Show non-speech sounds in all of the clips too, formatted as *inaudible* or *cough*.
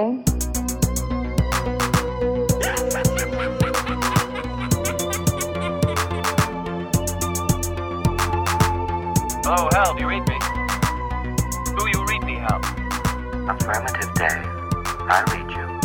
Game? Hello, Hal, do you read me? Do you read me, Hal? Affirmative, Dave. I read you.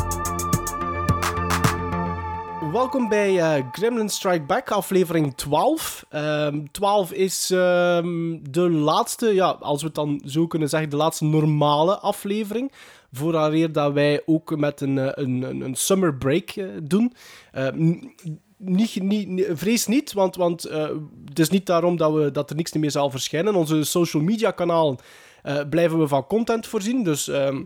Welkom bij eh, Gremlin Strike Back, aflevering 12. Ehm 12 is ehm, de laatste, ja, als we het dan zo kunnen zeggen, de laatste normale aflevering. Vooraleer dat wij ook met een, eh, een, een, summer break eh, doen. Ehm, niet, niet, vrees niet, want, want eh, het is niet daarom dat, we, dat er niks meer zal verschijnen. Onze social media kanalen eh, blijven we van content voorzien. Dus ehm,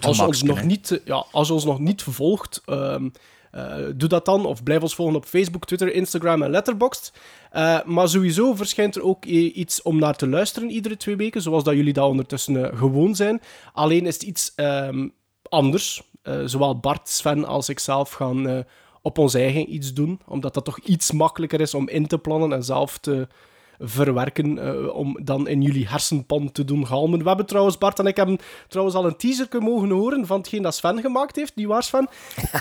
als, je ons nog niet, eh, ja, als je ons nog niet volgt, ehm, eh, doe dat dan. Of blijf ons volgen op Facebook, Twitter, Instagram en Letterboxd. Eh, maar sowieso verschijnt er ook iets om naar te luisteren iedere twee weken, zoals dat jullie dat ondertussen eh, gewoon zijn. Alleen is het iets ehm, anders. Zowel Bart, Sven als ikzelf gaan op ons eigen iets doen, omdat dat toch iets makkelijker is om in te plannen en zelf te verwerken, eh, om dan in jullie hersenpan te doen galmen. We hebben trouwens, Bart en ik hebben trouwens al een teaser mogen horen van hetgeen dat Sven gemaakt heeft, die waar Sven. *laughs*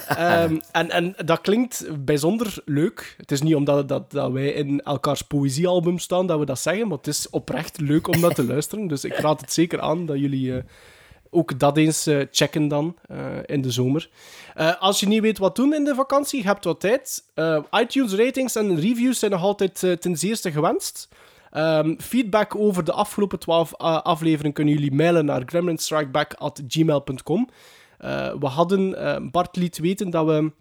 Ehm, en, en dat klinkt bijzonder leuk. Het is niet omdat dat, dat wij in elkaars poëziealbum staan dat we dat zeggen, maar het is oprecht leuk om dat te *laughs* luisteren. Dus ik raad het zeker aan dat jullie eh, ook dat eens eh, checken dan eh, in de zomer. Eh, als je niet weet wat doen in de vakantie, je hebt wat tijd. ITunes ratings en reviews zijn nog altijd ten zeerste gewenst. Ehm, feedback over de afgelopen 12 afleveringen kunnen jullie mailen naar gremlinstrikeback.gmail.com. Eh we hadden, eh, Bart liet weten dat we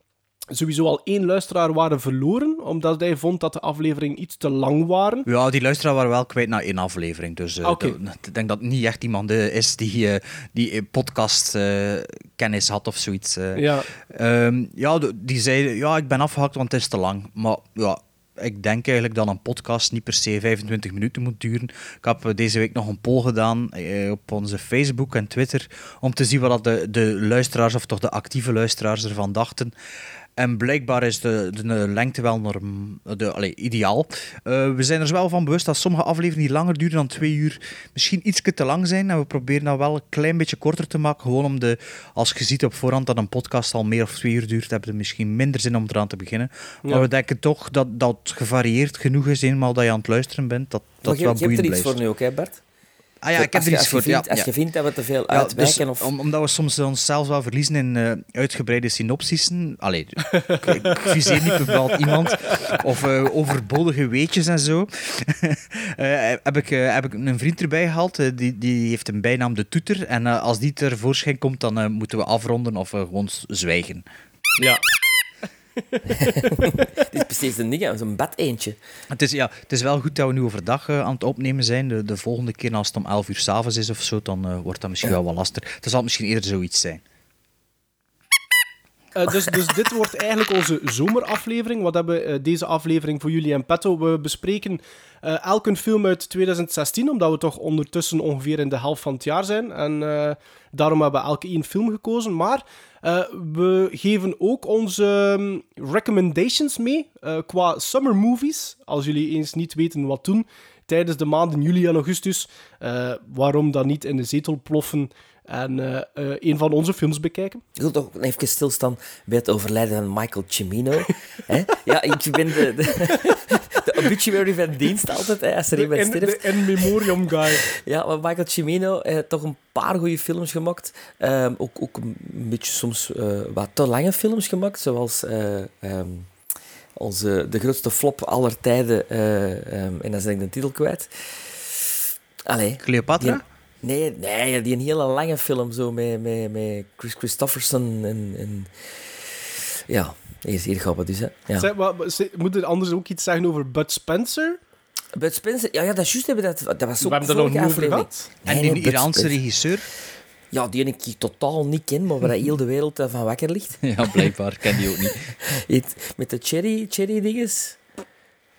sowieso al één luisteraar waren verloren, omdat hij vond dat de afleveringen iets te lang waren. Ja, die luisteraar waren wel kwijt na één aflevering. Dus eh, ik denk dat het niet echt iemand eh, is die, eh, die eh, podcast eh, kennis had of zoiets. Ja, Ehm, ja, die zeiden, ja, ik ben afgehakt, want het is te lang. Maar ja, ik denk eigenlijk dat een podcast niet per se 25 minuten moet duren. Ik heb deze week nog een poll gedaan op onze Facebook en Twitter om te zien wat de, de luisteraars, of toch de actieve luisteraars ervan dachten. En blijkbaar is de, de lengte wel norm, de, allee, ideaal. Eh, we zijn er wel van bewust dat sommige afleveringen die langer duren dan twee uur misschien iets te lang zijn. En we proberen dat wel een klein beetje korter te maken. Gewoon om de, als je ziet op voorhand dat een podcast al meer of twee uur duurt, hebben we misschien minder zin om eraan te beginnen. Maar we denken toch dat dat gevarieerd genoeg is, eenmaal dat je aan het luisteren bent, dat Maar dat je, wel je hebt boeiend er iets blijft. voor nu ook, hè Bert? Ah ja, ik heb als er je, iets voor. Vindt, ja, als je vindt dat we te veel Ja, uitwijken dus of... om- omdat we soms onszelf wel verliezen in eh, uitgebreide synopsissen. Allee, ik, ik viseer niet bepaald iemand. Of eh, overbodige weetjes en zo. *laughs* Eh, heb, ik, heb ik een vriend erbij gehaald. eh, die, die heeft een bijnaam De Toeter. En als die tevoorschijn komt, dan moeten we afronden of gewoon zwijgen. ja. *laughs* Het is precies een ding, zo'n bed eentje. Het is, ja, het is wel goed dat we nu overdag eh, aan het opnemen zijn. De, de volgende keer, als het om 11 uur s'avonds is of zo, dan eh, wordt dat misschien wel wat lastiger. Het zal misschien eerder zoiets zijn. Eh, dus, dus dit wordt eigenlijk onze zomeraflevering. Wat hebben we eh, deze aflevering voor jullie en petto? We bespreken eh elk film uit 2016, omdat we toch ondertussen ongeveer in de helft van het jaar zijn. En daarom hebben we elke één film gekozen. Maar we geven ook onze ehm, recommendations mee qua summer movies. Als jullie eens niet weten wat doen tijdens de maanden juli en augustus, waarom dan niet in de zetel ploffen en eh, eh, een van onze films bekijken? Ik wil toch even stilstaan bij het overlijden van Michael Cimino. *laughs* hè? Ja, ik ben de, de, *laughs* de obituary van dienst altijd, hè, als er De iemand in, sterft. de in memoriam guy. *laughs* Ja, maar Michael Cimino heeft toch een paar goede films gemaakt. Ehm, ook, ook een beetje soms eh, wat te lange films gemaakt, zoals eh, ehm, onze, de grootste flop aller tijden. eh, ehm, en dan ben ik de titel kwijt. Allee. Cleopatra? Die- nee, nee, die een hele lange film zo met, met, met Chris Christofferson en... en ja, hier, hier gaat het dus, hè. Ja. Zeg, maar, moet er anders ook iets zeggen over Bud Spencer? Bud Spencer, ja, ja, dat is juist, hebben dat, dat was We ook hebben het er nog niet over gehad. En die nee, Iraanse regisseur? Ja, die ik totaal niet ken, maar waar *laughs* heel de wereld eh, van wakker ligt. Ja, blijkbaar. ken die ook niet. *laughs* Met de cherry, cherry dinges.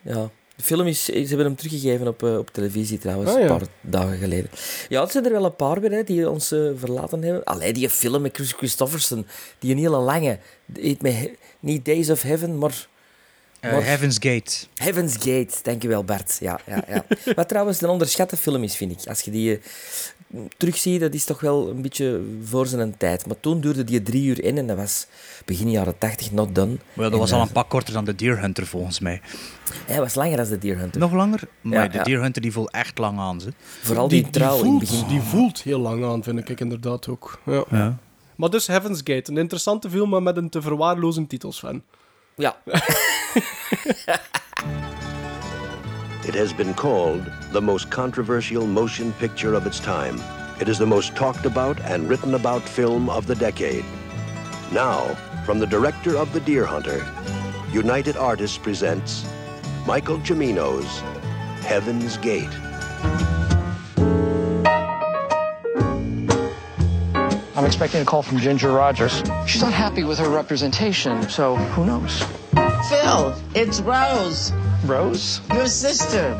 Ja, de film is... Ze hebben hem teruggegeven op, eh, op televisie trouwens, Ah, ja. een paar dagen geleden. Ja, het zijn er wel een paar weer hè, die ons eh, verlaten hebben. Allee, die film met Chris Christofferson, die een hele lange... met, niet Days of Heaven, maar... Eh, Maar- Heaven's Gate. Heaven's Gate, dankjewel Bert. Ja, ja, ja. *laughs* Wat trouwens een onderschatte film is, vind ik. Als je die... terugzie, dat is toch wel een beetje voor zijn tijd. Maar toen duurde die drie uur in en dat was begin jaren 80 not done. Wel, dat En, was al eh, een pak korter dan de Deer Hunter volgens mij. Hij was langer dan de Deer Hunter. Nog langer? Maar Ja, de ja. Deer Hunter die voelt echt lang aan. Ze. Vooral die, trouw in het voelt, begin. die voelt heel lang aan, vind ik inderdaad ook. Ja. Ja. Maar dus Heaven's Gate, een interessante film, maar met een te verwaarlozen titelsfan. Ja, *laughs* *laughs* It has been called the most controversial motion picture of its time. It is the most talked about and written about film of the decade. Now, from the director of The Deer Hunter, United Artists presents Michael Cimino's Heaven's Gate. I'm expecting a call from Ginger Rogers. She's not happy with her representation, so who knows? Phil, it's Rose, Rose? your sister.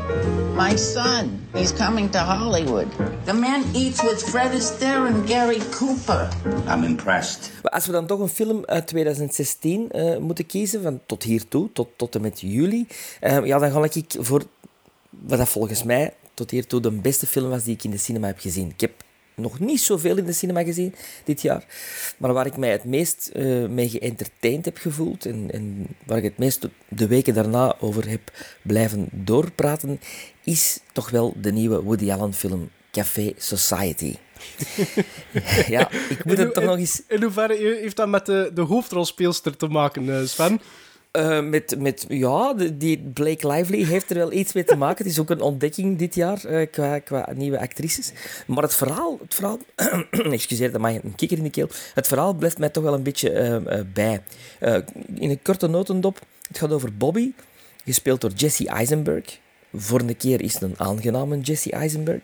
My son. He's coming to Hollywood. The man eats with Fred Astaire and Gary Cooper. I'm impressed. Maar als we dan toch een film uit 2016 eh, moeten kiezen, van tot hiertoe, tot, tot en met juli, eh, ja, dan ga ik voor wat dat volgens mij tot hiertoe de beste film was die ik in de cinema heb gezien. Ik heb nog niet zoveel in de cinema gezien dit jaar, maar waar ik mij het meest eh, mee geëntertained heb gevoeld en, en waar ik het meest de weken daarna over heb blijven doorpraten, is toch wel de nieuwe Woody Allen film Café Society. *laughs* ja, ik moet het toch hoe- nog eens... In hoeverre heeft dat met de, de hoofdrolspeelster te maken, eh, Sven? Eh, met, met, ja, die Blake Lively heeft er wel iets mee te maken. Het is ook een ontdekking dit jaar eh, qua, qua nieuwe actrices. Maar het verhaal, het verhaal *clears throat* excuseer, dat mag een kikker in de keel. Het verhaal blijft mij toch wel een beetje eh, bij. In een korte notendop, het gaat over Bobby, gespeeld door Jesse Eisenberg. Voor een keer is het een aangename Jesse Eisenberg.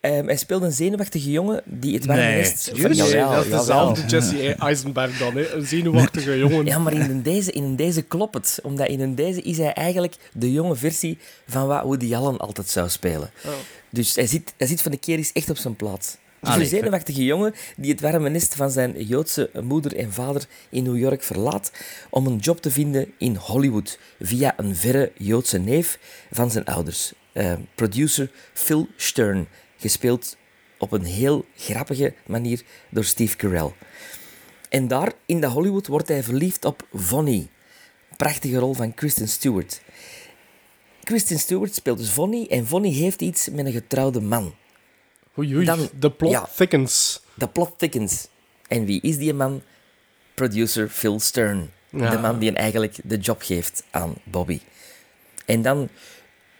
Ehm, hij speelt een zenuwachtige jongen die het Nee, nest... serieus? Jawel, Nee, dat is dezelfde Jesse Eisenberg dan, hè. een zenuwachtige jongen. Ja, maar in een deze, in een deze klopt het. Omdat in een deze is hij eigenlijk de jonge versie van wat Woody Allen altijd zou spelen. Dus hij zit, hij zit van de keer eens echt op zijn plaats. Allee, een zenuwachtige jongen die het warme nest van zijn Joodse moeder en vader in New York verlaat om een job te vinden in Hollywood via een verre Joodse neef van zijn ouders. Eh, producer Phil Stern, gespeeld op een heel grappige manier door Steve Carell. En daar, in de Hollywood, wordt hij verliefd op Vonnie. Prachtige rol van Kristen Stewart. Kristen Stewart speelt dus Vonnie en Vonnie heeft iets met een getrouwde man. Oei, oei, Dan- de plot ja. thickens. De plot thickens. En wie is die man? Producer Phil Stern. Ja. De man die hem eigenlijk de job geeft aan Bobby. En dan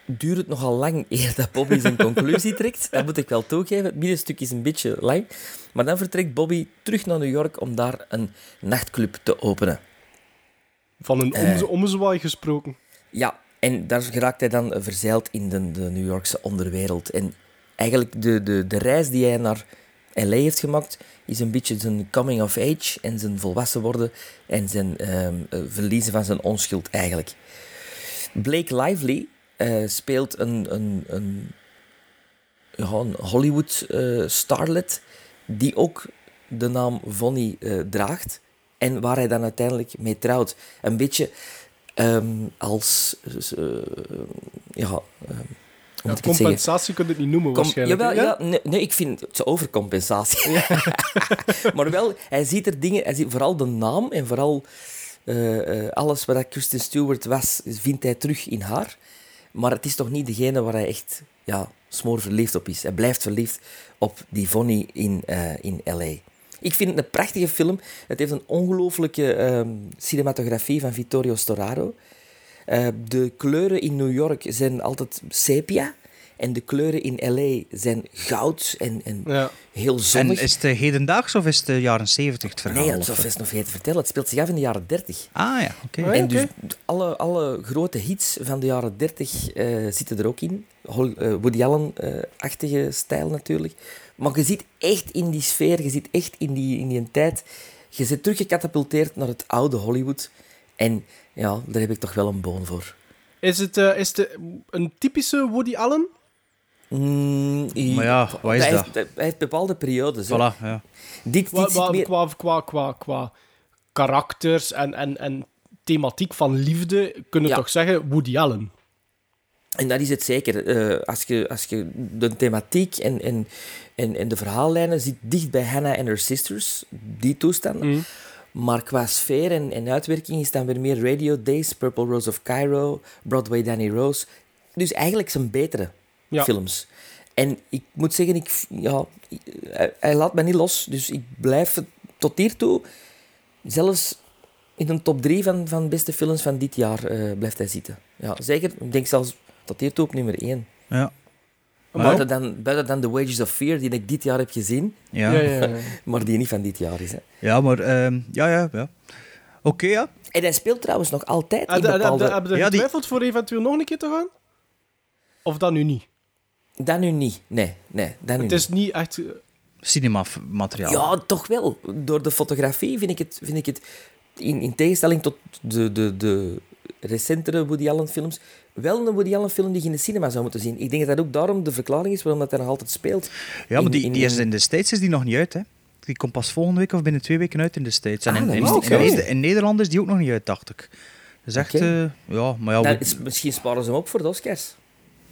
duurt het nogal lang eer dat Bobby zijn *laughs* conclusie trekt. Dat moet ik wel toegeven. Het middenstuk is een beetje lang. Maar dan vertrekt Bobby terug naar New York om daar een nachtclub te openen. Van een Eh. om ommezwaai gesproken. Ja, en daar geraakt hij dan verzeild in de, de New Yorkse onderwereld. En eigenlijk de, de, de reis die hij naar L.A. heeft gemaakt, is een beetje zijn coming of age en zijn volwassen worden en zijn ehm, eh, verliezen van zijn onschuld eigenlijk. Blake Lively eh, speelt een, een, een, een Hollywood eh, starlet die ook de naam Vonnie draagt en waar hij dan uiteindelijk mee trouwt. Een beetje ehm, als... ja, ehm, moet ik het zeggen? compensatie kun je het niet noemen, waarschijnlijk. jawel, ja, nee, nee, ik vind het overcompensatie. *laughs* maar wel, hij ziet er dingen, hij ziet vooral de naam en vooral eh, alles wat dat Kristen Stewart was, vindt hij terug in haar. Maar het is toch niet degene waar hij echt ja, smoor verliefd op is. Hij blijft verliefd op die Vonnie in, eh, in L.A. Ik vind het een prachtige film. Het heeft een ongelooflijke ehm, cinematografie van Vittorio Storaro. Eh, de kleuren in New York zijn altijd sepia. En de kleuren in L.A. zijn goud en, en Ja. heel En zonnig. is het eh, hedendaags of is het de jaren 70 het verhaal? Nee, het of- is nog vergeten te vertellen. Het speelt zich af in de jaren 30. Ah ja, oké. Ah. En dus alle, alle grote hits van de jaren 30 eh, zitten er ook in. Eh, Woody Allen-achtige stijl natuurlijk. Maar je zit echt in die sfeer, je zit echt in die, in die tijd. Je zit teruggecatapulteerd naar het oude Hollywood. En ja, daar heb ik toch wel een boon voor. Is het, eh, is het een typische Woody Allen? Mm, Maar ja, wat is hij dat? Heeft, hij heeft bepaalde periodes. Voilà, ja. Dit, Qua, dit qua, meer... qua, qua, qua, qua karakters en, en, en thematiek van liefde kunnen we Ja. toch zeggen Woody Allen. En dat is het zeker. Eh, als, je, als je de thematiek en, en, en, en de verhaallijnen ziet dicht bij Hannah en haar sisters, die toestanden. Mhm. Maar qua sfeer en, en uitwerking is dan weer meer Radio Days, Purple Rose of Cairo, Broadway Danny Rose. Dus eigenlijk zijn betere Ja. films. En ik moet zeggen, ik, ja, hij, hij laat me niet los. Dus ik blijf tot hiertoe, zelfs in een top 3 van, van beste films van dit jaar, eh, blijft hij zitten. Ja, zeker. Ik denk zelfs tot hiertoe op nummer 1. Ja. Buiten dan, buiten dan The Wages of Fear, die ik dit jaar heb gezien, Ja, Ja, ja, ja, ja. *laughs* maar die niet van dit jaar is. Hè. maar ehm, ja, ja, ja. Oké, ja. En hij speelt trouwens nog altijd in bepaalde... heb je Ja, die- getwijfeld voor eventueel nog een keer te gaan? Of dat nu niet? Dat nu niet. Nee, nee, dat nu Het is niet echt... eh, Cinema-materiaal. Ja, toch wel. Door de fotografie vind ik het, vind ik het in, in tegenstelling tot de, de, de recentere Woody Allen films, wel een Woody Allen film die je in de cinema zou moeten zien. Ik denk dat dat ook daarom de verklaring is waarom dat hij nog altijd speelt. Ja, maar In- die, in- die is in de States is die nog niet uit, hè. Die komt pas volgende week of binnen twee weken uit in de States. En Ah, in, dat in, Nederland is die ook nog niet uit, dacht ik. Echt, Oké. eh, ja, maar ja, Nou, we- misschien sparen ze hem op voor de Oscars.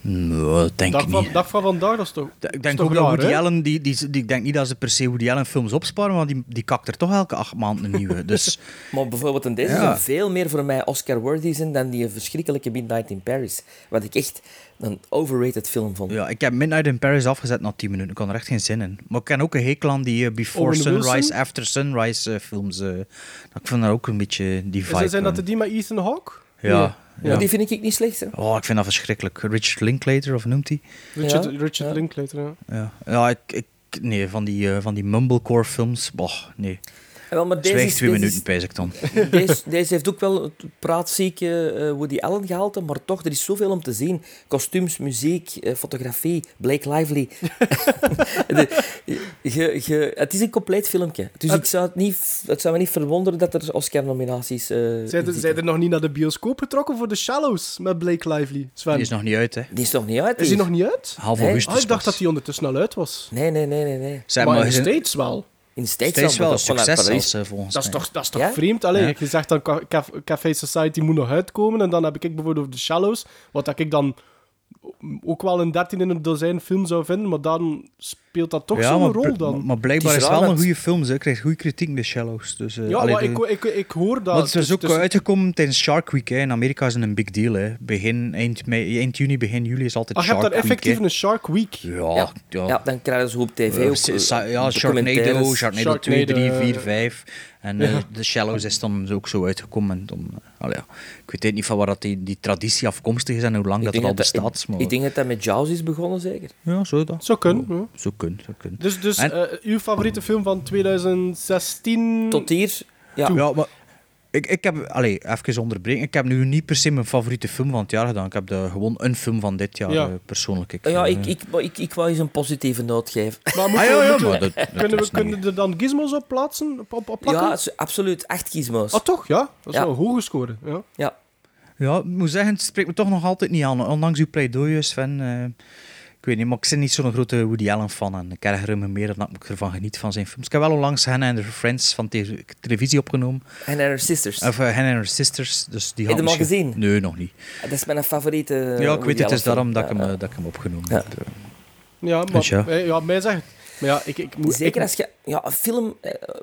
Nee, denk Dag ik van, niet. dag van vandaag, dat is toch... Ik denk toch ook dat Woody hè? Allen, die, die, die, ik denk niet dat ze per se Woody Allen films opsparen, want die, die kakt er toch elke acht maanden een nieuwe. Dus *laughs* Maar bijvoorbeeld in deze Ja. veel meer voor mij Oscar-worthy zijn dan die verschrikkelijke Midnight in Paris. Wat ik echt een overrated film vond. ja, ik heb Midnight in Paris afgezet na 10 minuten. Ik kon er echt geen zin in. Maar ik ken ook een hekel aan die eh, Before Owen Sunrise, Wilson? After Sunrise eh, films. eh. ik vind dat ook een beetje die vibe. Zijn dat de die met Ethan Hawke? Ja. Ja. Die vind ik niet slecht. Hè. Oh, ik vind dat verschrikkelijk. Richard Linklater, of noemt hij? Richard, Ja, Richard ja. Linklater, ja. Ja, ja ik, ik, nee, van die, eh, van die mumblecore films, boh, nee. Ja, wel, maar deze Zwijg twee deze minuten, pijs ik dan. *laughs* Deze, deze heeft ook wel het praatzieke eh, Woody Allen gehalte, maar toch, er is zoveel om te zien. Kostuums, muziek, eh, fotografie, Blake Lively. *laughs* De- het is een compleet filmpje. Dus ik zou het, niet, het zou me niet verwonderen dat er Oscar-nominaties eh in Zijn er, zijn er nog niet naar de bioscoop getrokken voor The Shallows met Blake Lively? Sven, Die is nog niet uit, hè. Die is nog niet uit. Is die nog niet uit? Half Nee. augustus Ah, ik dacht dat hij ondertussen al uit was. Nee, nee, nee, nee. nee. Zeg, maar maar in de je- States wel. In de States wel een succes Parijs. zelfs, volgens Dat is mij. toch, dat is toch Ja? vreemd? Allee, Ja. Je zegt dan Ca- Ca- Café Society moet nog uitkomen en dan heb ik bijvoorbeeld over The Shallows, wat dat ik dan ook wel een 13 in een dozijn film zou vinden, maar dan speelt dat toch ja, zo'n maar, rol dan. maar blijkbaar is het wel een goede film. Ze krijgt goede kritiek de Shallows. Dus, eh, ja, allee, maar de- ik, ik, ik hoor dat. Want het is Dus- ook dus- uitgekomen tijdens Shark Week. Hè. In Amerika is het een big deal. Hè. Begin, eind, mei, eind juni, begin juli is altijd Ah, je hebt Shark daar Week. effectief hè. een Shark Week. Ja, Ja. ja. Ja, dan krijgen ze op tv Eh, ook sa- eh, ja, Sharknado. Sharknado 2, 3, Sharknado, 4, eh, 5. En eh, de Shallows is dan ook zo uitgekomen. En dan, eh, allee, ja. Ik weet niet van waar dat die, die traditie afkomstig is en hoe lang Ik dat al dat dat- bestaat. Maar, Ik denk dat dat met Jaws is begonnen, zeker. ja, zo dat. Zo kunnen. ja. Zo Dus, dus En- eh, uw favoriete film van 2016? Tot hier, ja. Ja, maar ik, ik heb, allee, even onderbreken. Ik heb nu niet per se mijn favoriete film van het jaar gedaan. Ik heb de, gewoon een film van dit jaar Ja. eh, persoonlijk. Ik, Ja, eh, ik, ik, maar ik, ik wou eens een positieve noot geven. *laughs* Maar moeten Ah, ja, ja, maar dat, dat kunnen, we, kunnen er dan gizmos op plaatsen? Op, op, op plakken? Ja, absoluut. Acht gizmos. Ah, toch? Ja. Dat is Ja. wel een hoge score. Ja. Ja. Ja, ik moet zeggen, het spreekt me toch nog altijd niet aan. Ondanks uw pleidooi, Sven. eh, ik weet niet, maar ik ben niet zo'n grote Woody Allen fan. En ik erger me meer dan dat ik ervan geniet van zijn films. Ik heb wel onlangs Hannah and her Friends van te- televisie opgenomen. En haar sisters. Of uh, Hannah and her Sisters. Dus die Heb je hem al gezien? Nee, nog niet. Dat is mijn favoriete. ja, ik Woody weet het. Het is daarom dat ik, hem, Ja, eh, ja. dat ik hem opgenomen Ja. heb. eh. Ja, maar Dus ja. ja, mij zegt. Maar ja, ik, ik moet... Zeker ik- als je... Ja, een film,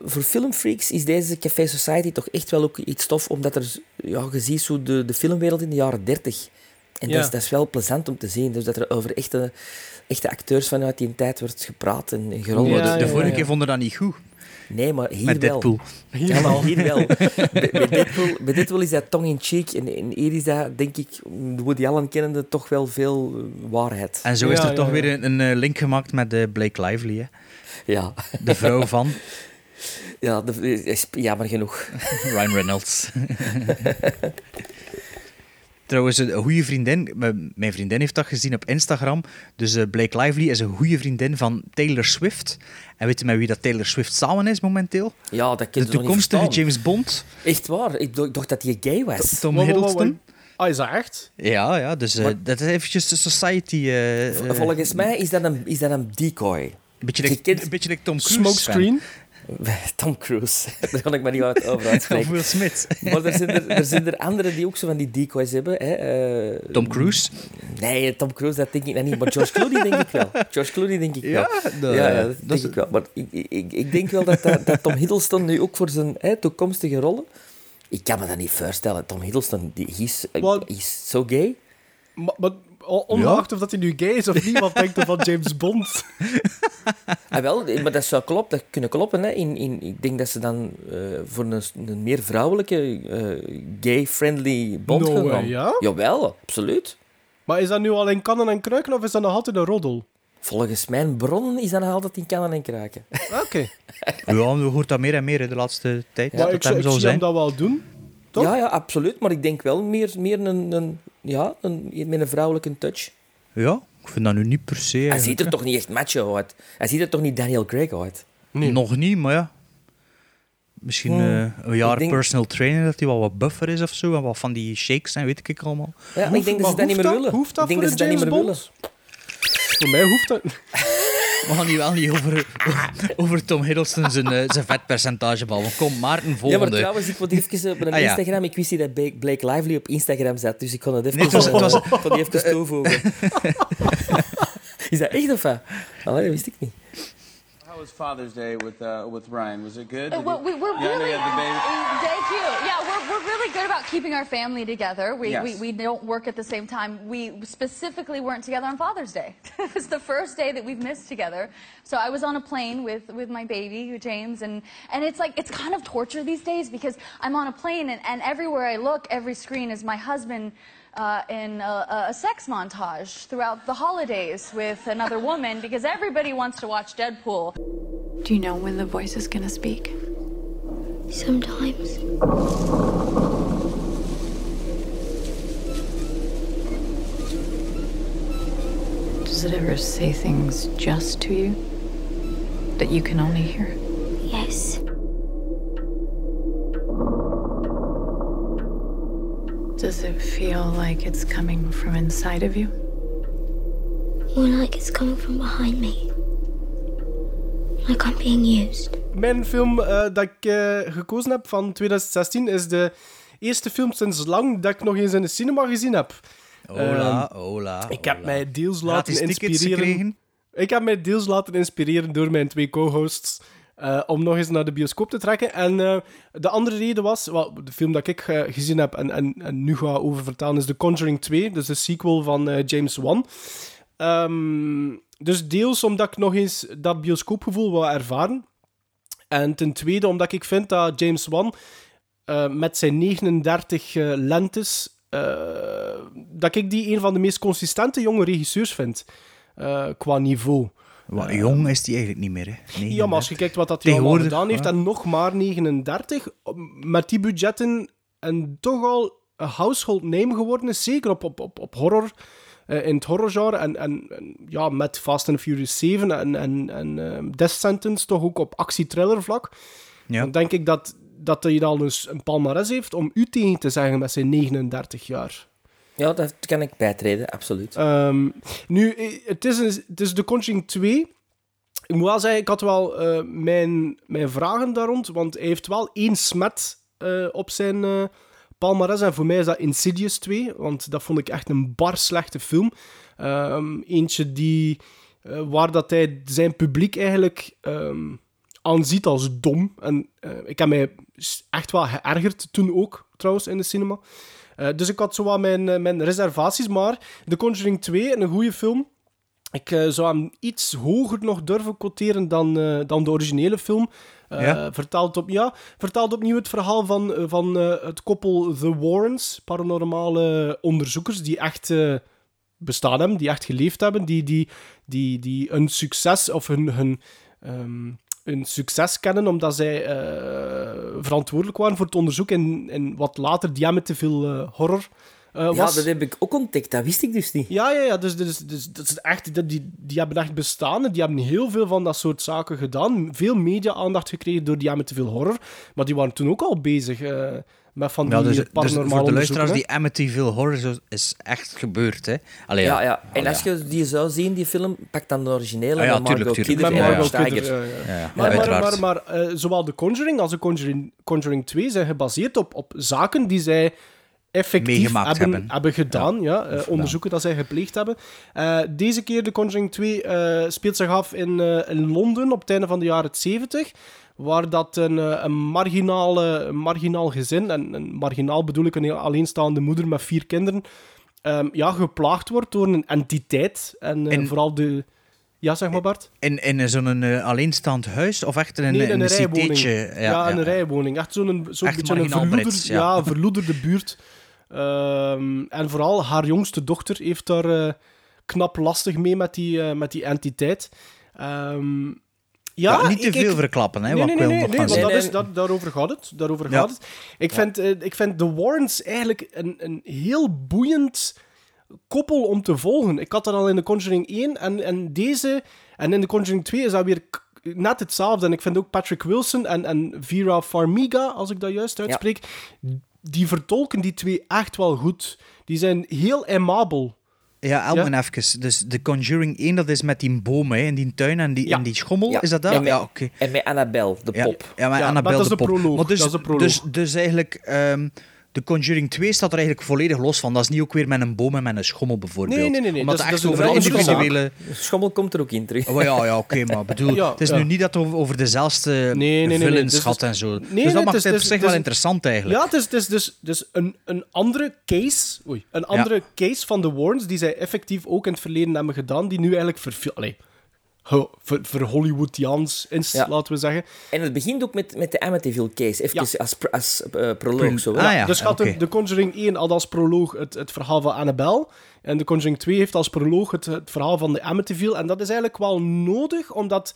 voor filmfreaks is deze Café Society toch echt wel ook iets tof, omdat er... Ja, je ziet zo de, de filmwereld in de jaren 30. En Ja. dat, is, dat is wel plezant om te zien. Dus dat er over echte, echte acteurs vanuit die tijd wordt gepraat en, gerold. Ja, de, de vorige ja. keer vonden dat niet goed. Nee, maar hier Met wel. Deadpool. Ja, maar hier wel. bij, bij Deadpool, bij Deadpool is dat tong-in-cheek. En, en hier is dat, denk ik, de Woody Allen kennende, toch wel veel eh, waarheid. En zo is Ja, er ja, toch ja. weer een, een eh, link gemaakt met eh, Blake Lively. Hè? Ja, De vrouw van *laughs* ja is jammer genoeg. *laughs* Ryan Reynolds. *laughs* Trouwens, een goede vriendin, mijn vriendin heeft dat gezien op Instagram. Dus eh, Blake Lively is een goede vriendin van Taylor Swift. En weet je met wie dat Taylor Swift samen is momenteel? Ja, dat De toekomstige? James Bond, Echt waar? Ik dacht, dat hij gay was. Tom Hiddleston. Ah, is dat echt? Ja, ja, dus eh, dat is eventjes de society... eh, Volgens mij is dat een, is dat een decoy. Beetje like, een beetje like Tom Cruise. Smokescreen? *laughs* Tom Cruise. *laughs* Daar kan ik maar niet wat over Of uitspreken. Will Smith. *laughs* Maar er zijn er, er zijn er anderen die ook zo van die decoys hebben. Hè. eh, Tom Cruise? Nee, Tom Cruise, dat denk ik nog niet. Maar George Clooney denk ik wel. George Clooney denk ik wel. ja, ja, dat, dat denk is- ik wel. Maar ik, ik- ik, denk wel dat, dat, dat Tom Hiddleston nu ook voor zijn hè, toekomstige rollen... Ik kan me dat niet voorstellen. Tom Hiddleston, die, hij is, Wat? hij is zo gay. Maar, ongeacht of dat hij nu gay is of niet, wat denkt hij van James Bond? *laughs* Ah, wel, maar dat zou kloppen, dat kunnen kloppen. Hè. In, in, ik denk dat ze dan eh, voor een, een meer vrouwelijke, eh, gay-friendly Bond No gaan ja? Jawel, absoluut. Maar is dat nu al in kannen en kruiken of is dat nog altijd een roddel? Volgens mijn bronnen is dat nog altijd in kannen en kraken. Oké. *laughs* Ja, je hoort dat meer en meer hè, de laatste tijd. maar dat ik, zie zijn. hem dat wel doen. Toch? Ja, ja, absoluut. Maar ik denk wel meer, meer een, een, ja, een, met een vrouwelijke touch. Ja, ik vind dat nu niet per se. Hij eigenlijk, ziet er toch niet echt macho uit. Hij ziet er toch niet Daniel Craig uit. Nee. Nog niet, maar ja. Misschien Hmm, eh, een jaar denk- personal trainer, dat hij wel wat buffer is of zo. En wat van die shakes en weet ik allemaal. Ja, maar Hoeft- ik denk dat ze dat niet meer willen. Hoeft dat ik denk voor dat ze dat niet meer willen. Bond? Voor mij hoeft dat... We gaan hier wel niet over, over Tom Hiddleston zijn, eh, zijn vetpercentage ballen. Kom, Maarten, Ja, volgende. maar trouwens, ik wil even op een Ah, ja. Instagram. Ik wist niet dat Blake- Lively op Instagram zat, dus ik kon het even, Nee, het was- het was- *laughs* eh, kon die even toevoegen. *laughs* is dat echt of wat? Dat wist ik niet. Was Father's Day with uh, with Ryan? Was it good? Uh, Did well, we, we're really, had the baby. thank you. Yeah, we're, we're really good about keeping our family together. We, Yes. we, we don't work at the same time. We specifically weren't together on Father's Day. *laughs* it was the first day that we've missed together. So I was on a plane with, with my baby, James, and, and it's like, it's kind of torture these days because I'm on a plane and, and everywhere I look, every screen is my husband uh, in a, a sex montage throughout the holidays with another woman because everybody wants to watch Deadpool. Do you know when the voice is gonna speak? Sometimes. Does it ever say things just to you that you can only hear? Yes. Does it feel like it's coming from inside of you? More like it's coming from behind me. Like I'm being used. Mijn film eh, dat ik eh, gekozen heb van 2016 is de eerste film sinds lang dat ik nog eens in de cinema gezien heb. Hola, Ehm, hola. Ik heb hola. mij deels laten inspireren. Ik heb mij deels laten inspireren door mijn twee co-hosts eh, om nog eens naar de bioscoop te trekken. En eh, de andere reden was, de film dat ik eh, gezien heb en, en, nu ga over vertellen, is The Conjuring 2, dus de sequel van James Wan. Ehm, dus deels omdat ik nog eens dat bioscoopgevoel wil ervaren. En ten tweede omdat ik vind dat James Wan met zijn 39 eh, lentes, dat ik die een van de meest consistente jonge regisseurs vind. qua niveau. Wat jong is die eigenlijk niet meer, hè? Ja, maar als je kijkt wat dat hij allemaal gedaan heeft, en nog maar 39, met die budgetten en toch al een household name geworden is, zeker op, op, op, op horror, eh, in het horrorgenre, en, en, en ja, met Fast and Furious 7 en, en, en eh, Death Sentence toch ook op actie-thriller vlak, Ja. dan denk ik dat, dat hij al eens een palmares heeft om u tegen te zeggen met zijn 39 jaar. Ja, dat kan ik bijtreden, absoluut. Ehm, nu, het is, is The Conjuring 2. Ik moet wel zeggen, ik had wel eh, mijn, mijn vragen daar rond, want hij heeft wel één smet eh, op zijn eh palmarès. En voor mij is dat Insidious 2, want dat vond ik echt een bar slechte film. Ehm, eentje die, waar dat hij zijn publiek eigenlijk ehm, aanziet als dom. En ik heb mij echt wel geërgerd toen ook, trouwens, in de cinema. Eh, dus ik had zo wat mijn, eh, mijn reservaties, maar The Conjuring 2, een goede film. Ik eh, zou hem iets hoger nog durven quoteren dan, dan de originele film. Ja? vertaalt, op, ja, vertaalt opnieuw het verhaal van, van het koppel The Warrens, paranormale onderzoekers die echt bestaan hebben, die echt geleefd hebben, die, die, die, die een succes of hun, hun, ehm, een succes kennen omdat zij eh, verantwoordelijk waren voor het onderzoek in, in wat later die met te veel eh, horror eh, Ja, was. dat heb ik ook ontdekt. Dat wist ik dus niet. Ja, ja, ja. Dus, dus, dus, dat is echt, die, die hebben echt bestaan. en Die hebben heel veel van dat soort zaken gedaan. Veel media-aandacht gekregen door die te veel horror. Maar die waren toen ook al bezig met van die Ja, dus, dus voor de luisteraars, hè. die Amityville Horror is echt gebeurd, hè? Allee, Ja, ja. En Allee, als je die zou zien, die film, pak dan de originele Ah, ja, Margot tuurlijk, tuurlijk. Kidder Margot. Kidder, Maar, maar, maar, maar eh, zowel de Conjuring als de Conjuring, Conjuring 2 zijn gebaseerd op, op zaken die zij effectief hebben, hebben. hebben gedaan. Ja, eh, onderzoeken dat zij gepleegd hebben. Eh, deze keer, de Conjuring 2, eh, speelt zich af in, eh, in Londen op het einde van de jaren 70. Waar dat een, eh, een, marginale, een marginaal gezin, en een marginaal bedoel ik een alleenstaande moeder met vier kinderen, ehm, ja, geplaagd wordt door een entiteit. En, eh, En- vooral de... Ja, zeg maar Bart. In, in zo'n eh, alleenstaand huis of echt in een, Nee, in een een rijwoning. Ja, in een rijwoning. Echt zo'n zo'n Echt beetje een verloeder, Brits, ja. ja. verloederde buurt. Ehm, en vooral haar jongste dochter heeft daar knap lastig mee met die, met die entiteit. Ehm, ja, Ja, niet te ik- ik- veel verklappen, hè, Nee, wat nee, ik nee, wil nee, nog nee, gaan want dat is, dat, daarover gaat het. Daarover Ja. gaat het. Ik, vind, eh, ik vind The Warrens eigenlijk een, een heel boeiend koppel om te volgen. Ik had dat al in de Conjuring 1 en, en deze... En in de Conjuring 2 is dat weer net hetzelfde. En ik vind ook Patrick Wilson en, en Vera Farmiga, als ik dat juist uitspreek, die vertolken die twee echt wel goed. Die zijn heel aimabel. Ja, Elmen even. Dus de Conjuring 1, dat is met die bomen hè, in die tuin en die, Ja. en die schommel. Ja. Is dat dat? En met, Ja, oké. en met Annabelle, de pop. Ja, maar Ja, Annabelle maar dat is de de pop. proloog, Maar dus, dat is de proloog. Dus, dus eigenlijk, ehm, de Conjuring 2 staat er eigenlijk volledig los van. Dat is niet ook weer met een boom en met een schommel bijvoorbeeld. Nee, nee, nee, nee. Omdat Dat het is- echt dat is over individuele... Schommel komt er ook in terug. Oh, ja, ja oké, *laughs* maar bedoel, Ja, het is ja. nu niet dat het over, dezelfde nee, nee, nee. villains Dus- gaat en zo. Nee, dus nee, dat het maakt is- het op het is- zich wel is- interessant eigenlijk. Ja, het is, het is dus, dus een, een andere case. Oei, een andere case van de Warrens die zij effectief ook in het verleden hebben gedaan, die nu eigenlijk verfil- allee, ho- ver, ver Hollywoodiaans is, Ja. laten we zeggen. En het begint ook met, met de Amityville case. Even Ja. als, als eh, proloog. Zo. Ah, ja. Dus gaat de Conjuring 1 had als proloog het, het verhaal van Annabelle. En de Conjuring 2 heeft als proloog het, het verhaal van de Amityville. En dat is eigenlijk wel nodig, omdat...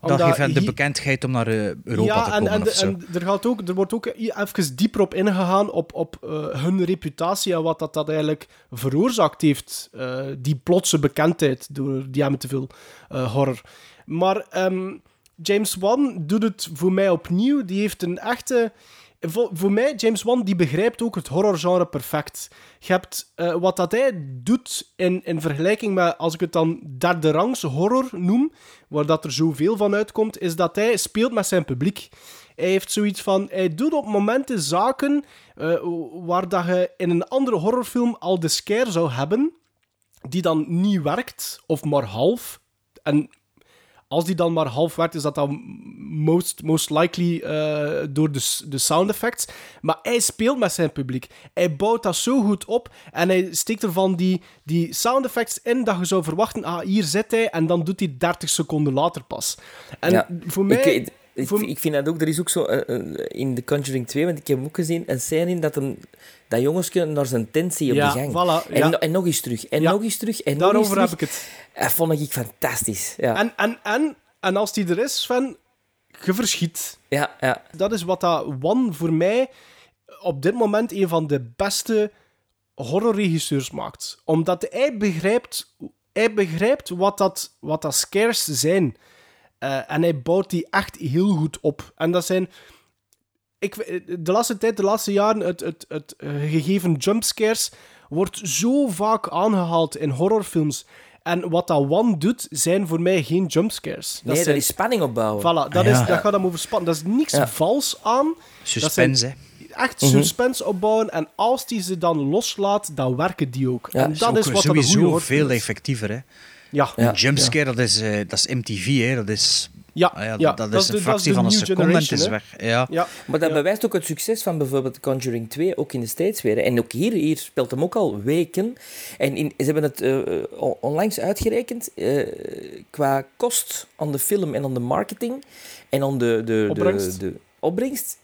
Dat geeft hen de bekendheid om naar eh, Europa ja, te en, komen en, zo. en er, gaat ook, er wordt ook even dieper op ingegaan op, op eh, hun reputatie en wat dat, dat eigenlijk veroorzaakt heeft. eh, die plotse bekendheid door die Amityville eh horror. Maar ehm, James Wan doet het voor mij opnieuw. Die heeft een echte... Voor, mij, James Wan, die begrijpt ook het horrorgenre perfect. Je hebt eh, wat dat hij doet in, in vergelijking met, als ik het dan derde rangs horror noem, waar dat er zoveel van uitkomt, is dat hij speelt met zijn publiek. Hij heeft zoiets van, hij doet op momenten zaken eh, waar dat je in een andere horrorfilm al de scare zou hebben, die dan niet werkt, of maar half. En als die dan maar half werkt, is dat dan most, most likely eh, door de, de sound effects. Maar hij speelt met zijn publiek. Hij bouwt dat zo goed op en hij steekt ervan die, die sound effects in dat je zou verwachten, ah, hier zit hij, en dan doet hij 30 seconden later pas. En Ja. voor mij... Ik, ik, voor- ik vind dat ook, er is ook zo eh, eh, in The Conjuring 2, want ik heb hem ook gezien, een scène in dat, een, dat jongensje naar zijn tent zie op Ja, de gang. voilà, en, ja. no- en nog eens terug, en Ja. nog eens terug, en Daarover nog heb ik het. Dat vond ik fantastisch. Ja, En, en, en, en als die er is, Sven, je verschiet. ja, ja. Dat is wat dat One voor mij op dit moment een van de beste horrorregisseurs maakt. Omdat hij begrijpt, hij begrijpt wat, dat, wat dat scares zijn. Eh, en hij bouwt die echt heel goed op. En dat zijn... Ik, de laatste tijd, de laatste jaren, het, het, het eh, gegeven jumpscares wordt zo vaak aangehaald in horrorfilms. En wat dat One doet, zijn voor mij geen jumpscares. Nee, dat zijn, is spanning opbouwen. Voilà, dat, Ah, ja. is, dat gaat hem over spanning. Dat is niks Ja. vals aan. Suspense, hè. Echt Mhm. suspense opbouwen. En als die ze dan loslaat, dan werken die ook. Ja, en is dat ook is wat dat een sowieso veel effectiever, hè. Ja, Ja. Een jumpscare, dat, is, eh, dat is MTV, hè. Dat is, ja, ah ja, ja, dat, dat is een fractie van een seconde en is hè. weg. Ja. Ja, Maar dat ja. bewijst ook het succes van bijvoorbeeld Conjuring 2, ook in de States weer. En ook hier, hier speelt hem ook al weken. En in, ze hebben het eh, on- onlangs uitgerekend eh, qua kost aan de film en aan de marketing en aan de, de, Opbrengst. de, de opbrengst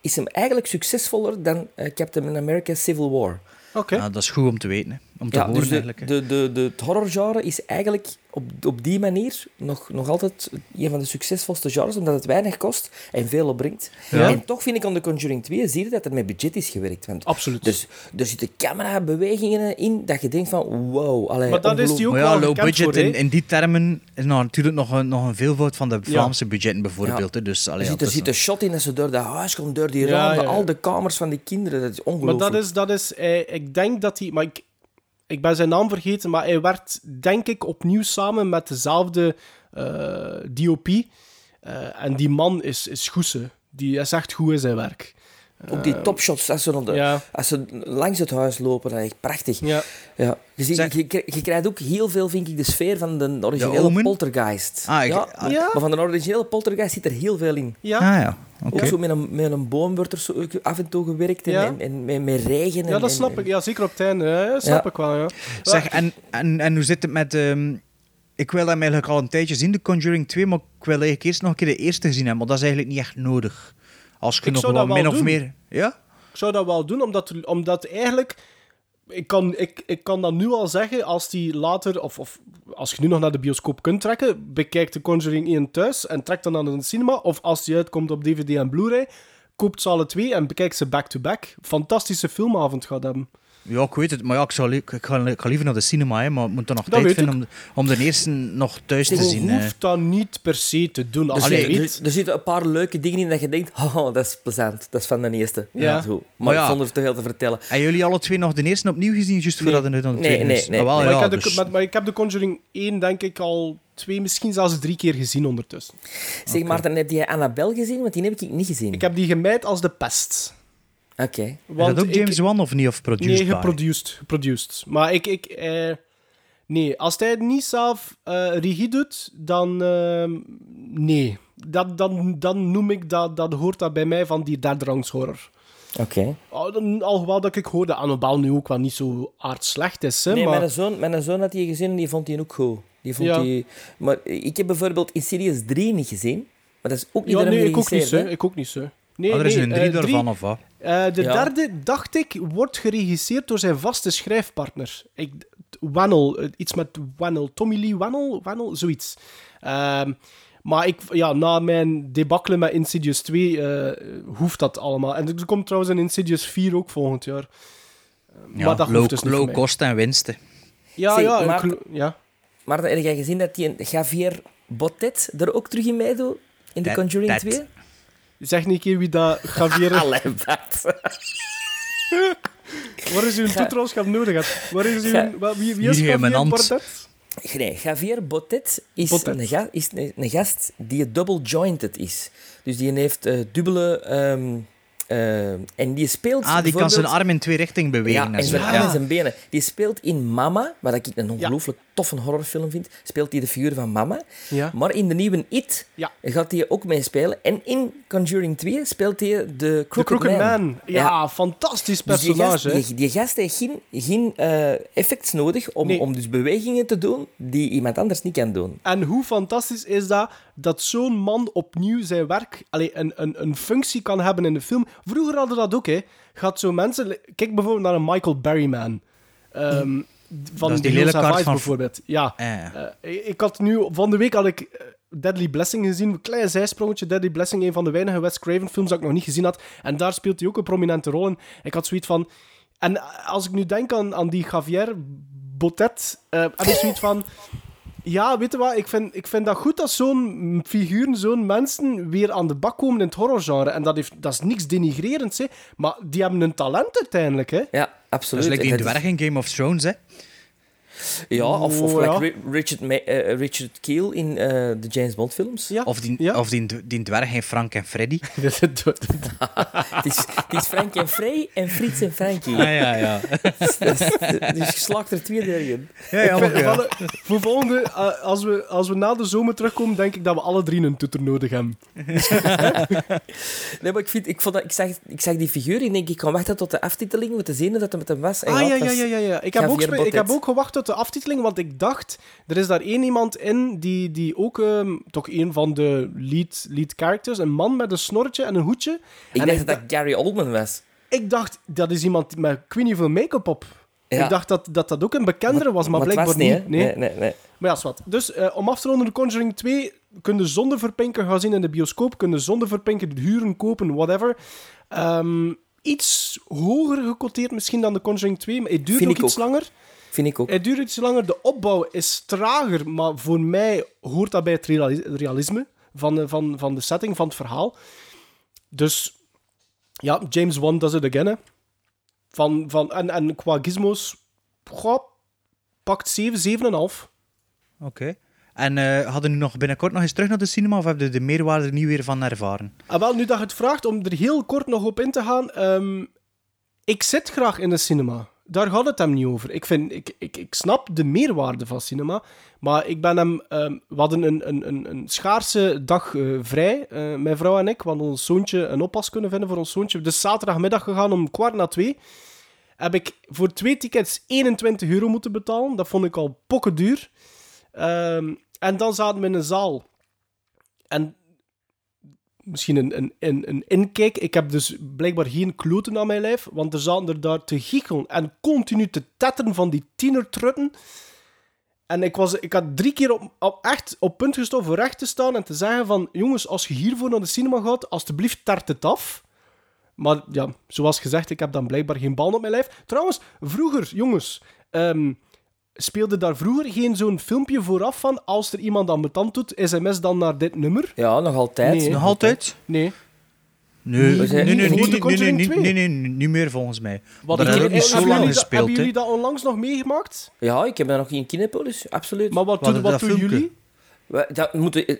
is hem eigenlijk succesvoller dan Captain America Civil War. Oké. Ah, dat is goed om te weten, hè. om te Ja, horen dus de, eigenlijk. hè. de, de, de, het horrorgenre is eigenlijk op, op die manier nog, nog altijd een van de succesvolste genres, omdat het weinig kost en veel opbrengt. Ja. En toch vind ik aan The Conjuring 2, zie je dat er met budget is gewerkt. Want Absoluut. Dus er zitten camerabewegingen in dat je denkt van wow. Allee, Maar dat is die ook Maar ja, wel low budget voor, hè? in, in die termen is nou natuurlijk nog een, nog een veelvoud van de Vlaamse budgetten bijvoorbeeld. hè. Dus, allee, er zit, er een shot in dat ze door dat huis komt, door die Ja, ramen, al de kamers van die kinderen. Dat is Maar ongelooflijk. dat is, dat is eh, ik denk dat hij, maar ik, ik ben zijn naam vergeten, maar hij werd, denk ik, opnieuw samen met dezelfde eh, DOP. Eh, en die man is, is goese. Die is echt goed in zijn werk. Ook die Eh, topshots, als ze, rond de- ja. als ze langs het huis lopen, dat is echt prachtig. Ja. Ja. Je, ziet, je, je, je krijgt ook heel veel, vind ik, de sfeer van de originele? Poltergeist. Ah, ik- ja, ah. Ja. Maar van de originele Poltergeist zit er heel veel in. Ja. Ah ja, oké. Ook zo met een, met een boom wordt er zo af en toe gewerkt en, Ja. en, en met, met regen. En, ja, dat en- snap en- ik. Ja, zeker op het einde. Snap Ja. ik wel, ja. Zeg, en, en, en hoe zit het met... ehm, ik wil hem eigenlijk al een tijdje zien, de Conjuring 2, maar ik wil eigenlijk eerst nog een keer de eerste gezien hebben, maar dat is eigenlijk niet echt nodig. Als je Ik nog zou wel dat wel min of doen. meer... Ja? Ik zou dat wel doen, omdat, omdat eigenlijk... Ik kan, ik, ik kan dat nu al zeggen, als die later... Of, of als je nu nog naar de bioscoop kunt trekken, bekijk de Conjuring 1 thuis en trek dan naar een cinema. Of als die uitkomt op DVD en Blu-ray, koopt ze alle twee en bekijk ze back-to-back. Fantastische filmavond gaat hebben. Ja, ik weet het, maar ja, ik, zou, li- ik, ga, ik ga liever naar de cinema, hè, maar ik moet er nog Dat tijd vinden om, de- om de eerste nog thuis te Je zien. hè. hoeft dat niet per se te doen. Als Er, je zitten- weet... er, er zitten een paar leuke dingen in dat je denkt, *laughs* oh, dat is plezant. Dat is van de eerste. Ja. Zo. Maar, Maar ja. zonder te veel te vertellen. En jullie alle twee nog de eerste opnieuw gezien, juist voordat er nu dan de Nee, tweede nee, is? nee, Ah, wel, nee. maar, ja, ik heb de, dus- maar, maar ik heb de Conjuring 1 denk ik al twee, misschien zelfs drie keer gezien ondertussen. Zeg, Maarten, heb jij Annabel gezien? Want die heb ik niet gezien. Ik heb die gemijd als de pest. Oké. Is Want dat ook James Wan of niet? Of produced Nee, geproduced. geproduced. Maar ik... ik eh, nee, als hij het niet zelf eh, regie doet, dan... ehm, nee. Dat, dan, dan noem ik dat... Dat hoort dat bij mij van die derde rangs horror. Oké. Al- dan- Alhoewel dat ik hoorde dat Annabelle nu ook wel niet zo aardslecht is. Hè, Nee, maar... mijn, zoon, mijn zoon had die gezien en die vond die ook goed. Die vond Ja. die... Maar ik heb bijvoorbeeld Insidious 3 niet gezien. Maar dat is ook niet Ja, nee, ik ook niet zo. hè? Ik ook niet zo. Nee, Ah, er is nee, een drie eh, daarvan, of wat? Eh, de Ja. derde, dacht ik, wordt geregisseerd door zijn vaste schrijfpartner. Ik, Wannell, eh, iets met Wannell. Tommy Lee Wannell, Wannell zoiets. Ehm, maar ik, ja, na mijn debakkelen met Insidious 2 eh, hoeft dat allemaal. En er komt trouwens een Insidious 4 ook volgend jaar. Eh, Ja, maar dat low, hoeft dus niet low voor mij. kost en winsten. Ja, Zeg, ja, maar- ja. Maar heb jij gezien dat die Javier Botet er ook terug in meedoet? In The Conjuring dat- 2? Zeg niet een keer wie dat Javier... *laughs* Allee, wat? Waar is *laughs* uw toetrolschap nodig? hebt? Waar is uw... Ga- Wie, wie is Javier. Bordet? Nee, Javier Botet is, Botet. Een, ga- is een, een gast die double jointed is. Dus die heeft eh, dubbele... ehm, eh, en die speelt Ah, die kan zijn arm in twee richtingen bewegen. Ja, en zijn Ja. armen en zijn benen. Die speelt in Mama, wat ik een ongelooflijk toffe horrorfilm vind, speelt hij de figuur van Mama. Ja. Maar in de nieuwe It Ja. gaat hij ook meespelen. En in Conjuring 2 speelt hij de De Crooked, Man. Man. Ja, fantastisch Dus die personage. gast, die, die gast heeft geen, geen eh, effects nodig om, Nee. om dus bewegingen te doen die iemand anders niet kan doen. En hoe fantastisch is dat dat zo'n man opnieuw zijn werk, allee, een, een, een functie kan hebben in de film. Vroeger hadden dat ook, hè. Gaat zo mensen... Kijk bijvoorbeeld naar een Michael Berryman. Ehm van die Have kaart van- bijvoorbeeld. Ja. Eh, Eh, ik had nu... Van de week had ik eh, Deadly Blessing gezien. Een klein zijsprongetje. Deadly Blessing, een van de weinige Wes Craven films dat ik nog niet gezien had. En daar speelt hij ook een prominente rol in. Ik had zoiets van... En als ik nu denk aan, aan die Javier Botet, eh heb ik zoiets van... Ja, weet je wat? Ik vind, ik vind dat goed dat zo'n figuren, zo'n mensen weer aan de bak komen in het horrorgenre. En dat, heeft, dat is niks denigrerends, hè. Maar die hebben een talent uiteindelijk, hè. Ja, dat absoluut. is like die dat dwerg in Game of Thrones, hè. Ja, of, of Oh, like ja. Richard, Ma- eh, Richard Keel in eh, de James Bond films. Ja. Of, die, Ja. of die, die dwerg in Frank en Freddy. *laughs* *laughs* Het, is, het is Frank en Frey en Frits en Frankie. Ah, ja, ja. Dus, dus je slaagt er twee erin. ja, ja, maar, ja. Voor- Voor volgende, eh, als, we, als we na de zomer terugkomen, denk ik dat we alle drie een toeter nodig hebben. *laughs* Nee, maar ik, vind, ik, vond dat, ik, zag, ik zag die figuur en denk, ik kan wachten tot de aftiteling om te zien dat het met hem was. En Ah, ja, ja, ja, ja, ja. Ik heb, ook, ik heb ook gewacht tot de aftiteling, want ik dacht, er is daar één iemand in die, die ook ehm, toch een van de lead, lead characters, een man met een snorretje en een hoedje. Ik en dacht ik, dat dat Gary Oldman was. ik dacht, dat is iemand met Queenie veel make-up op. Ja. Ik dacht dat, dat dat ook een bekendere was, maar, Maar blijkbaar was niet. niet? Nee, nee, nee. Maar ja, wat. Dus eh, om af te ronden, Conjuring 2 kun je zonder verpinken gaan zien in de bioscoop, kun je zonder verpinken huren, kopen, whatever. Ehm, iets hoger gecoteerd misschien dan The Conjuring 2, maar het duurt Vind ook iets ook. langer. Vind ik ook. Het duurt iets langer. De opbouw is trager, maar voor mij hoort dat bij het reali- realisme van de, van, van de setting, van het verhaal. Dus ja, James Wan does it again. Hè. Van, van, en, en qua gizmos, goh, pakt 7, 7,5. Oké. En eh, hadden nu nog binnenkort nog eens terug naar de cinema of hebben de meerwaarde er niet weer van ervaren? Ah, wel, nu dat je het vraagt, om er heel kort nog op in te gaan. ehm, ik zit graag in de cinema. Daar gaat het hem niet over. Ik, vind, ik, ik, ik snap de meerwaarde van cinema. Maar ik ben hem... ehm, we hadden een, een, een, een schaarse dag eh, vrij, eh, mijn vrouw en ik. Hadden ons zoontje een oppas kunnen vinden voor ons zoontje. Dus zaterdagmiddag gegaan om kwart na twee. Heb ik voor twee tickets 21 euro moeten betalen. Dat vond ik al pokken duur. Ehm, en dan zaten we in een zaal. En misschien een, een, een, een inkijk. Ik heb dus blijkbaar geen kloten aan mijn lijf, want er zaten er daar te giechelen en continu te tetteren van die tienertrutten. En ik, was, ik had drie keer op, echt op punt gestaan voor recht te staan en te zeggen van, jongens, als je hiervoor naar de cinema gaat, alstublieft tart het af. Maar ja, zoals gezegd, ik heb dan blijkbaar geen bal op mijn lijf. Trouwens, vroeger, jongens, ehm, speelde daar vroeger geen zo'n filmpje vooraf van als er iemand aan betand doet, sms dan naar dit nummer? Ja, nog altijd. Nee. Nog altijd? Nee. Nee, Niet- nee, nee, niet nee, voor nee, de nee, Conjuring nee, 2. nee, nee, nee, niet meer volgens mij. Wat dat ook niet hebben zo lang gespeeld. Hebben jullie dat onlangs nog meegemaakt? Ja, ik heb dat nog in Kinepolis, absoluut. Maar wat, Wat doen, jullie? Dat moeten, eh,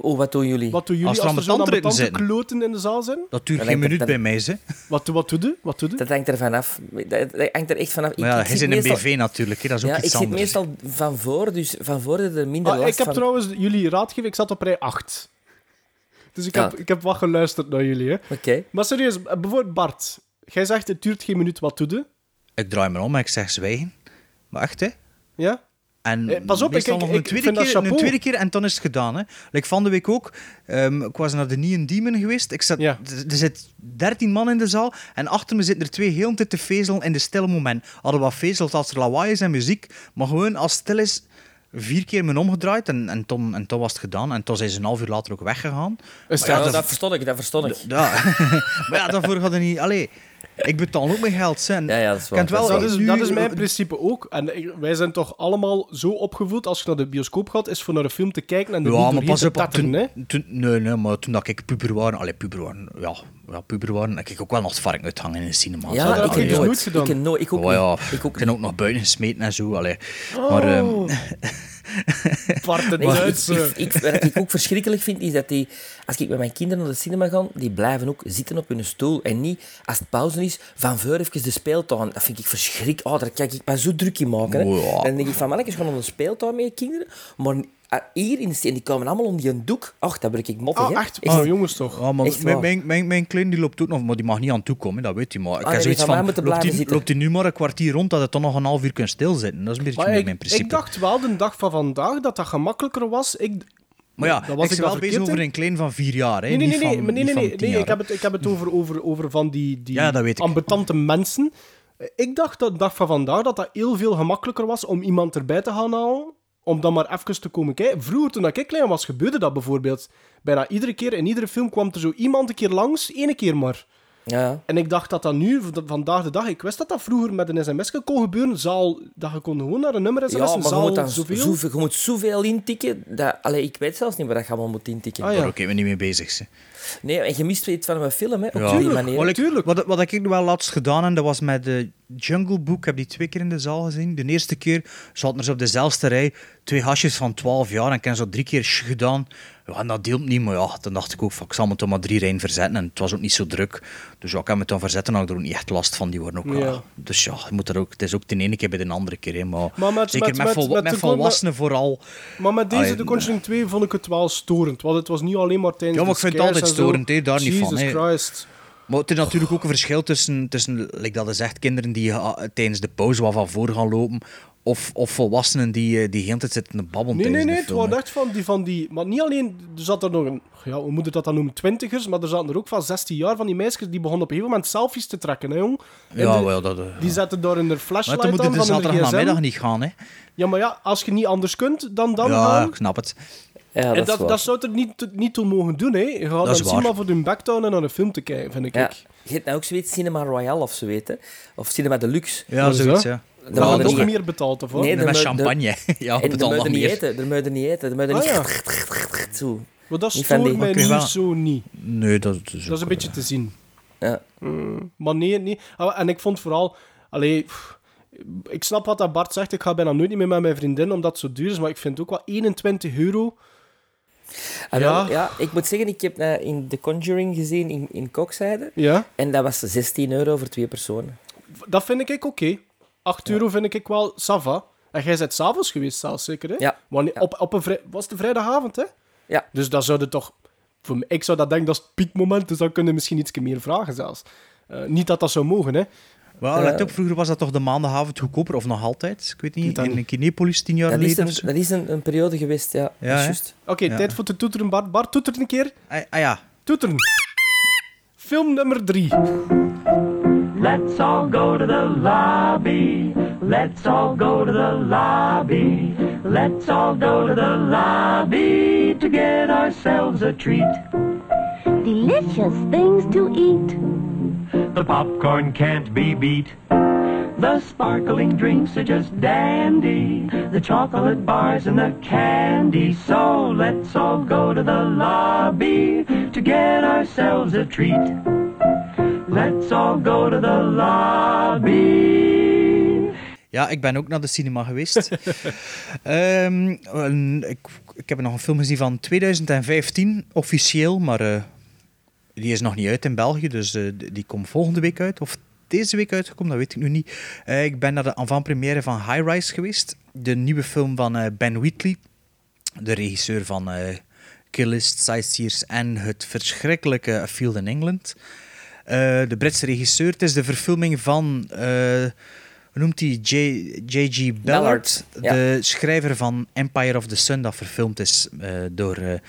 oh, wat doen jullie? Wat doen jullie Als als, er er zo'n ambetante zitten. kloten in de zaal zijn? Dat duurt Dat geen minuut er- bij mij, ze. Wat, wat doe je? Wat doe je? Dat hangt er vanaf. Dat, dat hangt er echt vanaf. Maar ja, ik hij zit zit in een meestal- BV natuurlijk, hè, dat is ook Ja, ik iets zit anders. meestal van voor, dus van voor is er minder Ah, last ik heb van. trouwens jullie raadgeven, ik zat op rij 8. Dus ik, Ja. heb, ik heb wat geluisterd naar jullie. Hè. Oké. Maar serieus, eh, bijvoorbeeld Bart. Jij zegt het duurt geen minuut, wat doe je? Ik draai me om en ik zeg zwijgen. Maar echt, hè. Ja? En Eh, pas op, meestal ik- nog ik- een ik tweede, vind dat keer, een tweede keer en dan is het gedaan. Hè. Like van de week ook. ehm, ik was naar de Neon Demon geweest. Ik zat, Ja. er, zit 13 man in de zaal en achter me zitten er twee heel tijd te vezelen in de stille moment. Hadden wat vezelt als er lawaai is en muziek, maar gewoon als het stil is, vier keer me omgedraaid en, en, toen, en toen was het gedaan. En toen zijn ze een half uur later ook weggegaan. Is Ja, dat, dat- verstond ik, dat verstond ik. Ja. *laughs* maar ja, daarvoor het niet... Allee, ik betaal ook mijn geld. En Ja, ja, dat is waar. wel dat, is, dat is mijn principe ook. En ik- wij zijn toch allemaal zo opgevoed, als je naar de bioscoop gaat, is voor naar een film te kijken en er Ja, niet maar pas te op, tatteren, hè. toen, toen, nee, nee, maar toen dat ik puber waren, allee, puber waren, ja, ja, puber waren, heb ik ook wel nog het vark uithangen in de cinema. Ja, ik ik heb nooit. gedaan. Ik, heb nooit, ik ook Oh, ja, niet. Ik ook ik ben ook nog buiten gesmeten en zo, allee. Maar, ehm, *laughs* Oh. Nee, ik, Duitse. ik, ik, wat ik ook verschrikkelijk vind, is dat die, als ik met mijn kinderen naar de cinema ga, die blijven ook zitten op hun stoel. En niet, als het pauze is, van voor even de speeltuin. Dat vind ik verschrikkelijk. Oh, daar kijk ik me zo druk in maken. Hè. Oh, ja. En dan denk ik van, mannetjes, gaan naar de speeltuin met je kinderen. Maar hier in de stad, die komen allemaal om die een doek. Ach, dat ben ik mottig, Ah, hè. echt? Oh, jongens toch. maar Echt mijn, mijn, mijn, mijn klein die loopt ook nog, maar die mag niet aan toe komen, dat weet je. Maar ik Ah, heb zoiets van loopt blijven die, zitten. loopt die nu maar een kwartier rond, dat het dan nog een half uur kunt stilzitten. Dat is een beetje Maar mijn, ik, mijn principe. ik dacht wel de dag van vandaag dat dat gemakkelijker was. Ik, maar ja, dat was ik wel bezig over een klein van vier jaar, hè, Nee, nee, nee, nee, van, nee, ik heb het, ik heb het over, over, over van die, die Ja, dat weet ik. ambetante mensen. Ik dacht dat de dag van vandaag dat dat heel veel gemakkelijker was om iemand erbij te gaan halen, om dan maar even te komen kijken. Vroeger, toen ik klein was, gebeurde dat bijvoorbeeld. Bijna iedere keer, in iedere film kwam er zo iemand een keer langs, ene keer maar. Ja. En ik dacht dat dat nu, vandaag de dag, ik wist dat dat vroeger met een sms kon gebeuren, zaal, dat je kon gewoon naar een nummer sms, Ja, een maar je zaal, moet, dan zoveel. zoveel, je moet zoveel intikken. Dat, allee, ik weet zelfs niet waar dat je allemaal moet intikken. Ah, ja. Daar ook even niet mee bezig. Hè. Nee, en je mist iets van een film, hè, op Ja. die manier. Wat ik, Tuurlijk. Wat, wat ik wel laatst gedaan heb, dat was met de Jungle Book. Ik heb die twee keer in de zaal gezien. De eerste keer zaten er zo op dezelfde rij twee hasjes van 12 jaar en ik heb zo drie keer gedaan. Ja, en dat deelt niet, maar ja, dan dacht ik ook, van, ik zal me toch maar drie rijen verzetten. En het was ook niet zo druk. Dus ja, ik heb me dan verzetten en ik had er ook niet echt last van. Die worden ook, Ja. ja. Dus ja, je moet er ook, het is ook de ene keer bij de andere keer. Hè, maar, Maar met- zeker met- met, met- vol- met met de- volwassenen vooral. Maar met deze, de Conjuring 2, vond ik het wel storend. Want het was niet alleen maar tijdens Ja, maar ik vind het altijd. Storend, hè, daar niet van, Jesus hè. Christ. Maar het is natuurlijk ook een verschil tussen, tussen like dat is echt kinderen die ah, tijdens de pauze wat van voor gaan lopen. Of, of volwassenen die, eh, die heel de tijd zitten te babbelen Nee, nee, nee. de Het hè. echt van die, van die... Maar niet alleen... Er zat er nog een... Ja, hoe moet je dat dan noemen? Twintigers. Maar er zaten er ook van 16 jaar van die meisjes die begonnen op een gegeven moment selfies te trekken, hè, jong? En Ja, de- wel, dat... eh, Die zetten daar in Maar flashlight aan de van hun zaterdag namiddag niet gaan, hè. Ja, maar ja, als je niet anders kunt, dan dan ja, gaan. ik snap het. Ja, en dat, dat, is dat zou er niet, niet toe mogen doen, hè. Je gaat Dat dan maar voor hun houden en naar een film te kijken, vind ik. Ja. Je hebt nou ook zoiets Cinema Royale of zo weten. Of Cinema Deluxe. Ja, is zoiets, dat? ja. Daar je nog meer betaald, wat? Nee, met champagne. *laughs* ja, En niet meer. eten. Dan moet je niet eten. Dan moet Ah, niet... ja. *laughs* Zo. Maar dat stoort mij nu wel. zo niet. Nee, dat is Dat is een beetje te zien. Ja. Mm, maar nee, nee. Ah, En ik vond vooral... Allee, ik snap wat dat Bart zegt. Ik ga bijna nooit niet meer met mijn vriendin, omdat het zo duur is. Maar ik vind ook wel 21 euro... En Ja. ja. ik moet zeggen, ik heb eh, in The Conjuring gezien in, in Kokzijde. Ja, En dat was 16 euro voor twee personen. dat vind ik oké. 8 euro vind ik wel sava. En jij bent s'avonds geweest zelfs, zeker, hè? Ja. Wanneer, Ja. Op, op een vrij, was het een vrijdagavond, hè? Ja. Dus dat zouden toch... Voor mij, ik zou dat denken, dat is het piekmoment, dus dan kunnen misschien iets meer vragen zelfs. Eh, niet dat dat zou mogen, hè? Wel, let Eh, op, vroeger was dat toch de maandagavond goedkoper, of nog altijd? Ik weet niet, dat in. Kinepolis tien jaar Dat is, geleden een, of zo. dat is een, een periode geweest, ja. Ja. Oké, Ja. tijd voor te toeteren, Bart. Bart, toeter een keer. Ah, ah ja, Toeteren. Film nummer 3. Let's all go to the lobby. Let's all go to the lobby. Let's all go to the lobby to get ourselves a treat. Delicious things to eat. The popcorn can't be beat. The sparkling drinks are just dandy. The chocolate bars and the candy. So let's all go to the lobby to get ourselves a treat. Let's all go to the lobby. Ja, ik ben ook naar de cinema geweest. *laughs* Een- ik, ik heb nog een film gezien van 2015, officieel, maar eh, die is nog niet uit in België, dus eh, die komt volgende week uit. Of deze week uitgekomen, dat weet ik nu niet. Eh, ik ben naar de avant-première van High Rise geweest, de nieuwe film van eh, Ben Wheatley, de regisseur van eh Kill List, Sightseers en het verschrikkelijke A Field in England. De Britse regisseur, het is de verfilming van... hoe noemt hij? J.G. Ballard, Ballard, ja. de schrijver van Empire of the Sun, dat verfilmd is door,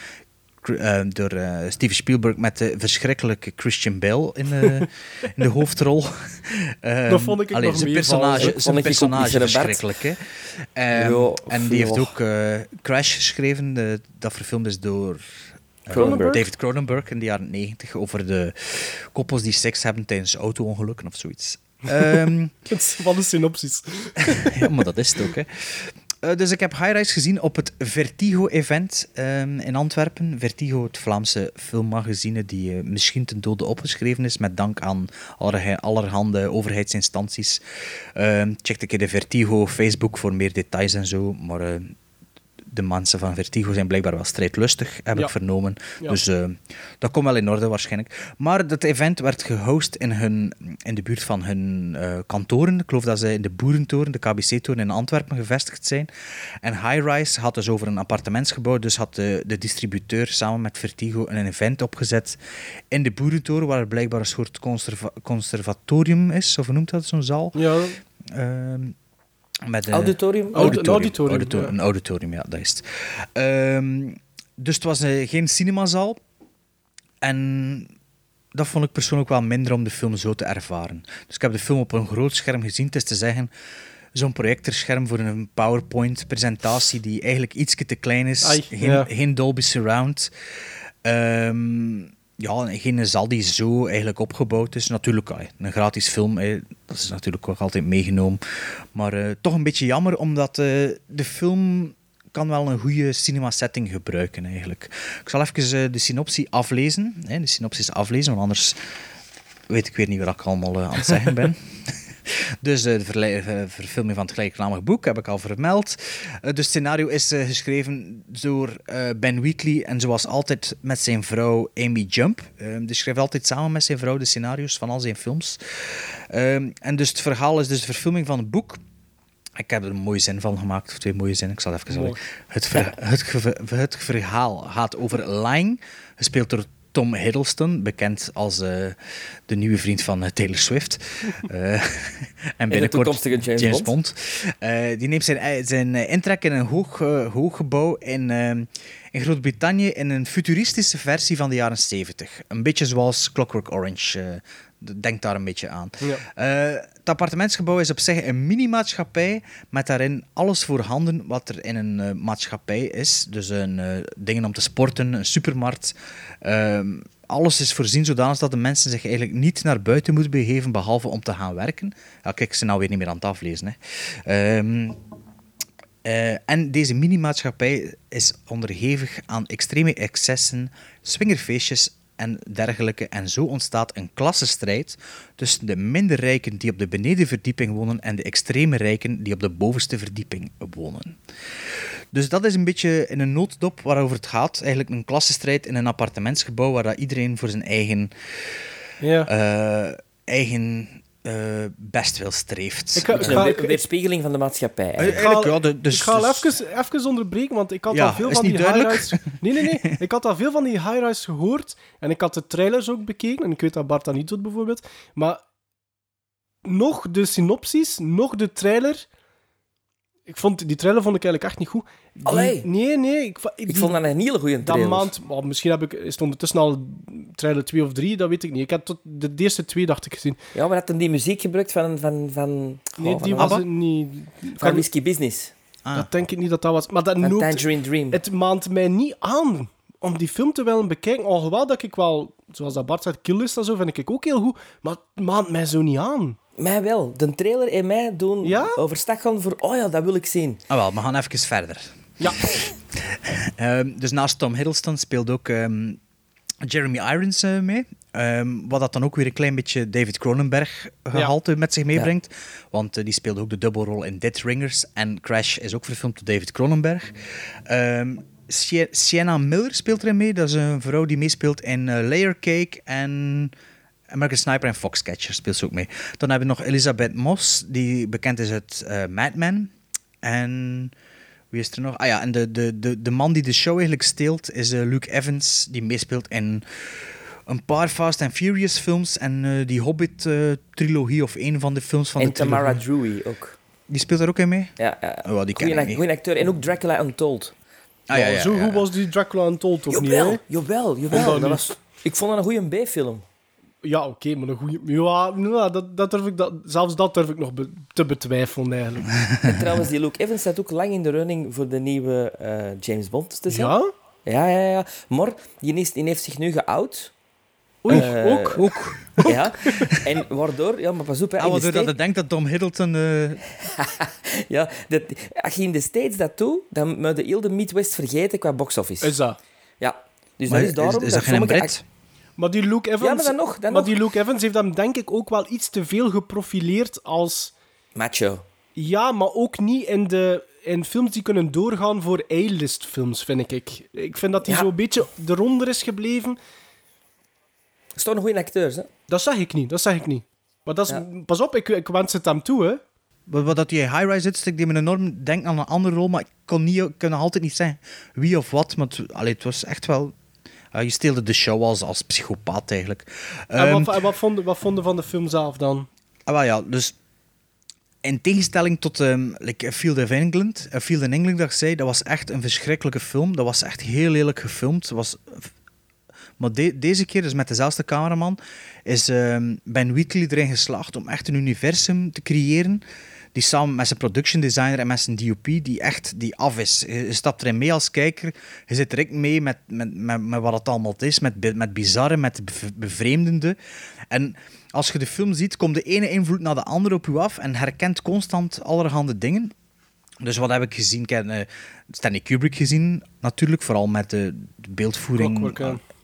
eh, door eh, Steven Spielberg met de verschrikkelijke Christian Bale in, eh, *laughs* in de hoofdrol. Ehm, Dat vond ik allee, nog zijn personage, zijn personage verschrikkelijk. Hè? Ehm, en die heeft ook Crash geschreven, de- dat verfilmd is door Cronenberg. David Cronenberg in de jaren 90 over de koppels die seks hebben tijdens auto-ongelukken of zoiets. *laughs* Ehm, Het is van de synopsis. *laughs* ja, maar dat is het ook. Hè. Eh, dus ik heb High Rise gezien op het Vertigo-event ehm, in Antwerpen. Vertigo, het Vlaamse filmmagazine, die eh, misschien ten dode opgeschreven is, met dank aan allerlei- allerhande overheidsinstanties. Ehm check de Vertigo Facebook voor meer details en zo. Maar eh, de mensen van Vertigo zijn blijkbaar wel strijdlustig, heb Ja. ik vernomen. Ja. Dus eh, dat komt wel in orde waarschijnlijk. Maar dat event werd gehost in, hun, in de buurt van hun eh, kantoren. Ik geloof dat ze in de Boerentoren, de KBC-toren in Antwerpen gevestigd zijn. En High Rise had dus over een appartementsgebouw, dus had de, de distributeur samen met Vertigo een event opgezet in de Boerentoren, waar er blijkbaar een soort conserva- conservatorium is, of hoe noemt dat, zo'n zaal? Ja, Ehm, met, eh, Auditorium? Audi- auditorium, Auditor- ja. Een auditorium, ja, dat is het. Ehm, dus het was eh, geen cinemazaal. En dat vond ik persoonlijk wel minder om de film zo te ervaren. Dus ik heb de film op een groot scherm gezien. Het is te zeggen, zo'n projectorscherm voor een PowerPoint-presentatie die eigenlijk iets te klein is. Ai, geen, ja. geen Dolby Surround. Ehm, ja, geen zaal die zo eigenlijk opgebouwd is. Natuurlijk, een gratis film, eh, dat is natuurlijk ook altijd meegenomen. Maar eh, toch een beetje jammer, omdat eh, de film kan wel een goede cinema-setting gebruiken eigenlijk. Ik zal even eh, de synopsis aflezen. Hè, de synopsis aflezen, want anders weet ik weer niet wat ik allemaal aan het zeggen ben. *laughs* *laughs* Dus eh, de eh, verfilming van het gelijknamige boek heb ik al vermeld. Eh, de scenario is eh, geschreven door eh, Ben Wheatley en zoals altijd met zijn vrouw Amy Jump. Eh, die schrijft altijd samen met zijn vrouw de scenario's van al zijn films. Ehm, en dus het verhaal is dus de verfilming van het boek. Ik heb er een mooie zin van gemaakt, of twee mooie zinnen. Ik zal even Mooi. zeggen. Het, ver- het, het verhaal gaat over Lang, gespeeld door Tom Hiddleston, bekend als eh, de nieuwe vriend van eh, Taylor Swift. *laughs* Eh, *laughs* en binnenkort toekomstige James Bond. Die neemt zijn, zijn intrek in een hoog, hoog gebouw in, in Groot-Brittannië in een futuristische versie van de jaren 70. Een beetje zoals Clockwork Orange. Denk daar een beetje aan. Ja. Eh, het appartementsgebouw is op zich een mini-maatschappij met daarin alles voorhanden wat er in een eh, maatschappij is. Dus een, eh, dingen om te sporten, een supermarkt. Ehm, alles is voorzien zodanig dat de mensen zich eigenlijk niet naar buiten moeten begeven behalve om te gaan werken. Ja, kijk, ze nou weer niet meer aan het aflezen. Hè. Ehm, eh, en deze mini-maatschappij is onderhevig aan extreme excessen, swingerfeestjes en dergelijke. En zo ontstaat een klassenstrijd tussen de minder rijken die op de benedenverdieping wonen en de extreme rijken die op de bovenste verdieping wonen. Dus dat is een beetje in een nooddop waarover het gaat. Eigenlijk een klassenstrijd in een appartementsgebouw waar dat iedereen voor zijn eigen, Ja. eh, eigen eh, best wel streeft. Ik ga- een, we- een weerspiegeling van de maatschappij. Ja, de- dus- ik ga al dus- even, even onderbreken, want ik had Ja, al veel is van niet die duidelijk? high-rise... Nee, nee, nee. *laughs* Ik had al veel van die high-rise gehoord. En ik had de trailers ook bekeken. En ik weet dat Bart dat niet doet, bijvoorbeeld. Maar nog de synopsis, nog de trailer... Ik vond, die trailer vond ik eigenlijk echt niet goed. Die- Allee. Nee, nee. Ik, vond dat een hele goede dat trailer. maand... oh, misschien heb ik, is het ondertussen al trailer 2 of 3, dat weet ik niet. Ik heb tot de, de eerste twee, dacht ik, gezien. Ja, maar had hem die muziek gebruikt van... van, van Nee, van die was het niet... Van Whiskey Business. Ah. Dat denk ik niet dat dat was. Maar dat Van noopt- Tangerine Dream. Het maand mij niet aan om die film te willen bekijken. Alhoewel dat ik wel, zoals dat Bart zegt, Kill List en zo vind ik ook heel goed. Maar het maand mij zo niet aan. Mij wel. De trailer en mij doen Ja? overstag gaan voor... Oh ja, dat wil ik zien. Ah, wel, we gaan even verder. Ja. *laughs* Ehm, dus naast Tom Hiddleston speelt ook ehm, Jeremy Irons eh, mee. Ehm, wat dat dan ook weer een klein beetje David Cronenberg gehalte met zich meebrengt. Want eh, die speelde ook de dubbelrol in Dead Ringers. En Crash is ook verfilmd door David Cronenberg. Ehm, Sie- Sienna Miller speelt erin mee. Dat is een vrouw die meespeelt in eh, Layer Cake en American Sniper en Foxcatcher speelt ze ook mee. Dan hebben we nog Elizabeth Moss, die bekend is uit eh, Mad Men. En wie is er nog? Ah ja, en de, de, de, de man die de show eigenlijk steelt is eh, Luke Evans, die meespeelt in een paar Fast and Furious films en eh, die Hobbit-trilogie of een van de films van en de Tamara trilogie. Drewy ook. Die speelt er ook in mee? Ja, ja. Oh, wel, die ken Goeie, ik niet. goeie acteur. En ook Dracula Untold. Ah, ja, ja, zo ja. goed was die Dracula Untold toch niet, Jawel, hè? jawel, dat was, ik vond dat een goede B-film. Ja, oké, maar een goede... Ja, ja dat, dat durf ik, dat, zelfs dat durf ik nog be- te betwijfelen, eigenlijk. *laughs* En trouwens, die Luke Evans staat ook lang in de running voor de nieuwe eh, James Bond te zijn. Ja? Ja, ja, ja. Maar die, is, die heeft zich nu geout. Oei, Eh, ook? Ook. Ja. En waardoor... Ja, maar pas op, hè, Ah, in de waardoor dat States- ik denk dat Tom Hiddleston... eh, *laughs* Ja, dat, als je in de States dat doet, dan moet je heel de Midwest vergeten qua box-office. Is dat? Ja. Dus Maar dat is daarom is, is dat geen sommige Brit? Maar die Luke Evans... Ja, maar dan nog, dan maar nog. die Luke Evans heeft hem denk ik ook wel iets te veel geprofileerd als... Macho. Ja, maar ook niet in, de, in films die kunnen doorgaan voor A-list films, vind ik. Ik vind dat hij Ja. zo een beetje eronder is gebleven. Er staan goede acteurs, hè? Dat zeg ik niet, dat zeg ik niet. Maar dat is, Ja. pas op, ik, ik wens het hem toe, hè. Wat, dat die high-rise zit, ik die me enorm denk aan een andere rol, maar ik kon, niet, kon nog altijd niet zeggen wie of wat. Maar het, allee, het was echt wel... ah, je steelde de show als, als psychopaat eigenlijk. en Ehm, wat, en wat, vonden, wat vonden van de film zelf dan? Ah, wel ja, dus in tegenstelling tot ehm like Field of England, Field in England, dat ik zei, dat was echt een verschrikkelijke film. Dat was echt heel lelijk gefilmd. Was... Maar de- deze keer, dus met dezelfde cameraman, is ehm, Ben Wheatley erin geslaagd om echt een universum te creëren. Die samen met zijn production designer en met zijn DOP, die echt die af is. Je, stapt erin mee als kijker. Je zit direct mee met, met, met, met wat het allemaal is, met, met bizarre, met bev- bevreemdende. En als je de film ziet, komt de ene invloed naar de andere op je af en herkent constant allerhande dingen. Dus wat heb ik gezien? Ik eh, Stanley Kubrick gezien, natuurlijk. Vooral met de, beeldvoering.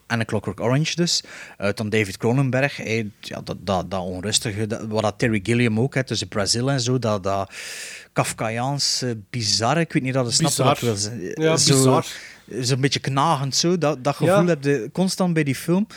En de Clockwork Orange dus. Eh, dan David Cronenberg, eh, ja, dat, dat, dat onrustige, dat, wat dat Terry Gilliam ook, hè, tussen Brazil en zo, dat, dat Kafkaiaans eh, bizarre, ik weet niet dat het snapt wat wil zeggen. Ja, zo, bizar. Zo'n beetje knagend zo, dat, dat gevoel Ja. heb je constant bij die film.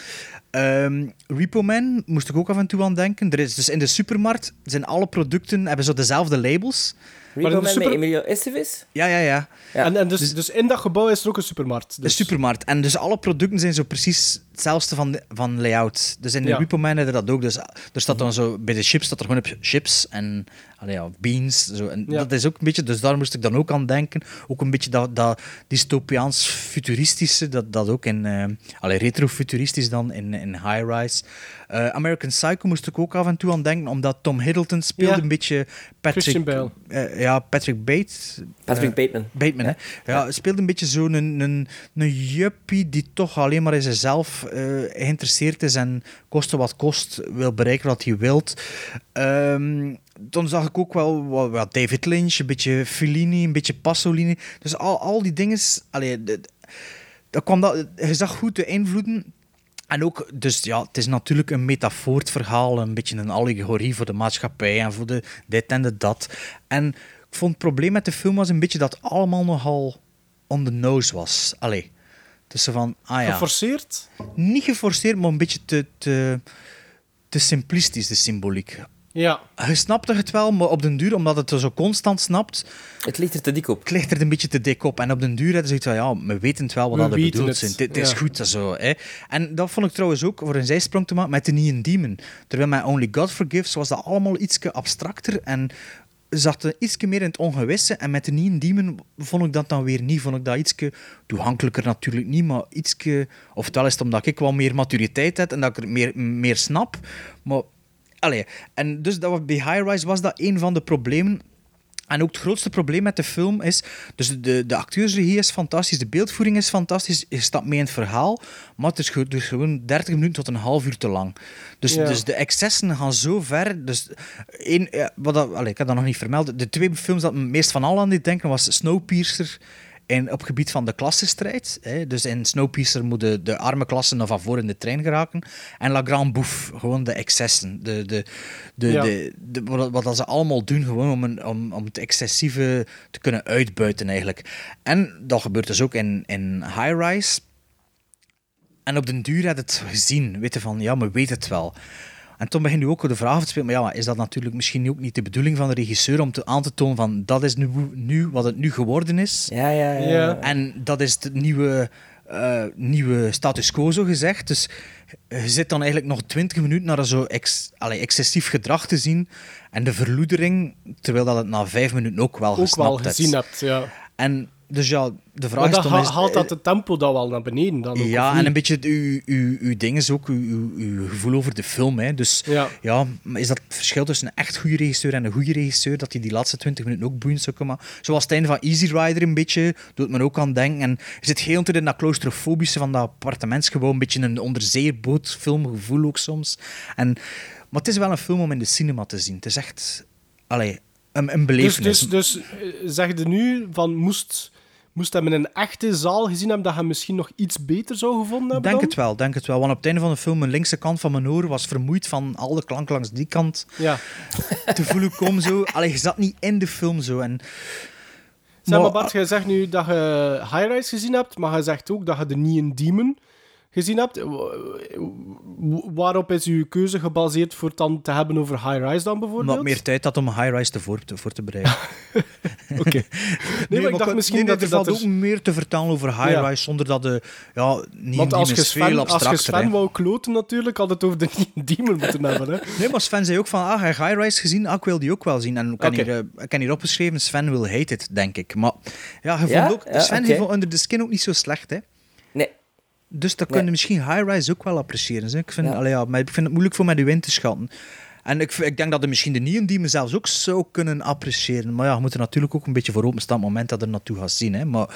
Ehm, Repo Man moest ik ook af en toe aan denken. Er is, dus in de supermarkt zijn alle producten hebben zo dezelfde labels. Repo Man super- met Emilio Estevez? Ja, ja, ja. En, en dus, dus in dat gebouw is er ook een supermarkt. De Dus. supermarkt. En dus alle producten zijn zo precies hetzelfde van, de- van layout. Dus in de Ja. Repo Man hebben dat ook. Dus er staat dan zo, bij de chips staat er gewoon op chips en allee, ja, beans. Zo. En Ja. dat is ook een beetje, dus daar moest ik dan ook aan denken. Ook een beetje dat, dat dystopiaans futuristische, dat, dat ook in, eh allee, retro-futuristisch dan in, in High Rise. Eh, American Psycho moest ik ook af en toe aan denken, omdat Tom Hiddleston speelde Ja. een beetje Patrick... Eh, ja, Patrick Bates. Patrick Bateman. Bateman, hè? Ja, speelde een beetje zo'n een, een, een juppie die toch alleen maar in zichzelf geïnteresseerd is en koste wat kost wil bereiken wat hij wilt. Ehm, dan zag ik ook wel wat, David Lynch, een beetje Fellini, een beetje Pasolini. Dus al, al die dingen... Allee, dat kwam dat, je zag goed de invloeden. En ook, dus ja, het is natuurlijk een metafoor, het verhaal, een beetje een allegorie voor de maatschappij en voor de dit en de dat. En ik vond het probleem met de film was een beetje dat allemaal nogal on the nose was. Allee, dus van, ah ja. Geforceerd? Niet geforceerd, maar een beetje te, te, te simplistisch, de symboliek. Ja. Je snapte het wel, maar op den duur, omdat het er zo constant snapt... Het ligt er te dik op. Het ligt er een beetje te dik op. En op den duur hadden ze zoiets van, ja, we weten het wel wat We dat er bedoeld het, zijn. Het is ja. goed, zo. Hè. En dat vond ik trouwens ook, voor een zijsprong te maken, met de Neon Demon. Terwijl met Only God Forgives was dat allemaal iets abstracter en zat iets meer in het ongewisse. En met de Neon Demon vond ik dat dan weer niet. Vond ik dat iets toegankelijker natuurlijk niet, maar iets... Oftewel is het omdat ik wel meer maturiteit heb en dat ik er meer, meer snap. Maar... Allee, en dus dat bij High Rise was dat een van de problemen en ook het grootste probleem met de film is... Dus de, de acteursregie is fantastisch, de beeldvoering is fantastisch, je stapt mee in het verhaal, maar het is dus gewoon 30 minuten tot een half uur te lang. Dus, Ja. dus de excessen gaan zo ver. Dus één, ja, wat dat, allee, ik heb dat nog niet vermeld. De twee films dat me meest van al aan dit denken was Snowpiercer en op gebied van de klassenstrijd. Hè. Dus in Snowpiercer moeten de arme klassen nog van voor in de trein geraken. En La Grande Bouffe, gewoon de excessen. De, de, de, Ja. de, de- wat, wat ze allemaal doen, gewoon om, een, om, om het excessieve te kunnen uitbuiten eigenlijk. En dat gebeurt dus ook in, in High Rise. En op den duur had het gezien, weten van, ja, maar weet het wel. En toen begin je ook de vraag te spelen, maar ja, maar is dat natuurlijk misschien ook niet de bedoeling van de regisseur om te, aan te tonen van, dat is nu, nu wat het nu geworden is. Ja, ja, ja. Ja. En dat is de nieuwe, eh, nieuwe status quo, zo gezegd. Dus je zit dan eigenlijk nog twintig minuten naar zo ex, allee, excessief gedrag te zien. En de verloedering, terwijl dat het na vijf minuten ook wel Ook wel gesnapt gezien hebt, ja. En dus ja, de vraag Maar is dan... is- haalt dat het tempo dan wel naar beneden dan ook, ja, en een beetje uw, uw, uw ding is ook uw, uw, uw gevoel over de film. Hè. Dus Ja. is dat het verschil tussen een echt goede regisseur en een goede regisseur, dat hij die laatste 20 minuten ook boeiend zou kunnen maken? Zoals het einde van Easy Rider een beetje, doet men ook aan denken. En je zit heel in dat claustrofobische van dat appartementsgebouw, een beetje een onderzeebootfilmgevoel ook soms. En, maar het is wel een film om in de cinema te zien. Het is echt... Allee, een, een Dus, belevenis. dus, dus eh, zeg je nu van moest, moest hem in een echte zaal gezien hebben dat hij misschien nog iets beter zou gevonden hebben? Denk dan? het wel, denk het wel. Want op het einde van de film, mijn linkse kant van mijn oor was vermoeid van al de klank langs die kant Ja. te voelen komen. Zo. Allee, je zat niet in de film zo. En, Zeg maar Bart, jij zegt nu dat je High Rise gezien hebt, maar je zegt ook dat je de Neon Demon gezien hebt. Waarop is uw keuze gebaseerd voor het dan te hebben over High Rise dan bijvoorbeeld? Wat meer tijd had om een high-rise te voor, te, voor te bereiden. *laughs* *laughs* Oké. Nee, maar ik dacht misschien nee, nee, dat er dat valt er- ook meer te vertalen over high-rise zonder dat de... Ja, niet Want als je, Sven, als je. Sven wou kloten natuurlijk, had het over de *laughs* Demon moeten hebben. Hè? Nee, maar Sven zei ook van, ah, hij high-rise gezien, ah, ik wil die ook wel zien. En ik heb Oké. hier, eh, ik heb hier opgeschreven, Sven will hate it, denk ik. Maar ja, je Ja? vond ook, Ja, Sven oké. vond Under the Skin ook niet zo slecht, hè. Dus dat Nee. kun je misschien high-rise ook wel appreciëren. Hè? Ik, vind, Ja. allee, ja, maar ik vind het moeilijk voor mij die in te schatten. En ik, ik denk dat je misschien de Neon Demon zelfs ook zou kunnen appreciëren. Maar ja, je moet er natuurlijk ook een beetje voor openstaan op het moment dat je er naartoe gaat zien. Hè? Maar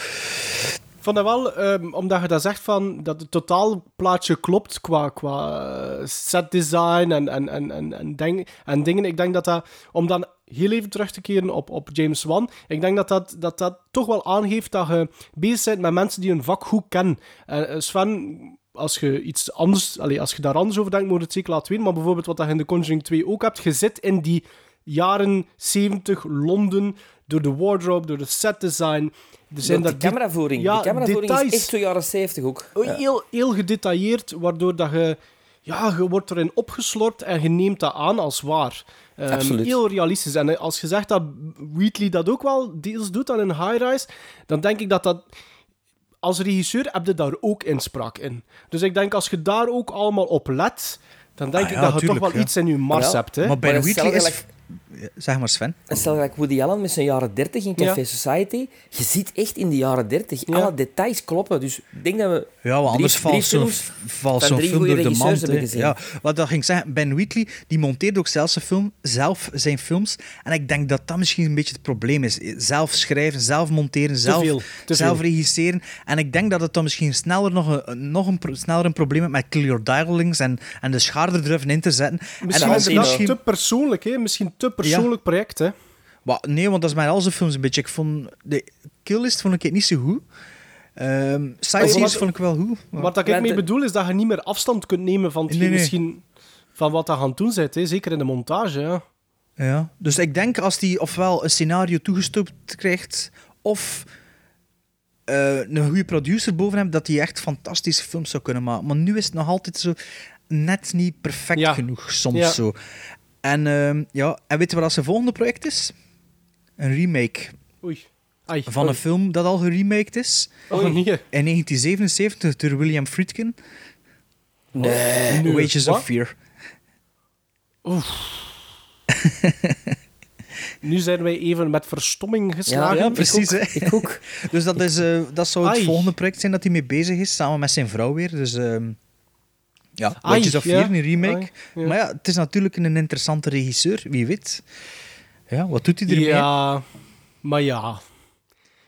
Ik vond dat wel, ehm, omdat je dat zegt van dat het totaalplaatje klopt qua, qua eh, setdesign en, en, en, en, en, ding- en dingen. Ik denk dat dat, om dan heel even terug te keren op, op James Wan, ik denk dat dat, dat dat toch wel aangeeft dat je bezig bent met mensen die een vak goed kennen. En eh, Sven, als je iets anders, allee, als je daar anders over denkt, moet je het zeker laten weten. Maar bijvoorbeeld wat je in The Conjuring 2 ook hebt, je zit in die jaren 70 Londen, door de wardrobe, door de. Er zijn Door daar de cameravoering. Ja, de cameravoering details. is echt zo jaren 70 ook. Heel, heel gedetailleerd, waardoor dat je ja, je wordt erin opgeslorpt en je neemt dat aan als waar. Ehm, Absoluut. Heel realistisch. En eh, als je zegt dat Wheatley dat ook wel deels doet dan in High Rise, dan denk ik dat dat... Als regisseur heb je daar ook inspraak in. Dus ik denk, als je daar ook allemaal op let, dan denk Ah, ik ja, dat je tuurlijk, toch wel ja. iets in je mars ja. hebt. Hè? Maar bij Maar Wheatley is... Zeg maar, Sven. En stel gelijk Woody Allen met zijn jaren 30 in Café Ja. Society. Je ziet echt in de jaren 30. Ja. Alle details kloppen. Dus ik denk dat we Ja, want anders valt zo'n film door de mand. Ja, wat dat ging zeggen, Ben Wheatley die monteert ook zelf zijn, film, zelf zijn films. En ik denk dat dat misschien een beetje het probleem is. Zelf schrijven, zelf monteren, zelf, veel, te zelf veel. regisseren. En ik denk dat het dan misschien sneller nog een, nog een, sneller een probleem heeft met clear dialings en, en de schaar er even in te zetten. Misschien en is het misschien... te persoonlijk, hè? Misschien te persoonlijk project, hè? Maar nee, want dat is met al zijn films een beetje. Ik vond de Killlist vond ik het niet zo goed. Ehm Sightseers wat- vond ik wel goed. maar- Wat ik mee bedoel, is dat je niet meer afstand kunt nemen van hetgeen Nee, nee. misschien van wat dat gaan doen zit, hè? zeker in de montage. Ja. Ja, dus ik denk als hij ofwel een scenario toegestopt krijgt, of eh, een goede producer boven hem, dat hij echt fantastische films zou kunnen maken. Maar nu is het nog altijd zo net niet perfect Ja. genoeg, soms Ja. zo. En, ehm, ja, en weet je wat zijn volgende project is? Een remake Oei. Ai, van oei. een film dat al geremaked is. Oh, nee. In 1977 door William Friedkin. Nee. Nu, Wages wat? of Fear. *laughs* Nu zijn wij even met verstomming geslagen. ja, precies, Ik ook. hè. *laughs* Ik ook. Dus dat, is, eh, dat zou het Ai. volgende project zijn dat hij mee bezig is, samen met zijn vrouw weer. Dus ehm ja, Ai, Wages of ja. Fear, een remake. Ai, ja. Maar ja, het is natuurlijk een interessante regisseur, wie weet. Ja, wat doet hij ermee? Ja, maar ja.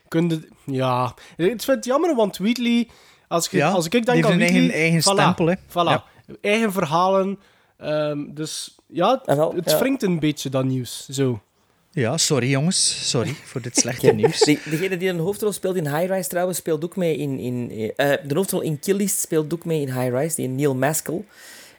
Kun je- ja. Ik vind het jammer, want Wheatley... Als, je, Ja, als ik denk heeft aan een Wheatley... eigen- eigen voilà, stempel, hè. Voilà. Ja. Eigen verhalen. ehm, dus ja, wel, het ja. wringt een beetje, dat nieuws. Zo. Ja, sorry jongens. Sorry *laughs* voor dit slechte nieuws. de- degene die een hoofdrol speelt in High Rise trouwens, speelt ook mee in... in eh, de hoofdrol in Kill List speelt ook mee in High Rise, die Neil Maskell.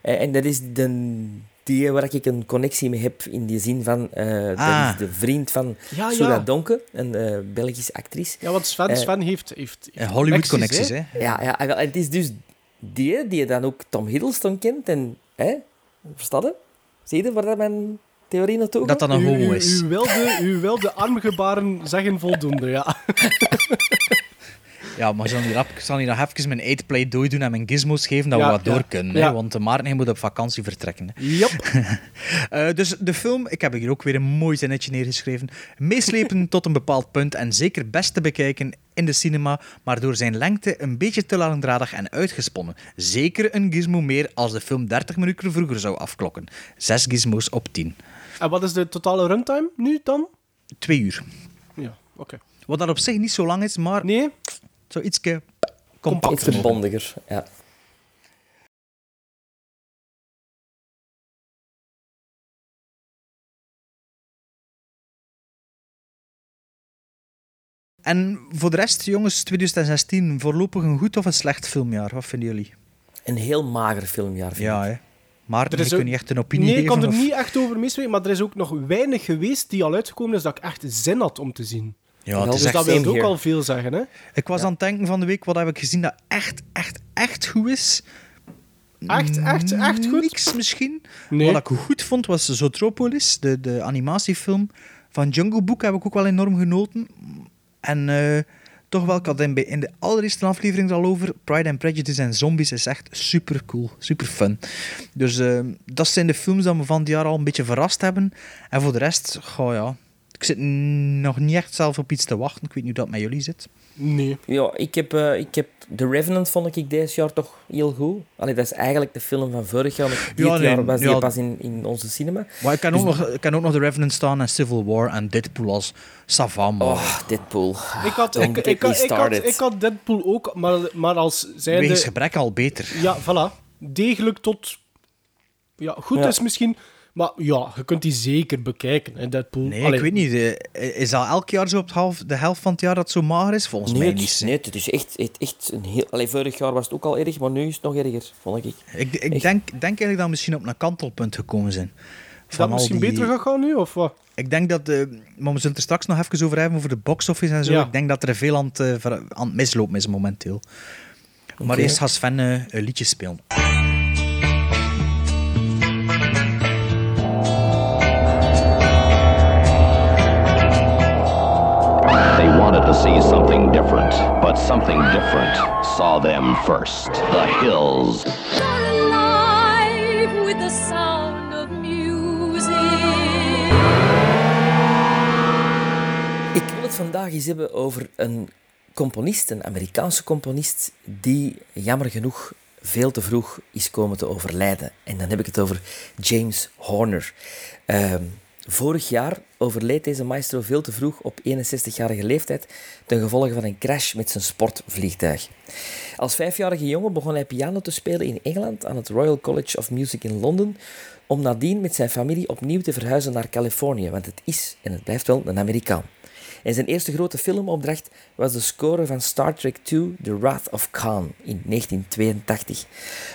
Eh, en dat is de, die waar ik een connectie mee heb, in die zin van... eh, Ah. Dat is de vriend van Ja. Donke, een eh, Belgische actrice. Ja, want Sven, Eh, Sven heeft, heeft, Eh, heeft Hollywood connecties, hè. Ja, ja, en het is dus die die dan ook Tom Hiddleston kent. En, hè, verstaat je? Zie je waar dat mijn theorie naartoe Dat dat een U, homo u, is. u, wilde, u wilde armgebaren zeggen voldoende, ja. *laughs* Ja, maar ik zal hier, ik zal hier nog even mijn eetplay dooi doen en mijn gizmos geven dat Ja, we wat door ja, kunnen. Hè, ja. want de Maarten hij moet op vakantie vertrekken. Hè. Yep. *laughs* Eh, dus de film, ik heb hier ook weer een mooi zinnetje neergeschreven. Meeslepen *laughs* tot een bepaald punt en zeker best te bekijken in de cinema, maar door zijn lengte een beetje te langdradig en uitgesponnen. Zeker een gizmo meer als de film 30 minuten vroeger zou afklokken. Zes gizmos op 10. En wat is de totale runtime nu dan? Twee uur. Ja, oké. Wat dat op zich niet zo lang is, maar Nee? zo ietske Iets compacter. bondiger, ja. En voor de rest, jongens, 2016, voorlopig een goed of een slecht filmjaar? Wat vinden jullie? Een heel mager filmjaar, vind Ja, ik. hè. Maarten, Er je is ook- niet echt een opinie Nee, ik geven. kan er of- niet echt over meespreken, maar er is ook nog weinig geweest die al uitgekomen is dat ik echt zin had om te zien. Ja, Wel, het is Dus dat wil ook al veel zeggen, hè? Ik was aan het denken van de week, wat heb ik gezien dat echt, echt, echt goed is? Echt, echt, echt goed? Niks misschien. Nee. Wat ik goed vond was Zootropolis, de, de animatiefilm van Jungle Book, heb ik ook wel enorm genoten. En eh, toch wel, in, in de allereerste aflevering al over, Pride and Prejudice en Zombies is echt super cool, super fun. Dus eh, dat zijn de films die me van het jaar al een beetje verrast hebben. En voor de rest, goh ja, ik zit nog niet echt zelf op iets te wachten. Ik weet niet hoe dat met jullie zit. Nee. Ja, ik heb, eh, ik heb The Revenant vond ik dit jaar toch heel goed. Allee, dat is eigenlijk de film van vorig jaar. maar Dit Ja, nee, jaar was die ja. pas in, in onze cinema. Maar ik kan, Dus- ook nog, ik kan ook nog The Revenant staan en Civil War en Deadpool als Savam. Oh, Deadpool. Ik had, Don't ik, get ik, me ik, had, ik had Deadpool ook, maar, maar als zijnde... Wegens gebrek al beter. Ja, voilà. Degelijk tot... Ja, goed Ja. is misschien... Maar ja, je kunt die zeker bekijken, hè, Deadpool. Nee, Allee, ik weet niet. eh, Is dat elk jaar zo op het half, de helft van het jaar dat het zo mager is? Volgens Nee, mij het, niet. nee, het is echt, echt, echt een heel... Allee, vorig jaar was het ook al erg, maar nu is het nog erger, vond ik. Ik, ik denk, denk eigenlijk dat we misschien op een kantelpunt gekomen zijn. dat al misschien die- beter gaat gaan nu, of wat? Ik denk dat... eh, maar we zullen het er straks nog even over hebben, over de box-office en zo. Ja. Ik denk dat er veel aan het, eh, aan het mislopen is momenteel. Maar eerst gaat Sven een liedje spelen. See something different, but something different saw them first. The hills. alive with the sound of music. Ik wil het vandaag eens hebben over een componist, een Amerikaanse componist, die jammer genoeg veel te vroeg is komen te overlijden. En dan heb ik het over James Horner. Ehm, vorig jaar overleed deze maestro veel te vroeg op 61-jarige leeftijd ten gevolge van een crash met zijn sportvliegtuig. Als vijfjarige jongen begon hij piano te spelen in Engeland aan het Royal College of Music in Londen, om nadien met zijn familie opnieuw te verhuizen naar Californië, want het is en het blijft wel een Amerikaan. En zijn eerste grote filmopdracht was de score van Star Trek II, The Wrath of Khan, in 1982.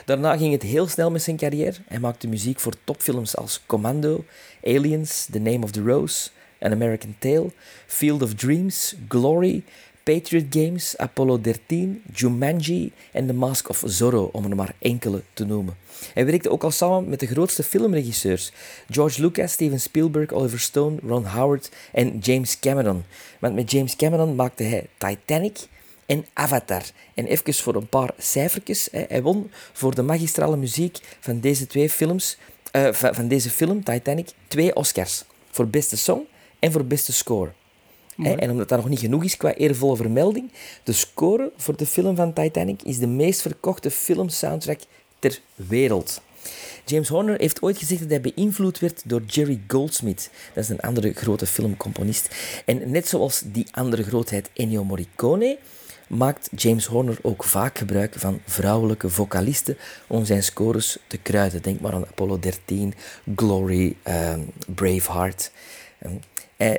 Daarna ging het heel snel met zijn carrière. Hij maakte muziek voor topfilms als Commando, Aliens, The Name of the Rose, An American Tale, Field of Dreams, Glory, Patriot Games, Apollo 13, Jumanji en The Mask of Zorro, om er maar enkele te noemen. Hij werkte ook al samen met de grootste filmregisseurs: George Lucas, Steven Spielberg, Oliver Stone, Ron Howard en James Cameron. Want met James Cameron maakte hij Titanic en Avatar. En even voor een paar cijfertjes: hij won voor de magistrale muziek van deze twee films, eh, van deze film, Titanic, twee Oscars. Voor beste song en voor beste score. Mooi. En omdat dat nog niet genoeg is qua eervolle vermelding, de score voor de film van Titanic is de meest verkochte filmsoundtrack ter wereld. James Horner heeft ooit gezegd dat hij beïnvloed werd door Jerry Goldsmith. Dat is een andere grote filmcomponist. En net zoals die andere grootheid Ennio Morricone, maakt James Horner ook vaak gebruik van vrouwelijke vocalisten om zijn scores te kruiden. Denk maar aan Apollo 13, Glory, ehm, Braveheart. Ehm, eh,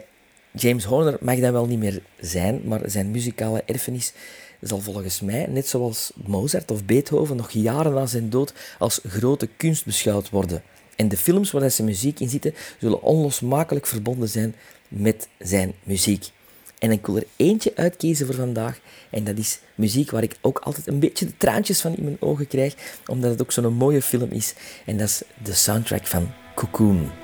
James Horner mag dat wel niet meer zijn, maar zijn muzikale erfenis zal volgens mij, net zoals Mozart of Beethoven, nog jaren na zijn dood als grote kunst beschouwd worden. En de films waar zijn muziek in zitten, zullen onlosmakelijk verbonden zijn met zijn muziek. En ik wil er eentje uitkiezen voor vandaag. En dat is muziek waar ik ook altijd een beetje de traantjes van in mijn ogen krijg, omdat het ook zo'n mooie film is. En dat is de soundtrack van Cocoon.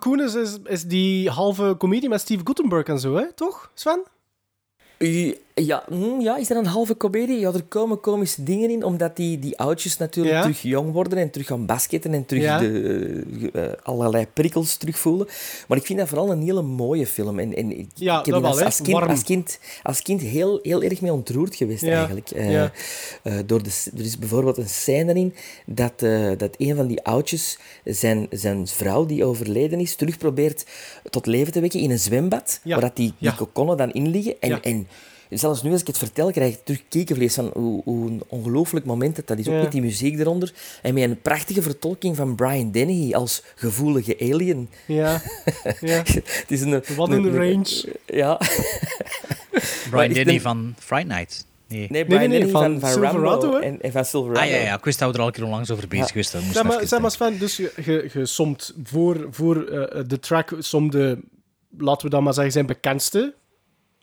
Cocoon is, is, die halve comedie met Steve Guttenberg en zo, hè? toch, Sven? Ja, mm, ja, is er een halve comedie? Ja, er komen komische dingen in, omdat die, die oudjes natuurlijk Ja. terug jong worden en terug gaan basketten en terug Ja. de, eh, eh, allerlei prikkels terugvoelen. Maar ik vind dat vooral een hele mooie film. En, en ik, Ja, ik heb dat er wel, als, kind, als, kind, als kind heel, heel erg mee ontroerd geweest, eigenlijk. Eh, door de, er is bijvoorbeeld een scène in dat, dat een van die oudjes zijn, zijn vrouw, die overleden is, terug probeert tot leven te wekken in een zwembad, waar dat die, die kokonnen dan in liggen. En, en zelfs nu als ik het vertel, krijg ik terug kiekenvlees van hoe, hoe een ongelooflijk moment dat, dat is. Ook Ja. met die muziek eronder. En met een prachtige vertolking van Brian Dennehy als gevoelige alien. Ja. *laughs* ja. het is een, Wat een range. Ja. *laughs* Brian is Denny de- van Fright Night. Nee. Nee, Brian nee, nee, Dennehy van van, Silverado, en, en van Silverado. Ah ja, ja, ik wist dat we er al een keer onlangs over bezig Ja. zijn. Zeg maar, even zeg maar Sven, dus je, je, je somt voor, voor eh, de track som de, laten we dan maar zeggen, zijn bekendste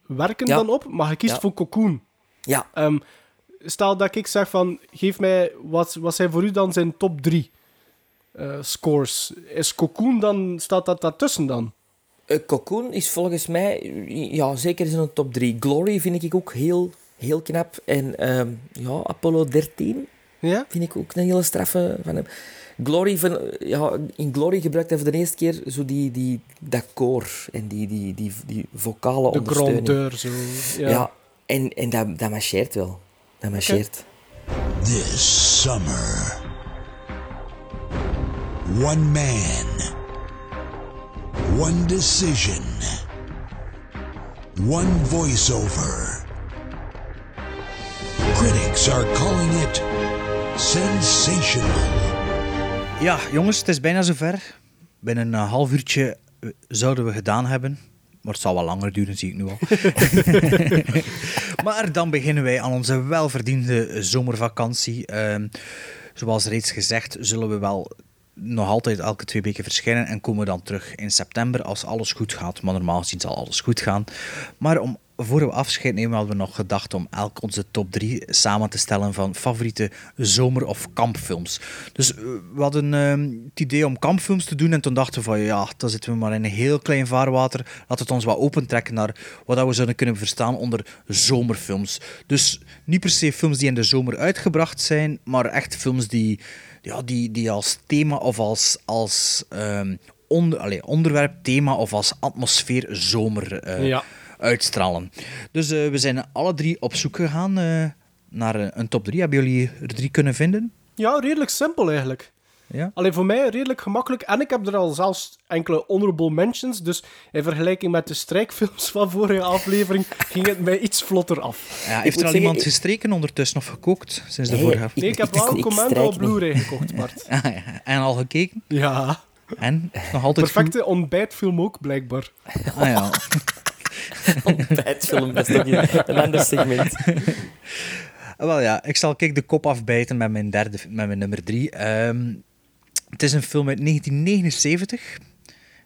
werken Ja. dan op, maar je kiest Ja. voor Cocoon. Ja. Ehm, stel dat ik zeg van, geef mij, wat, wat zijn voor u dan zijn top 3 scores? Is Cocoon dan, staat dat daartussen dan? Eh, Cocoon is volgens mij, ja, zeker in een top 3. Glory vind ik ook heel, heel knap. En ehm, ja, Apollo 13 ja? vind ik ook een hele straffe van hem. Glory van, ja, in Glory gebruikt hij voor de eerste keer zo die, die, dat koor en die, die, die, die vocale De ondersteuning. grondeur, zo. Ja. Ja, en, en dat, dat marcheert wel. Dat marcheert. This summer, one man, one decision, one voiceover. Critics are calling it sensational. Ja, jongens, het is bijna zover. Binnen een half uurtje eh, zouden we gedaan hebben. Maar het zal wel langer duren, zie ik nu al. *laughs* maar dan beginnen wij aan onze welverdiende zomervakantie. Ehm, zoals reeds gezegd, zullen we wel nog altijd elke twee weken verschijnen en komen we dan terug in september als alles goed gaat. Maar normaal gezien zal alles goed gaan. Maar om voor we afscheid nemen hadden we nog gedacht om elk onze top 3 samen te stellen van favoriete zomer- of kampfilms. Dus eh, we hadden ehm, het idee om kampfilms te doen en toen dachten we van ja, dan zitten we maar in een heel klein vaarwater. Laat het ons wat opentrekken naar wat we zouden kunnen verstaan onder zomerfilms. Dus niet per se films die in de zomer uitgebracht zijn, maar echt films die, ja, die, die als thema of als, als ehm, onder, onderwerp, thema of als atmosfeer zomer eh, Ja. Uitstralen. Dus eh, we zijn alle drie op zoek gegaan eh, naar eh, een top 3. Hebben jullie er drie kunnen vinden? Ja, redelijk simpel eigenlijk. Ja. Alleen voor mij redelijk gemakkelijk. En ik heb er al zelfs enkele honorable mentions. Dus in vergelijking met de strijkfilms *laughs* van vorige aflevering ging het mij iets vlotter af. Ja, heeft er al iemand gestreken ondertussen of gekookt sinds de Nee, vorige Nee, ik heb wel een commando op Blu-ray gekocht, *laughs* Bart. Ah, ja. En al gekeken? Ja. En? Nog altijd Perfecte ontbijtfilm ook, blijkbaar. Ah ja. *laughs* *laughs* Ontbijtfilm, dat is toch een ander segment. *laughs* Wel ja, ik zal kijk de kop afbijten met mijn, derde, met mijn nummer drie. Ehm, het is een film uit 1979.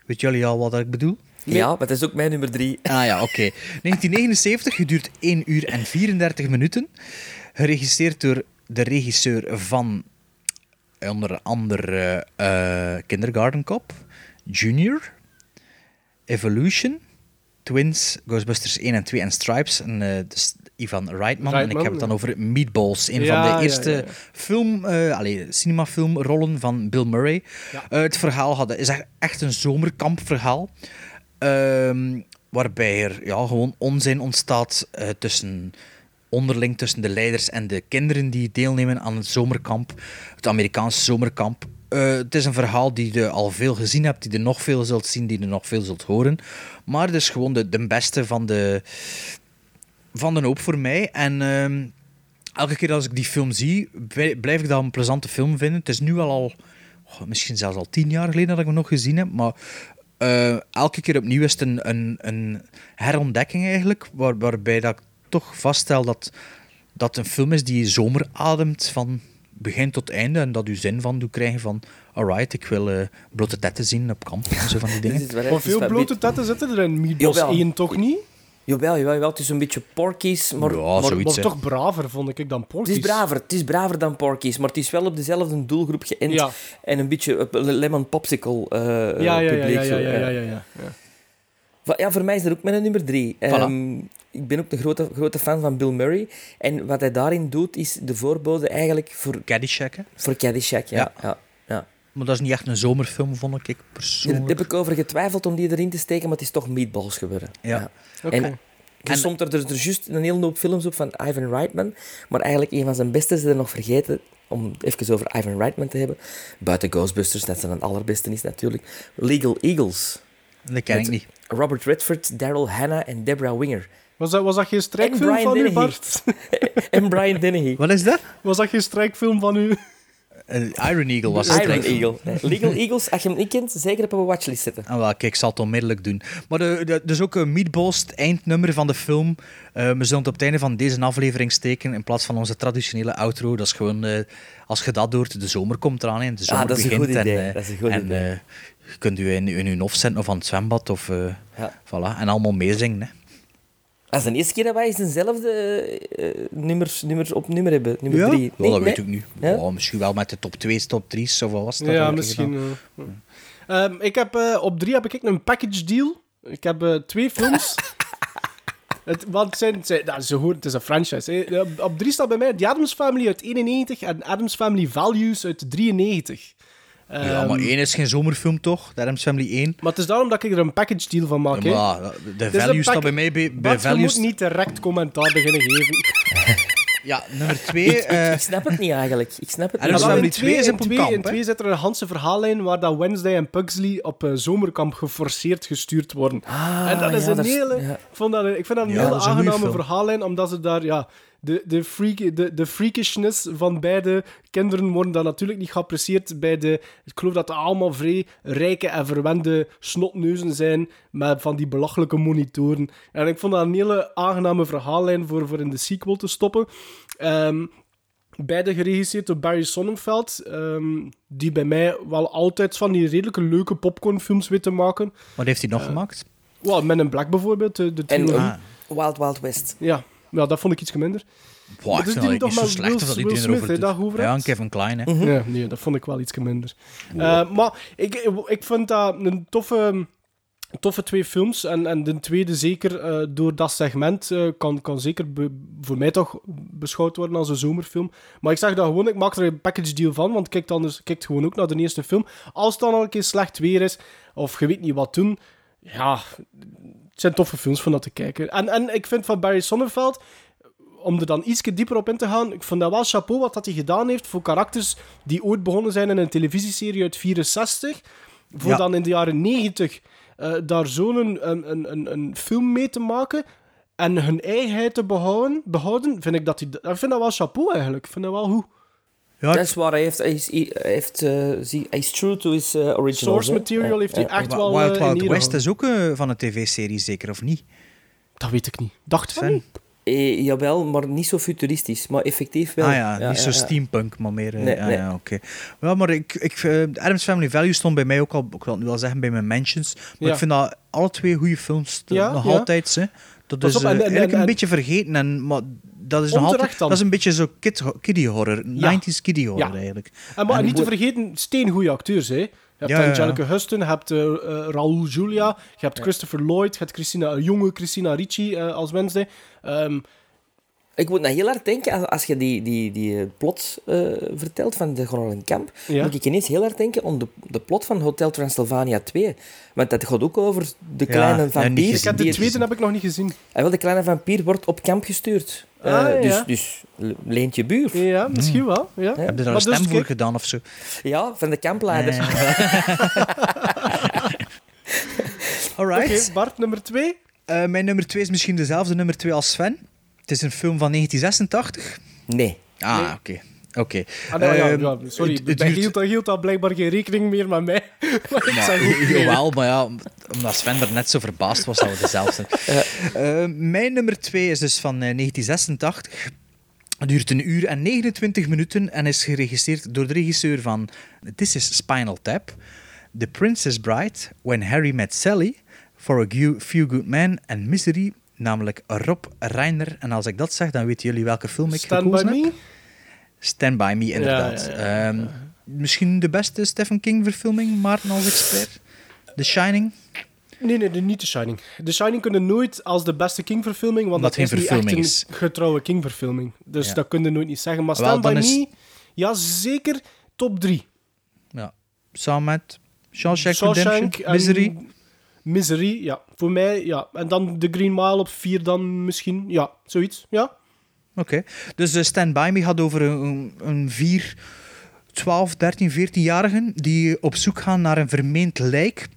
Weet jullie al wat ik bedoel? Ja, maar dat is ook mijn nummer 3. Ah ja, oké. 1979, geduurd 1 uur en 34 minuten. Geregisseerd door de regisseur van onder andere eh, Kindergarten Cop, Junior, Evolution, Twins, Ghostbusters 1 en 2 en Stripes. En, dus Ivan Reitman. en ik heb het dan over Meatballs. Een Ja, van de eerste ja, ja. film, eh allee, cinemafilmrollen van Bill Murray. Eh, het verhaal had, is echt- een zomerkampverhaal. Ehm, waarbij er ja, gewoon onzin ontstaat tussen onderling tussen de leiders en de kinderen die deelnemen aan het zomerkamp, het Amerikaanse zomerkamp. Het is een verhaal die je al veel gezien hebt, die je nog veel zult zien, die je nog veel zult horen. Maar is gewoon de, de beste van de, van de hoop voor mij. En ehm, elke keer als ik die film zie, blij- blijf ik dat een plezante film vinden. Het is nu wel al, oh, misschien zelfs al tien jaar geleden dat ik hem nog gezien heb, maar eh, elke keer opnieuw is het een, een, herontdekking eigenlijk, waar, waarbij dat ik toch vaststel dat dat een film is die zomer ademt van begin tot einde en dat u zin van doet krijgen van alright, ik wil eh, blote tetten zien op kamp en zo van die *laughs* dingen. Hoeveel blote tetten zitten er in Meatballs Jawel. 1 toch niet? Jawel, jawel, jawel, het is een beetje Porky's, maar... Ja, maar, zoiets, Maar hè. toch braver, vond ik dan Het Porky's. is braver, het is braver dan Porky's, maar het is wel op dezelfde doelgroep geënt. Ja. En een beetje lemon popsicle eh Ja, ja, ja, publiek. ja, zo, ja, ja, ja. ja, ja, ja. Ja, voor mij is dat ook mijn nummer drie. Ehm, ik ben ook een grote, grote fan van Bill Murray. En wat hij daarin doet, is de voorbode eigenlijk voor... Caddyshack, hè? Voor Caddyshack, ja. Ja. ja. ja. Maar dat is niet echt een zomerfilm, vond ik Daar persoonlijk. heb ik over getwijfeld om die erin te steken, maar het is toch Meatballs geworden. Ja. Oké. En er stond er, er, er juist een hele hoop films op van Ivan Reitman, maar eigenlijk een van zijn beste is er nog vergeten, om even over Ivan Reitman te hebben. Buiten Ghostbusters, dat zijn het allerbeste is natuurlijk. Legal Eagles. Dat ken ik niet. Robert Redford, Daryl Hannah en Deborah Winger. Was dat, was dat geen strijkfilm van u. Bart? *laughs* en Brian Dennehy. Wat is dat? Was dat geen strijkfilm van u? Eh, Iron Eagle was het. Iron. Eagle. Nee, Legal Eagles, als je hem niet kent, zeker op een watchlist zetten. Ah, wel, kijk, ik zal het onmiddellijk doen. Maar de, de, dus ook een Meatballs, het eindnummer van de film. Eh, we zullen het op het einde van deze aflevering steken in plaats van onze traditionele outro. Dat is gewoon, eh, als je dat doort, de zomer komt eraan en de zomer Ah, dat is een begint. goed idee, En, eh, dat is een goed en, idee. Je kunt u in, in uw hof zetten of aan het zwembad of... eh, Ja. voilà, en allemaal meezingen. Hè. Dat is de eerste keer dat wij dezelfde eh, nummers, nummers op nummer hebben. Nummer Ja? drie. Wel, dat weet ik niet. Ja? Oh, misschien wel met de top 2, top 3, zoveel was het. dat Ja, misschien. eh. Ehm, ik heb, eh, op drie heb ik een package deal. Ik heb twee films. *laughs* het, want het, zijn, zijn, nou, ze horen, het is een franchise. hè. Eh, Op drie staat bij mij The Addams Family uit 91 en Addams Family Values uit 93. Ja, Ehm, maar één is geen zomerfilm toch? De Adams Family 1. Maar het is daarom dat ik er een package deal van maak. hè. Ja, maar de Het is een value staat bij mij bij, bij Bart, je moet niet direct commentaar beginnen geven. *laughs* Ja, nummer Ik, 2. ik, ik snap het niet eigenlijk. Ik snap het En niet. in die twee is in op een kamp, in hè? twee zit er een Hanse verhaallijn waar dat Wednesday en Pugsley op eh, zomerkamp geforceerd gestuurd worden. Ah, en dat is ja, een dat is- hele... ja. Ik, vond dat, ik vind dat een Ja, hele aangename verhaallijn, omdat ze daar... Ja, de, de, freak, de, de freakishness van beide kinderen worden dan natuurlijk niet geapprecieerd bij de... Ik geloof dat het allemaal vrij rijke en verwende snotneuzen zijn met van die belachelijke monitoren. En ik vond dat een hele aangename verhaallijn voor, voor in de sequel te stoppen. Ehm, Beide geregisseerd door Barry Sonnenfeld, ehm, die bij mij wel altijd van die redelijke leuke popcornfilms weet te maken. Wat heeft hij nog gemaakt? Well, Men in Black bijvoorbeeld, de, de En eh, Wild Wild West. Ja. Ja, dat vond ik iets minder. Boah, ik dus vind die dat toch niet zo maar slecht Will- of dat Will Smith, doet. dat over Ja, Kevin Klein, hè. Ja, nee, dat vond ik wel iets minder. Eh, maar ik, ik vind dat een toffe, toffe twee films. En, en de tweede zeker eh, door dat segment eh, kan, kan zeker be- voor mij toch beschouwd worden als een zomerfilm. Maar ik zeg dat gewoon, ik maak er een package deal van, want kijk anders kijk gewoon ook naar de eerste film. Als het dan al een keer slecht weer is, of je weet niet wat doen, ja, zijn toffe films van dat te kijken. En, en ik vind van Barry Sonnenfeld om er dan iets dieper op in te gaan, ik vond dat wel chapeau wat dat hij gedaan heeft voor karakters die ooit begonnen zijn in een televisieserie uit 64, voor Ja. dan in de jaren 90 eh, daar zo'n een, een, een, een film mee te maken en hun eigenheid te behouden, behouden vind ik dat hij... Ik vind dat wel chapeau eigenlijk. Ik vind dat wel goed. Ja, Dat is waar, hij heeft, hij heeft, eh, zie- hij is true to his eh, originals. Source material heeft hij echt wel Wild eh, in Wild West is ook van een tv-serie, zeker, of niet? Dat weet ik niet. Dacht van. Eh, jawel, maar niet zo futuristisch. Maar effectief wel. Ah ja, niet zo ja, ja. steampunk, maar meer... eh, Nee, ah, nee. ja, oké. Ja, maar ik, ik, Adams Family Value stond bij mij ook al, ik wil het nu wel zeggen, bij mijn mentions. Maar Ja. ik vind dat alle twee goede films, Ja, nog ja. altijd. Hè. Dat is op, en- eh, en- eigenlijk en- een en- beetje vergeten, en, maar dat is nog altijd... Dat is een beetje zo kid, kiddie horror, Ja. 90s kiddie horror Ja. eigenlijk. En maar niet te vergeten, steengoede acteurs. Hè. Je hebt. Angelica Huston, je hebt Raoul Julia, je hebt Christopher Lloyd, je hebt Christina, jonge Christina Ricci als Wednesday. Ik moet nou heel hard denken, als, als je die, die, die eh, plot eh, vertelt van de Camp, Ja. moet ik ineens heel hard denken om de, de plot van Hotel Transylvania 2. Want dat gaat ook over de kleine ja, vampier. ik heb de tweede heb ik nog niet gezien. Ah, wel, de kleine vampier wordt op kamp gestuurd. Eh, Ah, ja. dus, dus le- leent je buur. Ja, misschien wel. Ja. Heb je daar Maar een dus stem voor gedaan of zo? Ja, van de kampleider. *laughs* Alright. Oké, Bart, nummer twee. Eh, mijn nummer 2 is misschien dezelfde nummer 2 als Sven. Het is een film van 1986. Nee. Ah, oké. Oké. Ah, nou, ja, Ehm, ja, sorry, het- het hij duurt- hield, blijkbaar geen rekening meer met mij. *laughs* maar ik. Jawel, maar ja, omdat Sven er net zo verbaasd was dat we dezelfde *laughs* zijn. Eh, mijn nummer 2 is dus van eh, 1986. Het duurt een uur en 29 minuten en is geregisseerd door de regisseur van This is Spinal Tap, The Princess Bride, When Harry Met Sally, For a Few- Few Good Men en Misery, namelijk Rob Reiner. En als ik dat zeg, dan weten jullie welke film ik Stand gekozen by heb. me? Stand By Me, inderdaad. Ja, ja, Ehm, misschien de beste Stephen King-verfilming, Maarten als expert. The Shining. Nee, nee, nee, niet The Shining. The Shining kunnen nooit als de beste King-verfilming, want dat is geen niet echt verfilming een is. getrouwe King-verfilming. Dus Ja. dat kun je nooit niet zeggen. Maar Wel, Stand By dan is- Me, ja, zeker top 3. Ja. Samen met Shawshank Redemption, en Misery. Misery, ja. Voor mij, ja. En dan The Green Mile op 4 dan misschien. Ja, zoiets, ja. Oké. Dus eh, Stand By Me gaat over een, een vier, 12, 13, 14-jarigen die op zoek gaan naar een vermeend lijk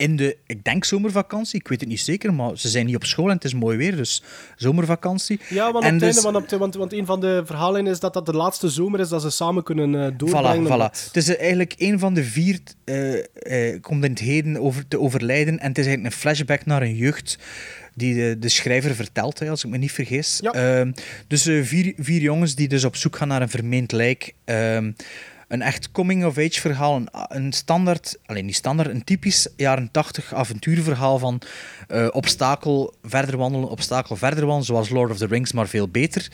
in de, ik denk zomervakantie, ik weet het niet zeker, maar ze zijn niet op school en het is mooi weer, dus zomervakantie. Ja, want, En op het dus- einde, want, op de- want, want een van de verhalen is dat dat de laatste zomer is dat ze samen kunnen eh doorbrengen. Voilà, voilà. Het is eh, eigenlijk een van de vier eh, komt in het heden over te overlijden. En het is eigenlijk een flashback naar een jeugd die de, de schrijver vertelt, hè, als ik me niet vergis. Ja. Ehm, dus vier, vier jongens die dus op zoek gaan naar een vermeend lijk. Ehm, een echt coming-of-age verhaal. Een, standaard, alleen niet standaard, een typisch jaren 80 avontuurverhaal van eh, obstakel verder wandelen, obstakel verder wandelen, zoals Lord of the Rings, maar veel beter. *laughs*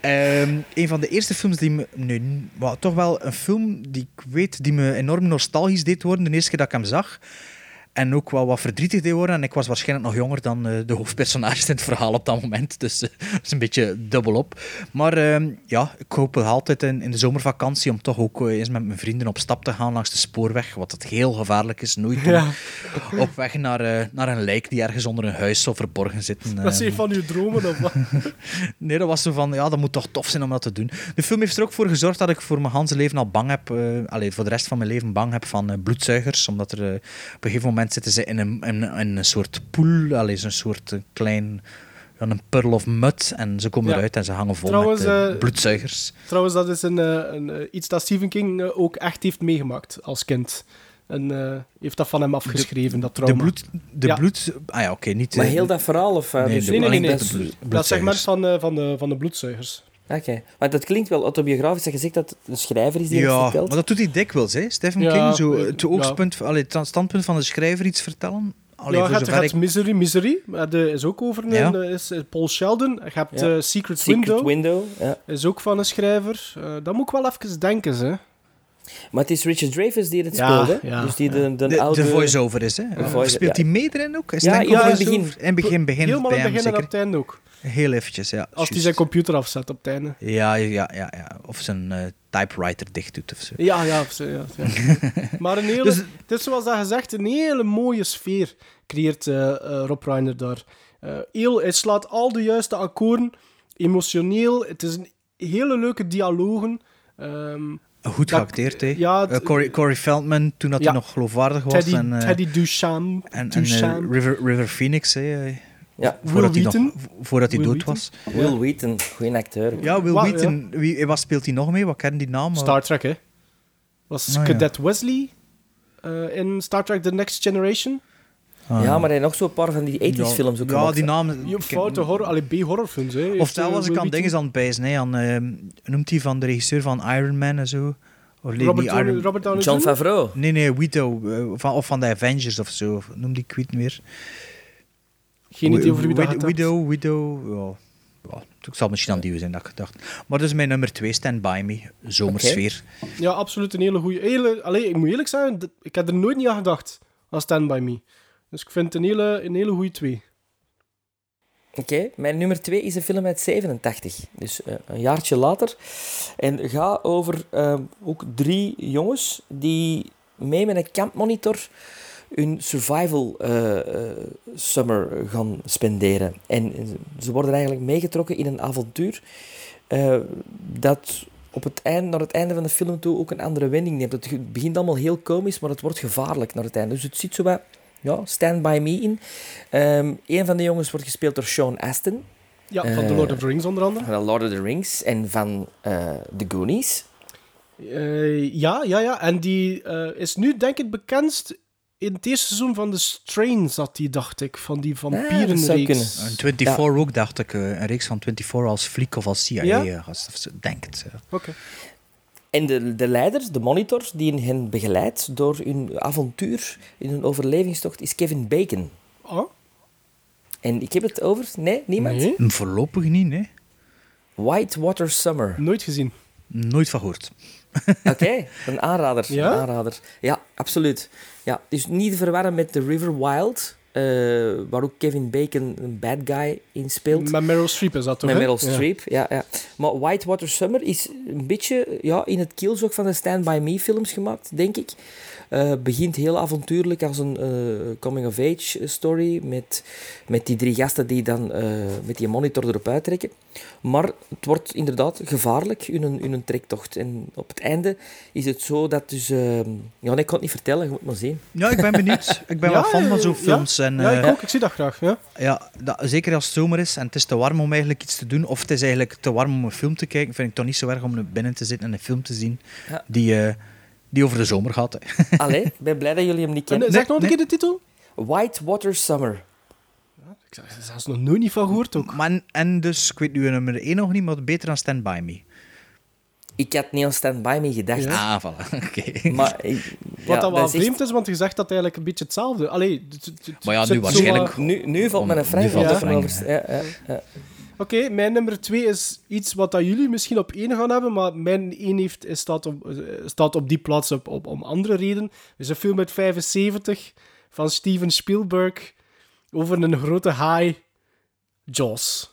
Ehm, een van de eerste films die me, nee, toch wel een film die ik weet, die me enorm nostalgisch deed worden de eerste keer dat ik hem zag. En ook wel wat verdrietig deed worden. En ik was waarschijnlijk nog jonger dan eh, de hoofdpersonages in het verhaal op dat moment. Dus eh, *laughs* dat is een beetje dubbelop. Maar ehm, ja, ik hoop wel altijd in, in de zomervakantie om toch ook eh, eens met mijn vrienden op stap te gaan langs de spoorweg. Wat het heel gevaarlijk is. Nooit doen. Ja. op weg naar, naar een lijk die ergens onder een huis zou verborgen zitten. Dat is Ehm, een van uw dromen, of wat? *laughs* Nee, dat was zo van, ja, dat moet toch tof zijn om dat te doen. De film heeft er ook voor gezorgd dat ik voor mijn hele leven al bang heb, eh allee, voor de rest van mijn leven bang heb van bloedzuigers. Omdat er op een gegeven moment zitten ze in een, in, in een soort poel, allee, zo'n soort eh, klein, ja, een puddle of mud. En ze komen Ja. eruit en ze hangen vol Trouwens, met eh, eh, bloedzuigers. Trouwens, dat is een, eh, een, eh, iets dat Stephen King eh, ook echt heeft meegemaakt als kind. En eh, heeft dat van hem afgeschreven, dat De trauma. bloed... De Ja. bloed ah ja, oké, niet... Maar eh, heel dat verhaal? Of, eh, Nee, dus de- Nee, nee, nee. nee. alleen dat de bloed- Dat segment van, eh, van, de, van de bloedzuigers. Oké, maar dat klinkt wel autobiografisch. Dat je zegt dat het een schrijver is die het Ja, vertelt. maar dat doet hij dikwijls, hè, Stephen Ja, King. Zo, eh, het oogstpunt, allee, het standpunt van de schrijver iets vertellen. Allee, ja, voor je hebt, hebt Misery, Misery eh, de, is ook over een, Ja. eh, is, eh, Paul Sheldon. Je hebt Ja. eh, Secret, Secret Window, Window. ja. is ook van een schrijver. Eh, dat moet ik wel even denken, hè. Maar het is Richard Dreyfuss die het Ja, speelde. ja, dus die de, de, de, oude... de voice-over is, hè. De voice- Speelt ja. hij mee erin ook? Is Ja, ja, in begin. In het begin, begin Helemaal in het begin en op het einde ook. Heel eventjes, ja. Als hij zijn computer afzet op het einde. Ja, ja, ja, ja. Of zijn eh, typewriter dicht doet of zo. Ja, ja. of zo, ja, ja. *laughs* maar een hele, Dus- het is zoals dat gezegd, een hele mooie sfeer creëert eh, eh, Rob Reiner daar. Eh, heel, hij slaat al de juiste akkoorden, emotioneel. Het is een hele leuke dialogen. Ehm, Goed geacteerd, hè. Ja, Eh, Corey, Corey Feldman, toen dat Ja. hij nog geloofwaardig was. Teddy, en, eh, Teddy Duchamp. en, en eh. River, River Phoenix, hè. eh, Ja. Voordat hij, nog, voordat hij dood Wheaton. was. Will Wheaton, goeie acteur. Ja, Will Wa- Wheaton. Wie, wat speelt hij nog mee? Wat ken die naam? Star Trek, hè. Was Nou ja. Cadet Wesley eh, in Star Trek The Next Generation. Ah. Ja, maar hij nog zo'n paar van die 80s Ja, films ook Ja, gemaakt, die naam... Je foute horror, allee, B-horrorfilms, hè. Of eh, was ik aan dingen aan het bijzen, hè, aan, ehm, noemt hij van de regisseur van Iron Man en zo? Of Robert Downey, Iron- Robert Downey John? Favreau. Nee, nee, Widow, eh, van, of van de Avengers of zo. Noem die, ik weet niet meer. Geen idee over wie dat gaat. Widow, Widow, ja. Het zal misschien aan die zijn dat ik gedacht. Maar dat is mijn nummer 2, Stand By Me. Zomersfeer. Ja, absoluut een hele goede. Hele, allee, ik moet eerlijk zijn, ik heb er nooit niet aan gedacht aan Stand By Me. Dus ik vind het een hele, een hele goede twee. Oké, mijn nummer twee is een film uit 87. Dus eh, een jaartje later. En gaat over eh, ook drie jongens die mee met een campmonitor hun survival eh, summer gaan spenderen. En ze worden eigenlijk meegetrokken in een avontuur dat op het eind, naar het einde van de film toe ook een andere wending neemt. Het begint allemaal heel komisch, maar het wordt gevaarlijk naar het einde. Dus het zit zo wat ja, Stand By Me in. Ehm een van de jongens wordt gespeeld door Sean Astin. Ja, van The Lord of the Rings onder andere. Van Lord of the Rings en van eh The Goonies. Eh, ja, ja, ja. En die eh, is nu denk ik bekendst in het eerste seizoen van The Strain zat die, dacht ik. Van die Ah, vampierenreeks. kunnen. En 24 ook, dacht ik. Een reeks van 24 als fliek of als CIA. Ja? als, of zo, denk het. ja. Oké. En de, de leiders, de monitors, die hen begeleidt door hun avontuur in hun overlevingstocht, is Kevin Bacon. Oh? En ik heb het over... Nee, niemand? Nee, Voorlopig niet, nee. Whitewater Summer. nooit gezien. Nooit van gehoord. Oké, *laughs* een aanrader. Ja? Een aanrader. Ja, absoluut. Ja, dus niet te verwarren met The River Wild, eh, waar ook Kevin Bacon een bad guy in speelt. Met Meryl Streep is dat toch, Met? Meryl Ja. Streep, ja. ja. Maar Whitewater Summer is een beetje ja, in het kielzog van de Stand By Me films gemaakt, denk ik. Eh, begint heel avontuurlijk als een eh, coming-of-age story met, met die drie gasten die dan eh, met die monitor erop uittrekken. Maar het wordt inderdaad gevaarlijk in een, in een trektocht. En op het einde is het zo dat dus... ja, nee, ik kan het niet vertellen, je moet maar zien. Ja, ik ben benieuwd. Ik ben *laughs* Ja, wel fan van zo'n ja. films. En, Ja, ik ook. Ik zie dat graag. Ja. Ja, dat, zeker als het zomer is en het is te warm om eigenlijk iets te doen, of het is eigenlijk te warm om een film te kijken, vind ik toch niet zo erg om er binnen te zitten en een film te zien Ja. die, eh, die over de zomer gaat. hè. *laughs* Allee, ik ben blij dat jullie hem niet En, kennen. zeg nog een nee. keer de titel. Whitewater Summer. Ik heb er zelfs nog nooit niet van gehoord ook. Maar, en dus, ik weet nu nummer 1 nog niet, maar beter dan Stand By Me. Ik had niet aan Stand By Me gedacht. Ah, voilà. *laughs* Oké. Maar, Wat ja, dat wel is echt- vreemd is, want je zegt dat eigenlijk een beetje hetzelfde. Allee, Maar ja, nu zo waarschijnlijk- Nu, nu valt mijn nu Frank valt ja, de Frank, over. Ja, Oké, mijn nummer 2 is iets wat dat jullie misschien op één gaan hebben, maar mijn één heeft, is- staat, op, eh, staat op die plaats op, op, om andere reden. Het is een film uit 75 van Steven Spielberg over een grote haai, Jaws.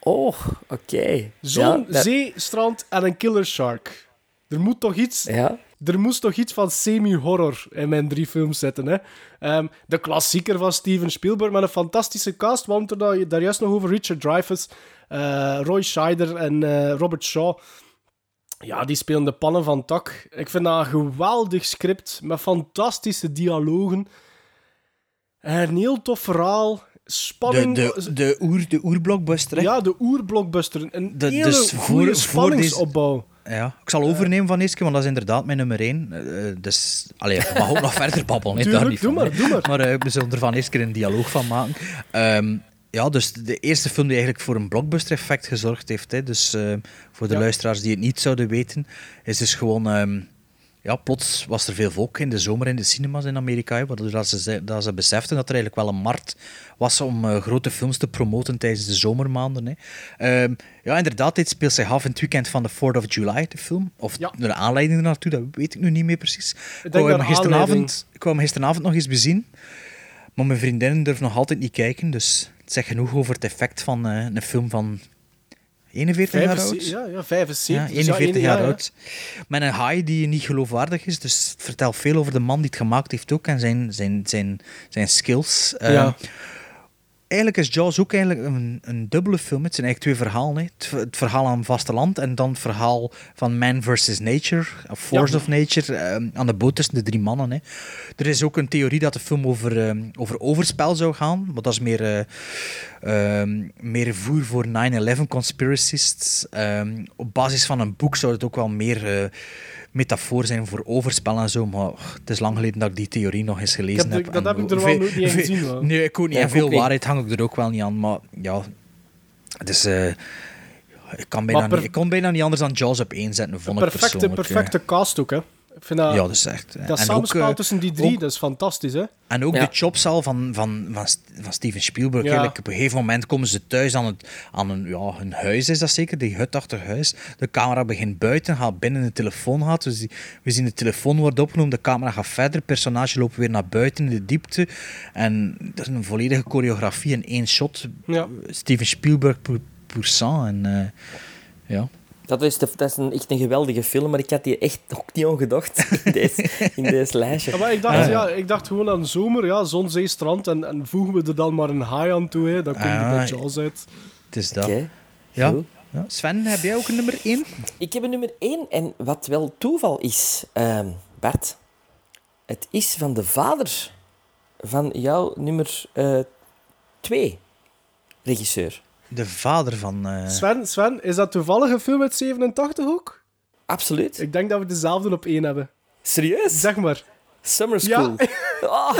Oh, oké. Zon, Ja, dat- zee, strand en een killer shark. Er moet toch iets... Ja. Er moest toch iets van semi-horror in mijn drie films zitten. Hè? Ehm, de klassieker van Steven Spielberg met een fantastische cast. Want er daar, daar juist nog over Richard Dreyfuss, eh, Roy Scheider en eh, Robert Shaw. Ja, die spelen de pannen van tak. Ik vind dat een geweldig script met fantastische dialogen. Een heel tof verhaal. De, Spanning. de, de, oer, de oerblockbuster? Ja, de oerblockbuster. Een De- hele dus voor- voor. Ja, ik zal overnemen van keer, want dat is inderdaad mijn nummer één. Eh, dus, allee, ik mag ook nog *laughs* verder babbelen, hè, daar niet doe van, maar, doe maar. Maar eh, we zullen er van eerst keer een dialoog van maken. Ehm, ja, dus de eerste film die eigenlijk voor een blockbuster-effect gezorgd heeft, hè, dus eh, voor de Ja. luisteraars die het niet zouden weten, is dus gewoon... ehm, ja, plots was er veel volk in de zomer in de cinemas in Amerika, waardoor dat ze, dat ze beseften dat er eigenlijk wel een markt was om eh, grote films te promoten tijdens de zomermaanden. Hè. Ehm, ja, inderdaad, dit speelt zich af in het weekend van de 4th of July, de film. Of Ja. de aanleiding ernaartoe, dat weet ik nu niet meer precies. Ik dat hem gisteravond, hem gisteravond nog eens bezien, maar mijn vriendinnen durven nog altijd niet kijken, dus het zegt genoeg over het effect van eh, een film van 41 jaar oud. Ja, ja, 75. Ja, Dus ja, 41 één- jaar ja, ja. oud. Met een haai die niet geloofwaardig is. Dus het vertelt veel over de man die het gemaakt heeft ook en zijn, zijn, zijn, zijn skills. Ja. Eigenlijk is Jaws ook eigenlijk een, een dubbele film. Het zijn eigenlijk twee verhalen. Het, het verhaal aan het vasteland en dan het verhaal van man versus nature, of force Ja. of nature, eh, aan de boot tussen de drie mannen. Hè. Er is ook een theorie dat de film over, eh, over overspel zou gaan, maar dat is meer, eh, ehm, meer voer voor 9-11 conspiracists. Ehm, op basis van een boek zou het ook wel meer metafoor zijn voor overspel en zo, maar het is lang geleden dat ik die theorie nog eens gelezen heb de- heb. dat heb ik er wel niet in gezien, hoor. Nee, ik ook niet. Ja, en veel ook waarheid hang ik er ook wel niet aan, maar ja... Het is... eh, ik, kan bijna per- niet, ik kon bijna niet anders dan Jaws op één zetten, vond ik Perfecte, persoonlijk. eh. perfecte cast ook, hè. Ik vind dat, Ja, dat is echt... dat en samenspel ook, eh, tussen die drie, ook- dat is fantastisch, hè. en ook Ja. de chopsal van, van, van, van Steven Spielberg. Ja. Eigenlijk, op een gegeven moment komen ze thuis aan, het, aan een, ja, hun huis, is dat zeker? Die hutachtig huis. De camera begint buiten, gaat binnen, de telefoon gaat. We zien, we zien de telefoon wordt opgenomen, de camera gaat verder, het personage loopt weer naar buiten in de diepte. En dat is een volledige choreografie in één shot. Ja. Steven Spielberg pour, pour. En, eh, ja. Dat is, de, dat is een, echt een geweldige film, maar ik had die echt ook niet ongedacht *laughs* in deze, in deze lijstje. Ja, maar ik dacht, ja, ik dacht gewoon aan zomer, ja, zon, zee, strand, en, en voegen we er dan maar een haai aan toe, hè. Dan komt Ah, die bij Jaws uit. Het is dat. Oké, Ja. Ja. Sven, heb jij ook een nummer 1? Ik heb een nummer 1 en wat wel toeval is, ehm, Bart, het is van de vader van jouw nummer 2 regisseur. De vader van... eh, Sven, Sven, is dat toevallig een film uit 87 ook? Absoluut. Ik denk dat we dezelfde op één hebben. Serieus? Zeg maar. Summer School. Ja. *laughs* Oh,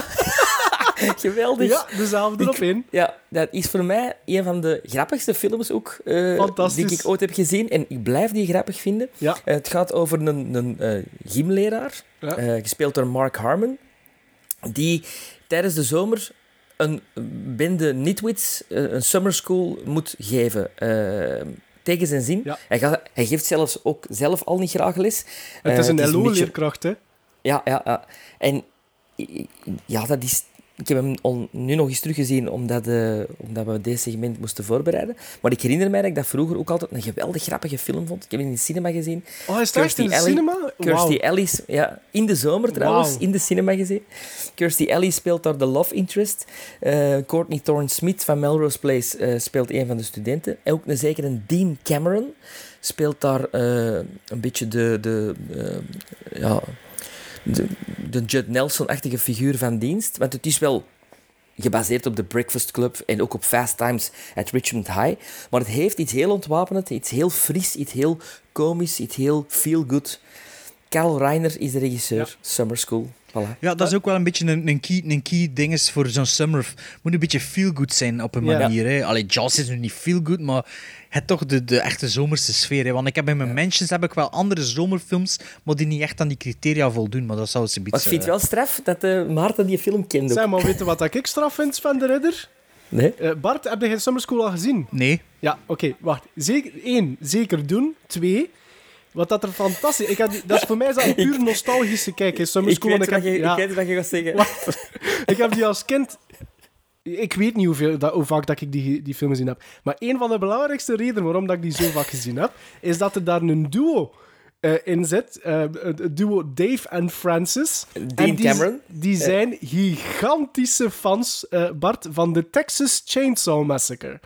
*laughs* geweldig. Ja, dezelfde op één. Ja, dat is voor mij een van de grappigste films ook eh, Fantastisch. die ik ooit heb gezien. En ik blijf die grappig vinden. Ja. Eh, het gaat over een, een eh, gymleraar, Ja. eh, gespeeld door Mark Harmon, die tijdens de zomer een bende nitwits eh, een summer school moet geven. eh, tegen zijn zin. Ja. Hij, gaat, hij geeft zelfs ook zelf al niet graag les. Het Eh, is een beetje- LO-leerkracht, hè. ja, ja, ja. En ja, dat is... Ik heb hem nu nog eens teruggezien omdat, eh, omdat we deze segment moesten voorbereiden. Maar ik herinner mij dat ik dat vroeger ook altijd een geweldig grappige film vond. Ik heb hem in de cinema gezien. Oh, hij echt in de cinema? Kirstie Wauw. Ellis, ja, in de zomer trouwens, in de cinema gezien. Kirstie Ellis speelt daar de love interest. Eh, Courtney Thorne Smith van Melrose Place eh, speelt een van de studenten. En ook een zekere Dean Cameron speelt daar een beetje de, de, ja, de, de Judd Nelson-achtige figuur van dienst. Want het is wel gebaseerd op de Breakfast Club en ook op Fast Times at Richmond High. Maar het heeft iets heel ontwapenend, iets heel fris, iets heel komisch, iets heel feel-good. Carl Reiner is de regisseur. Summer School. Voilà. Ja, dat is ook wel een beetje een, een key, een key ding is voor zo'n summer. moet een beetje feel-good zijn op een Ja. manier. Hè. Allee, Jaws is nu niet feel-good, maar het toch de, de echte zomerse sfeer. Hè. Want ik heb in mijn mentions heb ik wel andere zomerfilms, maar die niet echt aan die criteria voldoen. Maar dat zou ze Maar ik vind het beetje... wel straf dat eh, Maarten die film kende. Zeg maar, weet je wat ik straf vind, Sven de Ridder? Nee. Eh, Bart, heb je Summer School al gezien? Nee. Ja, oké, wacht. Zeker, één, zeker doen. Twee, wat dat er fantastisch ik die- Dat is voor mij is dat een puur nostalgische kijk Summer Ik weet, en heb, je, ja, ik weet wat je gaat zeggen. *laughs* ik heb die als kind... Ik weet niet hoeveel, dat, hoe vaak dat ik die, die film gezien heb. Maar een van de belangrijkste redenen waarom dat ik die zo vaak gezien heb, is dat er daar een duo eh, in zit. Eh, het duo Dave en Francis. Dean en die, Cameron. Die Ja. zijn gigantische fans, eh, Bart, van de Texas Chainsaw Massacre.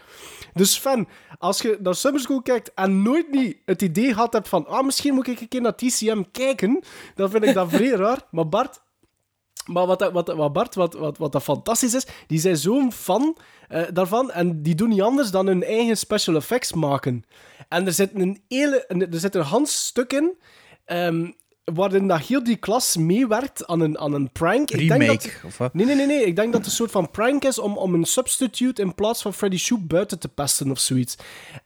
Dus fan, als je naar Summer School kijkt en nooit niet het idee gehad hebt van ah, misschien moet ik een keer naar TCM kijken, dan vind ik dat *laughs* vrij raar. Maar Bart, maar wat, wat, wat Bart, wat, wat, wat dat fantastisch is, die zijn zo'n fan eh, daarvan en die doen niet anders dan hun eigen special effects maken. En er zit een hele, er zit een hans stuk in, ehm, waarin dat heel die klas meewerkt aan een, aan een prank. Ik denk Remake, dat, of wat? Nee, nee, nee, nee. Ik denk dat het een soort van prank is om, om een substitute in plaats van Freddy Shoop buiten te pesten of zoiets.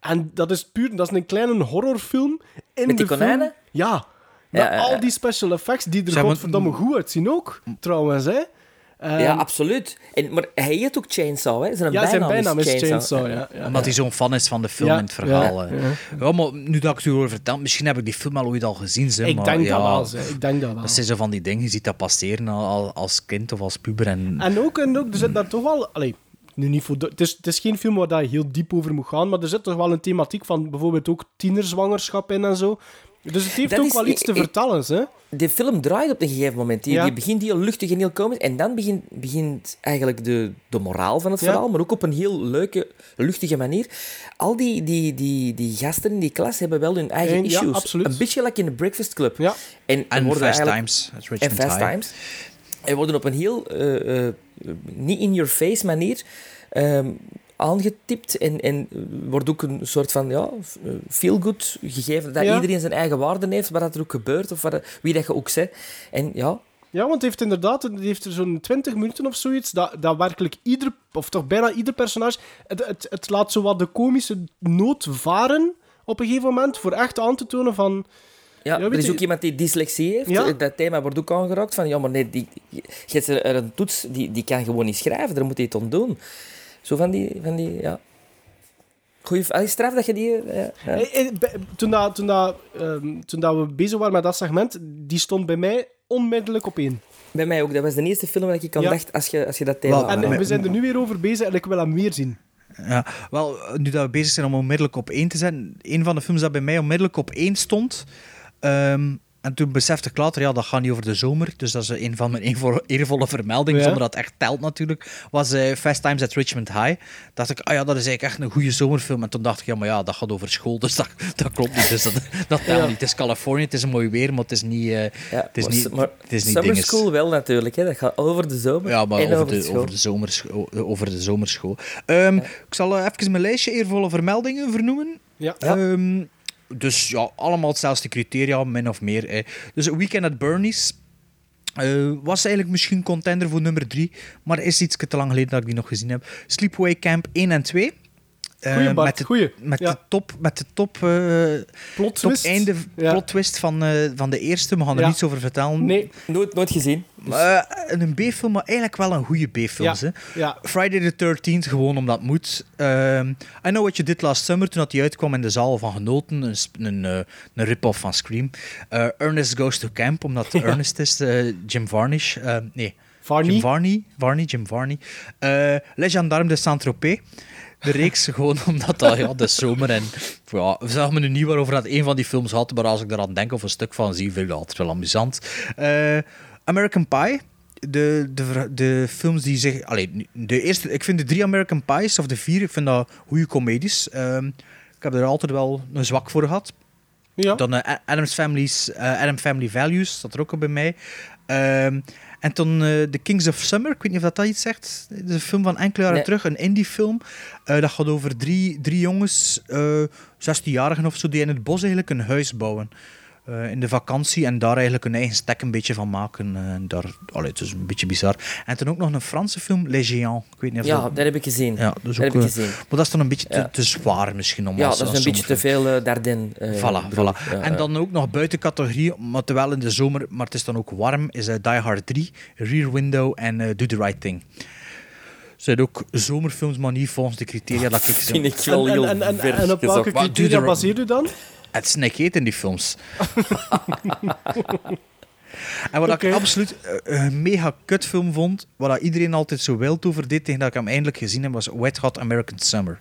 En dat is puur, dat is een kleine horrorfilm in Met die de konijnen? film. Ja. Met Ja, ja. al die special effects die er godverdomme goed uitzien ook, trouwens, hè. Ehm, ja, absoluut. En, maar hij heet ook Chainsaw, hè? Zijn Ja, zijn bijnaam, is Chainsaw, ja. ja. Omdat hij zo'n fan is van de film Ja, en het verhaal. ja, hè. ja. Ja, maar nu dat ik het erover vertel, misschien heb ik die film al ooit al gezien. Ze, Ik maar denk ja, dat wel, zeg. Ik denk dat wel. Dat zijn zo van die dingen, je ziet dat passeren al, al- als kind of als puber. En, En ook, en ook, er zit daar toch wel... Allee, nu niet voor... de- Het is, het is geen film waar je heel diep over moet gaan, maar er zit toch wel een thematiek van bijvoorbeeld ook tienerzwangerschap in en zo. Dus het heeft Dat ook is- wel iets te vertellen, hè. De film draait op een gegeven moment. Die, Ja. die begint heel luchtig en heel komisch. En dan begint, begint eigenlijk de, de moraal van het Ja. verhaal, maar ook op een heel leuke, luchtige manier. Al die, die, die, die gasten in die klas hebben wel hun eigen En- ja, issues. absoluut. Een beetje like in de Breakfast Club. Ja. En, En worden Fast eigenlijk- Times, at En Fast. Times. En worden op een heel eh, eh, niet in-your-face manier ehm, aangetipt. En, en wordt ook een soort van ja, feel-good gegeven. Dat Ja. iedereen zijn eigen waarden heeft, wat dat er ook gebeurt, of wat, wie dat je ook zegt. En ja, Ja, want heeft inderdaad het heeft er zo'n 20 minuten of zoiets, dat, dat werkelijk ieder, of toch bijna ieder personage, het, het, het laat zo wat de komische noot varen op een gegeven moment, voor echt aan te tonen van... Ja, Ja, er is je- ook iemand die dyslexie heeft. Ja. Dat thema wordt ook aangeraakt. Van, ja, maar nee, die, je hebt er een toets, die, die kan gewoon niet schrijven. Daar moet hij het ontdoen. Zo van die... Van die ja. Goeie allee, straf dat je die... Ja, ja. Eh, eh, bij- Toen, dat, toen, dat, ehm, toen dat we bezig waren met dat segment, die stond bij mij onmiddellijk op één. Bij mij ook. Dat was de eerste film waar ik aan Ja. dacht als je, als je dat thema Wel, En aanraakt. we zijn er nu weer over bezig en ik wil hem meer zien. Ja, wel, nu dat we bezig zijn om onmiddellijk op één te zetten, een van de films dat bij mij onmiddellijk op één stond, ehm, en toen besefte ik later, ja, dat gaat niet over de zomer, dus dat is een van mijn eervolle, eervolle vermeldingen, Ja. zonder dat het echt telt natuurlijk, was eh, Fast Times at Richmond High. dacht ik, ah ja, dat is eigenlijk echt een goede zomerfilm. En toen dacht ik, ja, maar ja, dat gaat over school, dus dat, dat klopt niet. Dus dat, dat telt Ja. niet. Het is Californië, het is een mooi weer, maar het is niet... eh, Ja, het is maar, niet, maar het is niet Summer dinges. School wel natuurlijk. Hè. Dat gaat over de zomer Ja, maar en over, over, de, school. over, de zomerscho- over de zomerschool. Ehm, Ik zal eh, even mijn lijstje eervolle vermeldingen vernoemen. Ja. Ehm, dus ja, allemaal hetzelfde criteria, min of meer. eh. Dus Weekend at Bernie's eh, was eigenlijk misschien contender voor nummer drie, maar is iets te lang geleden dat ik die nog gezien heb. Sleepaway Camp 1 en 2. Eh, Goeie, Bart, met de, goeie. Met Ja. de top, met de top, eh Plot top twist. einde Ja. plot twist van, eh, van de eerste. We gaan er Ja. niets over vertellen. Nee. Nooit, nooit gezien. Een B-film, maar eigenlijk wel een goede B-film. Ja, ja. Friday the 13th, gewoon omdat het moet. Ehm, I Know What You Did Last Summer, toen dat die uitkwam in de zaal van genoten. Een, een, een rip-off van Scream. Eh, Ernest Goes to Camp, omdat *laughs* Ja. Ernest is eh, Jim Varnish. eh, nee, Varney. Jim Varney. Varney, Jim Varney. Eh Les Gendarmes de Saint-Tropez. De reeks gewoon *laughs* omdat dat ja, de zomer en ja, we zagen me nu niet waarover dat een van die films had, maar als ik eraan denk of een stuk van zie, vind ik dat altijd wel amusant. Eh, American Pie. De, de, de films die zich. Allee, de eerste, ik vind de drie American Pies, of de vier, ik vind dat goede comedies. Ehm, ik heb er altijd wel een zwak voor gehad. Ja. Dan eh, Adam's Family's, eh, Adam Family Values, dat er ook al bij mij. En toen eh, The Kings of Summer, ik weet niet of dat, dat iets zegt. Dat is een film van enkele jaren Nee. terug, een indie-film. Eh, dat gaat over drie, drie jongens, eh 16-jarigen of zo, die in het bos eigenlijk een huis bouwen. Eh, in de vakantie en daar eigenlijk een eigen stek een beetje van maken. eh, en daar, allee, het is een beetje bizar. En toen ook nog een Franse film, Les Géants. Ik weet niet of Ja, dat... dat heb ik gezien. Ja, dat is Dat ook, heb ik eh, gezien. Maar dat is dan een beetje te, Ja. te zwaar misschien om Ja, als- dat is een beetje te veel eh, Voilà, broer. voilà. Ja, en dan ook nog buiten categorie, maar terwijl in de zomer, maar het is dan ook warm, is eh, Die Hard 3, Rear Window en eh, Do the Right Thing. zijn ook zomerfilms, maar niet volgens de criteria dat ik... Vind ik wel En- heel en, en, ver en op welke criteria er- baseer je dan? Het is nek heet in die films. *laughs* en wat ik absoluut eh, een mega kutfilm vond, waar dat iedereen altijd zo wild over deed tegen dat ik hem eindelijk gezien heb, was Wet Hot American Summer.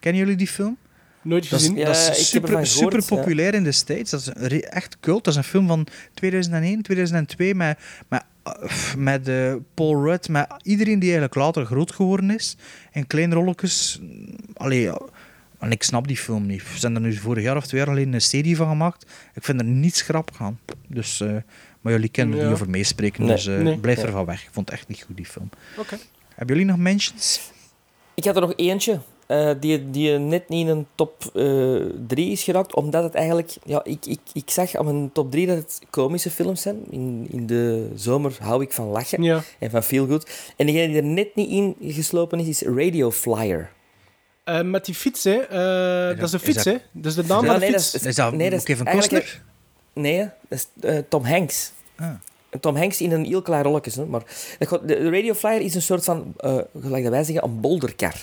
Kennen jullie die film? Nooit Dat is, gezien. dat is heb super, super gehoord, ja. populair in de States. Dat is een echt cult. Dat is een film van 2001, 2002 met, met, eh, met eh, Paul Rudd, met iedereen die eigenlijk later groot geworden is. In kleine rolletjes. Allee. En ik snap die film niet. Ze zijn er nu vorig jaar of twee jaar alleen een serie van gemaakt. Ik vind er niets grappig aan. Dus, eh, maar jullie kunnen er Ja. niet over meespreken, Nee. dus eh, Nee. blijf Nee. er van weg. Ik vond het echt niet goed, die film. Oké. Hebben jullie nog mentions? Ik had er nog eentje. eh, die, die net niet in een top 3 is geraakt, omdat het eigenlijk... Ja, ik, ik, ik zag aan mijn top 3 dat het komische films zijn. In, in de zomer hou ik van lachen Ja. en van feel good. En degene die er net niet in geslopen is, is Radio Flyer. Eh, met die fiets, hè. Eh, dat is een fiets, dat- hè. Dat is de naam van de nee, dat fiets. is- Is dat nee, dat is Kevin Costner? Nee, dat is eh, Tom Hanks. Ah. Tom Hanks in een heel klein rolletje. hè, Maar de Radio Flyer is een soort van, eh gelijk dat wij zeggen, een bolderkar.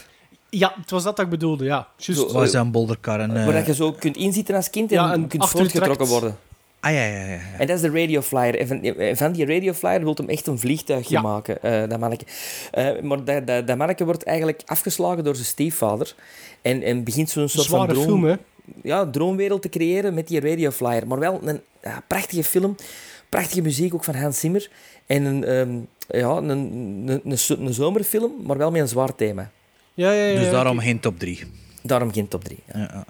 Ja, het was dat dat ik bedoelde, ja. Juist. Zo, Wat is dat, een bolderkar? En, eh, Waar dat je zo kunt inzitten als kind en, Ja, en kunt voortgetrokken worden. Ah, ja, ja, ja. En dat is de Radio Flyer. En van, die Radio Flyer wil hem echt een vliegtuigje Ja. maken, eh, dat manneke. Eh, maar dat, dat, dat manneke wordt eigenlijk afgeslagen door zijn stiefvader. En, en begint zo'n soort Zware van droom, film, hè. ja, droomwereld te creëren met die Radio Flyer. Maar wel een ja, prachtige film, prachtige muziek ook van Hans Zimmer. En een, ehm, ja, een, een, een, een zomerfilm, maar wel met een zwaar thema. Ja, ja, ja. Dus daarom geen top 3. Daarom geen top 3. Ja. Ja, ja.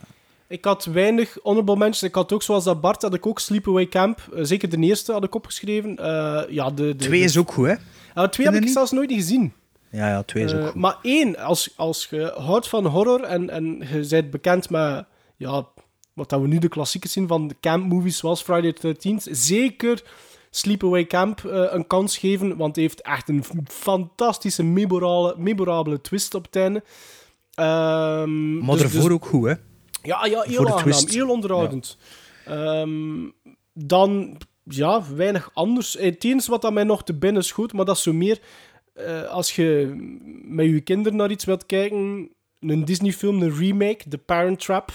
Ik had weinig honorable mentions. Ik had ook, zoals dat Bart, had ik ook Sleepaway Camp. Eh, zeker de eerste had ik opgeschreven. Eh, ja, de, de, Twee is ook goed, hè? Ja, twee heb ik niet? zelfs nooit niet gezien. Ja, ja, twee is ook Eh, goed. maar één, als, als je houdt van horror en, en je bent bekend met ja, wat dat we nu de klassiekers zien van de camp movies zoals Friday the 13th, zeker Sleepaway Camp eh, een kans geven, want hij heeft echt een fantastische, memorabele, memorabele twist op het einde. Ehm, Maar dus- daarvoor dus- ook goed, hè? Ja, ja heel aangenaam, heel onderhoudend. Ehm, dan, ja, weinig anders. Het enige wat aan mij nog te binnen schoot, maar dat is zo meer... eh, als je met je kinderen naar iets wilt kijken, een Disney-film, een remake, The Parent Trap.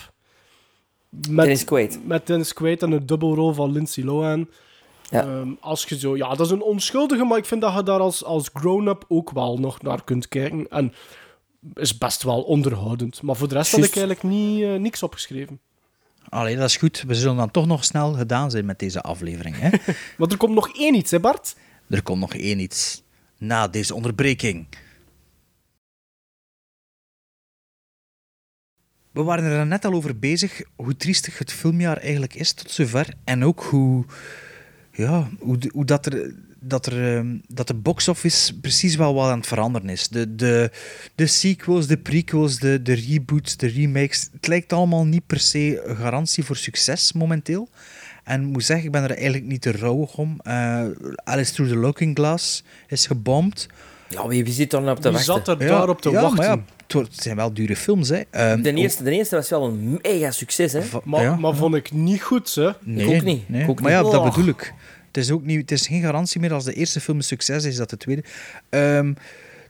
Met, Dennis Quaid. Met Dennis Quaid en een dubbelrol van Lindsay Lohan. Ja. Ehm, als je zo... Ja, dat is een onschuldige, maar ik vind dat je daar als, als grown-up ook wel nog naar kunt kijken. En is best wel onderhoudend. Maar voor de rest had ik eigenlijk niet, eh, niks opgeschreven. Allee, dat is goed. We zullen dan toch nog snel gedaan zijn met deze aflevering, hè? *laughs* Maar er komt nog één iets, hè Bart? er komt nog één iets na deze onderbreking. We waren er net al over bezig hoe triestig het filmjaar eigenlijk is tot zover. En ook hoe, ja, hoe dat, er, dat, er, ehm, dat de box-office precies wel wat aan het veranderen is. De, de, de sequels, de prequels, de, de reboots, de remakes. Het lijkt allemaal niet per se een garantie voor succes momenteel. En ik moet zeggen, ik ben er eigenlijk niet te rouwig om. Eh, Alice Through the Looking Glass is gebomd. Ja, wie, wie zit daar nou op te Wie wachten? zat er Ja, daarop te ja, wachten? Maar ja, het zijn wel dure films, hè. Ehm, De eerste, de eerste was wel een mega succes, hè? va- Maar, ja. maar vond ik niet goed, hè? Nee, ook niet. nee. Ik ook maar ja, dat Oh. bedoel ik. Het is ook niet, het is geen garantie meer als de eerste film een succes is, dat de tweede. Ehm,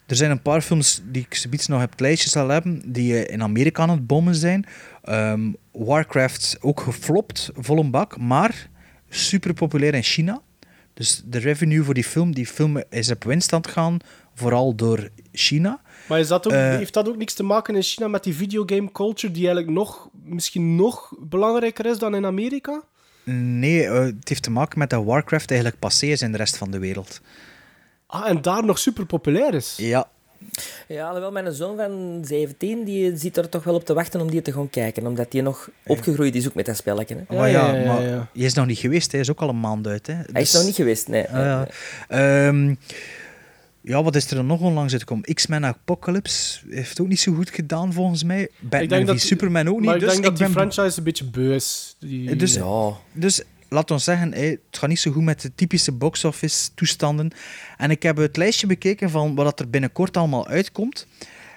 er zijn een paar films die ik zoiets nog op het lijstje zal hebben, die eh, in Amerika aan het bommen zijn. Ehm, Warcraft ook geflopt, vol een bak, maar super populair in China. Dus de revenue voor die film, die film is op winstand gaan, vooral door China. Maar is dat ook, Eh, heeft dat ook niks te maken in China met die videogame culture, die eigenlijk nog, misschien nog belangrijker is dan in Amerika? Nee, eh, het heeft te maken met dat Warcraft eigenlijk passé is in de rest van de wereld. Ah, en daar nog super populair is. Ja, Ja, alhoewel mijn zoon van 17, die zit er toch wel op te wachten om die te gaan kijken. Omdat die nog opgegroeid is ook met dat spelletje. Hè. maar ja, ja, ja, maar ja. je is nog niet geweest, hij is ook al een maand uit. Hè. Hij Dus- is nog niet geweest, nee. Ah, ja. Ehm, ja, wat is er dan nog onlangs uitgekomen? X-Men Apocalypse heeft ook niet zo goed gedaan, volgens mij. Batman v dat- Superman ook niet. Maar ik dus denk dat die ben franchise een beetje beu is. Die... Dus- Ja. Dus laat ons zeggen, hè, het gaat niet zo goed met de typische box-office toestanden. En ik heb het lijstje bekeken van wat er binnenkort allemaal uitkomt.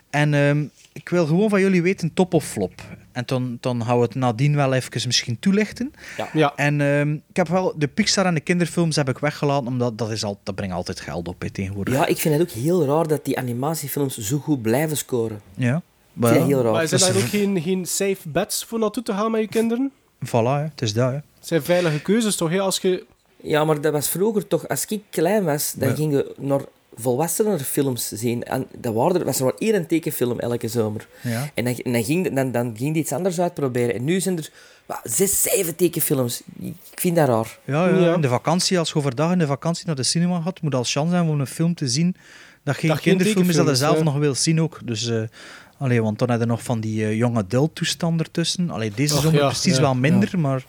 En ehm, ik wil gewoon van jullie weten, top of flop. En dan, dan gaan we het nadien wel even misschien toelichten. Ja. Ja. En ehm, ik heb wel de Pixar en de kinderfilms heb ik weggelaten, omdat dat, is al, dat brengt altijd geld op hè, tegenwoordig. Ja, ik vind het ook heel raar dat die animatiefilms zo goed blijven scoren. Ja. Heel raar. Maar zijn daar ook geen, geen safe bets voor naartoe te gaan met je kinderen? Voilà, hè, het is dat. Hè. Het zijn veilige keuzes toch? Hè? Als je... Ja, maar dat was vroeger toch... Als ik klein was, dan Ja. gingen we naar volwassener films zien. En dat waren er, was er maar één tekenfilm elke zomer. Ja. En dan, en dan, ging, dan, dan ging die iets anders uitproberen. En nu zijn er wat, zes, zeven tekenfilms. Ik vind dat raar. Ja, ja, Ja. in de vakantie, als je overdag in de vakantie naar de cinema gaat, moet al chance zijn om een film te zien dat geen Dat geen kinderfilm is dat je is, zelf ja. nog wil zien ook. Dus, eh allee, want dan heb je nog van die eh, jonge adult-toestand ertussen. Allee, deze Och, zomer ja, precies ja, wel minder, maar...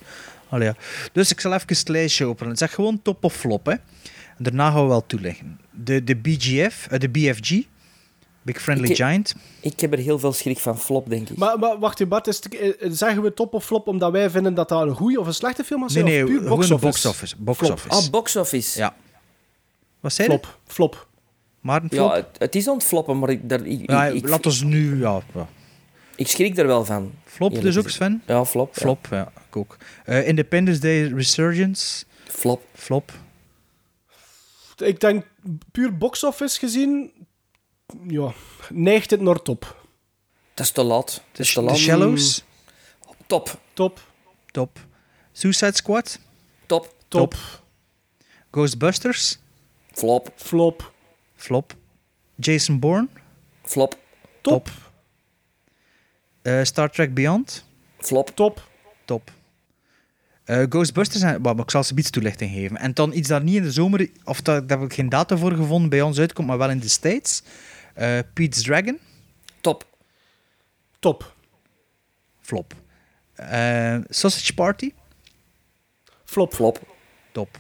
Allee, ja. Dus ik zal even het lijstje openen. Zeg gewoon top of flop, hè. Daarna gaan we wel toelichten. De, de BGF, eh, de BFG, Big Friendly Ik- Giant. Ik heb er heel veel schrik van flop, denk ik. Maar, maar wacht, Bart, is het- eh, zeggen we top of flop omdat wij vinden dat dat een goede of een slechte film was? Nee, nee, of puur box office? box-office. Box Flop. office. Ah, box office. Ja. Wat zei je? Flop. Flop. Maar een flop? Ja, het, het is ontfloppen, maar ik, daar, ik, Ja, ik, ik, laat ons nu... Ja, ja. ik schrik er wel van. Flop dus ook. Sven? Ja, flop. Flop, ja, ik ook. Eh, Independence Day Resurgence. Flop. Flop. Ik denk, puur box office gezien, ja, neigt het naar top. Dat is te laat. Dat is te The laat. Shallows. Top. Top. Top. Suicide Squad. Top. Top. Ghostbusters. Flop. Flop. Flop. Jason Bourne. Flop. Top. Eh, Star Trek Beyond. Flop. Top. Top. Eh, Ghostbusters, en, ik zal ze iets toelichting geven. En dan iets dat niet in de zomer, of dat, daar heb ik geen data voor gevonden, bij ons uitkomt, maar wel in de States. Eh, Pete's Dragon. Top. Top. Flop. Eh, Sausage Party. Flop. Flop. Top.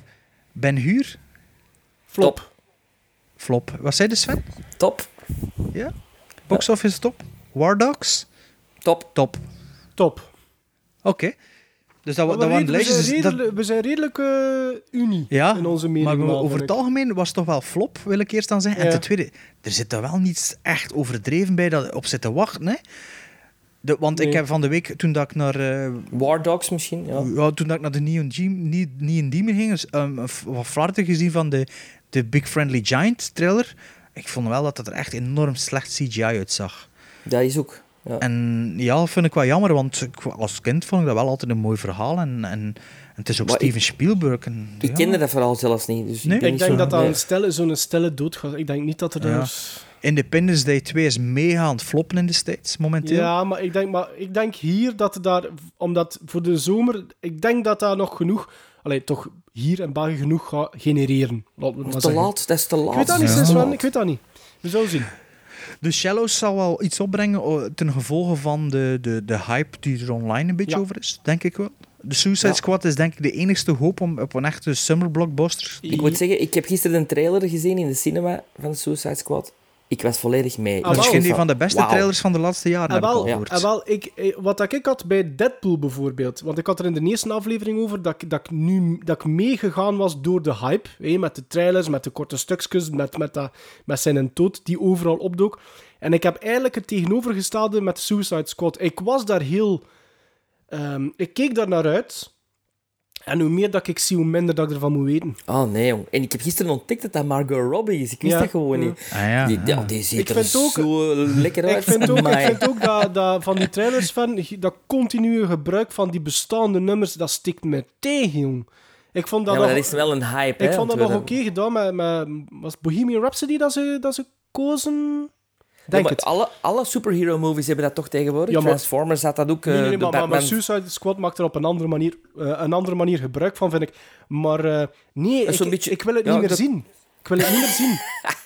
Ben Hur. Flop. Flop. Wat zei de Sven? Top. Ja. Box office top. War Dogs. Top. Top. Top. Oké. Dus dat, we, dat waren we, lijstjes. zijn dus dat- redelijk, we zijn redelijk eh, unie ja, in onze mening. maar over het algemeen was het toch wel flop, wil ik eerst dan zeggen. Ja. En ten tweede, er zit er wel niets echt overdreven bij dat op zitten wachten. Hè? De, want ik heb van de week, toen dat ik naar... eh, War Dogs misschien, ja. ja, toen dat ik naar de Neon, Nie- Neon Demon ging, dus, um, een f- wat flarten gezien van de, de Big Friendly Giant trailer. Ik vond wel dat het er echt enorm slecht CGI uitzag. Dat is ook. Ja. En ja, dat vind ik wel jammer, want ik, als kind vond ik dat wel altijd een mooi verhaal. En, en, en het is ook Maar Steven Spielberg. En, Ik ja. kende dat verhaal zelfs niet. Dus Nee? ik denk zo- dat dat nee. een stille, zo'n stille dood gaat. Ik denk niet dat er... Ja. dus- Independence Day 2 is mega aan het floppen in de States momenteel. Ja, maar ik denk, maar ik denk hier dat er daar... Omdat voor de zomer... Ik denk dat daar nog genoeg... Allee, toch hier in België genoeg gaat genereren. Laten we het Dat maar te zeggen. laat. Dat is te laat. Ik weet dat niet, Ja. Sven. Ik weet dat niet. We zullen zien. De Shallows zal wel iets opbrengen oh, ten gevolge van de, de, de hype die er online een beetje Ja. over is, denk ik wel. De Suicide Ja. Squad is denk ik de enigste hoop om, op een echte summer blockbuster. Ik moet zeggen, ik heb gisteren een trailer gezien in de cinema van Suicide Squad. Ik was volledig mee. Ah, Dat is wel. misschien een van de beste trailers van de laatste jaren, En heb ik al wel, wel ik, eh, wat dat ik had bij Deadpool bijvoorbeeld, want ik had er in de eerste aflevering over dat, ik- dat, ik, nu, dat ik meegegaan was door de hype, hè, met de trailers, met de korte stukjes, met, met, dat, met zijn dood die overal opdook. En ik heb eigenlijk het tegenovergestelde met Suicide Squad. Ik was daar heel... ehm, ik keek daar naar uit. En hoe meer dat ik zie, hoe minder dat ik ervan moet weten. Oh nee, jong. En ik heb gisteren ontdekt dat dat Margot Robbie is. Ik wist Ja. dat gewoon niet. Ah, ja, die, ja. die ziet Ik er vind ook- zo lekker uit. Ik vind ook, ik vind ook dat, dat van die trailers van dat continue gebruik van die bestaande nummers, dat stikt me tegen, jong. Ik vond dat Ja, maar nog, dat is wel een hype. ik hè, vond dat nog oké gedaan met, met was Bohemian Rhapsody dat ze, dat ze kozen. Denk het. alle, alle superhero movies hebben dat toch tegenwoordig? Ja, maar- Transformers had dat ook. Nee, nee, eh, nee, maar, Suicide Squad maakt er op een andere manier, eh, een andere manier gebruik van, vind ik. Maar eh, nee, ik, beetje- ik wil het ja, niet meer dat- zien. Ik wil het niet meer zien. *laughs*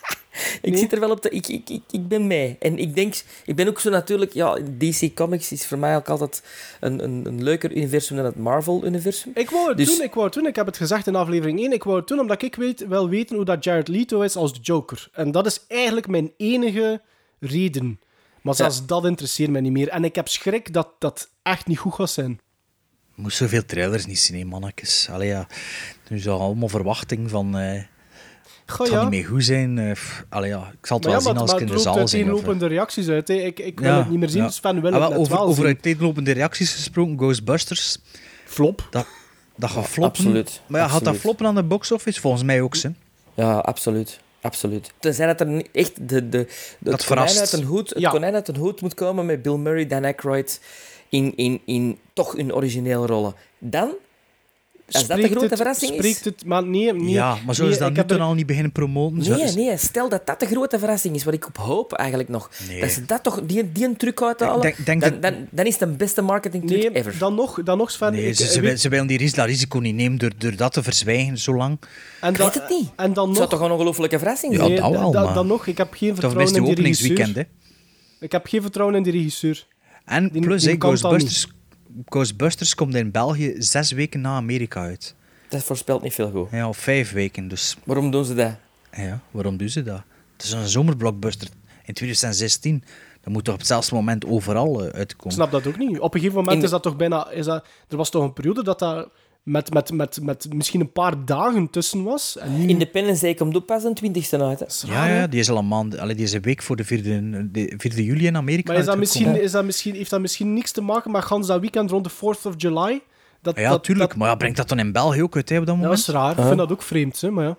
Ik Nee. zit er wel op. Ik, ik, ik, ik ben mee. En ik denk... Ik ben ook zo natuurlijk... Ja, DC Comics is voor mij ook altijd een, een, een leuker universum dan het Marvel-universum. Ik wou het Dus- doen, ik wou het doen. Ik heb het gezegd in aflevering 1. Ik wou het doen omdat ik weet, wel weten hoe dat Jared Leto is als de Joker. En dat is eigenlijk mijn enige reden. Maar zelfs dat interesseert mij niet meer. En ik heb schrik dat dat echt niet goed gaat zijn. Je moest zoveel trailers niet zien, hè, mannetjes. Allee, ja. Nu is allemaal verwachting van... eh Goh, het zal ja. niet meer goed zijn. eh, allee, ja. Ik zal het Maar wel ja, zien maar, als maar ik in de zaal of, eh. uiteenlopende reacties uit. Hè. Ik, ik wil het niet meer zien, ja. dus Sven wil Ah, het wel, net over, wel over uiteenlopende reacties gesproken, Ghostbusters. Flop. Dat, dat gaat floppen. absoluut. Maar ja, gaat dat floppen aan de box office? Volgens mij ook, hè. Ja, absoluut. Absoluut. Tenzij dat er niet echt de, de, de, het, konijn uit een hoed, het Ja. konijn uit een hoed moet komen met Bill Murray, Dan Aykroyd in, in, in toch hun originele rollen. Dan, als dat de grote het- verrassing is... Spreekt het, maar nee, nee. Ja, maar zo nee, is dat ik nu er- al niet beginnen promoten. Zo Nee, is- nee, stel dat dat de grote verrassing is, wat ik op hoop eigenlijk nog. Nee. Dat ze dat toch, die, die een truc uithalen, Denk- denk dan, dat- dan, dan is het de beste marketing truc Nee, ever. dan nog, dan nog Sven. Nee, ik- ze, ik ze, weet- wil- ze willen die ris- dat risico niet nemen door, door dat te verzwijgen zo lang. en Ik dan, weet het niet. En dan Het nog... zou toch een ongelofelijke verrassing Ja, zijn? nee, dat wel, da- maar- Dan nog, ik heb geen vertrouwen is de in die regisseur. openingsweekend, hè. Ik heb geen vertrouwen in die regisseur. En Die- plus, die kan dat Ghostbusters, Ghostbusters komt in België zes weken na Amerika uit. Dat voorspelt niet veel goed. Ja, of vijf weken, dus... Waarom doen ze dat? Ja, waarom doen ze dat? Het is een zomerblockbuster in 2016. Dat moet toch op hetzelfde moment overal eh, Ik uitkomen. snap dat ook niet. Op een gegeven moment In is dat toch bijna... Is dat, er was toch een periode dat dat met, met, met, met misschien een paar dagen tussen was. En nu... Independence Day komt ook pas een twintigste uit. Hè? is Ja, ja, die is al een maand... Allee, die is een week voor de 4e, de 4e juli in Amerika Maar is dat misschien, is dat misschien, heeft dat misschien niks te maken met gans dat weekend rond de 4th of July? Dat, Ja, dat, tuurlijk. Dat, Maar ja, brengt dat dan in België ook uit hè, op dat dat moment? is raar. Ik vind dat ook vreemd, hè, maar ja.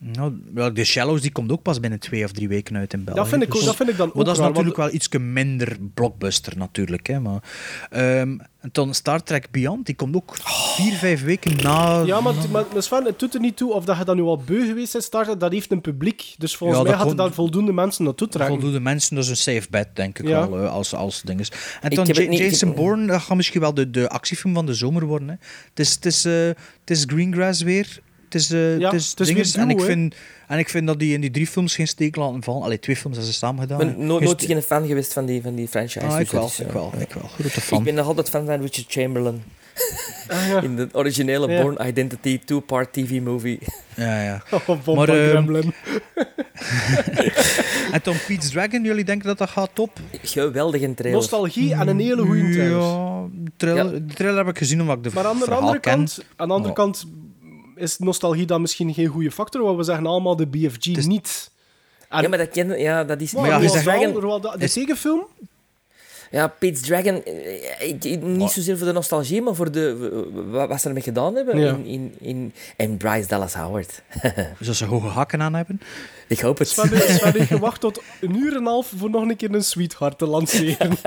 Nou, ja, de Shallows die komt ook pas binnen twee of drie weken uit in België. Dat vind ik, dus- dat vind ik dan ook Maar dat is raar, natuurlijk want- wel iets minder blockbuster, natuurlijk. Hè, maar, Ehm, en dan Star Trek Beyond, die komt ook vier, vijf weken na... Ja, maar, maar, maar Sven, het doet er niet toe of dat je dan nu al beu geweest bent, starten, dat heeft een publiek. Dus volgens Ja, mij er kon- daar voldoende mensen naartoe trekken. Voldoende mensen, dat is een safe bet, denk ik Ja. wel, als, als ding is. En Ik dan niet- Jason Bourne, dat gaat misschien wel de, de actiefilm van de zomer worden. Hè. Het, is, het, is, eh, het is Greengrass weer. Het is, eh, Ja, het is, het is en, ik hè. En ik vind dat die in die drie films geen steek laten vallen. Allee, twee films hebben ze samen gedaan. Ik ben no- nooit geen fan geweest van die, van die franchise. Ah, dus ik wel, ik ja. wel, ik wel. Grote Ik fan. ben nog altijd fan van Richard Chamberlain. *laughs* Ah, ja. In de originele Ja. Born Identity two-part TV-movie. *laughs* Ja, ja. Oh, Maar, van Gremlin. *laughs* En dan Pete's Dragon, jullie denken dat dat gaat top? Geweldige trailer. Nostalgie en een hele goede trailer. Ja, de trailer, Ja. de trailer heb ik gezien omdat ik de Maar aan de verhaal andere ken. kant, aan de andere kant is nostalgie dan misschien geen goede factor, want we zeggen allemaal de BFG niet. En, Ja, maar dat, ken, ja, dat is... maar ja, zegt- Dahl, Roald Dahl, de tegenfilm? Ja, Pete's Dragon, eh, ik- ik- niet zozeer voor de nostalgie, maar voor de, wa- wat ze ermee gedaan hebben. Ja. In, in, in, en Bryce Dallas Howard. *laughs* Zoals ze hoge hakken aan hebben. Ik hoop het. Sven, Sven heeft gewacht tot een uur en een half voor nog een keer een sweetheart te lanceren. *laughs*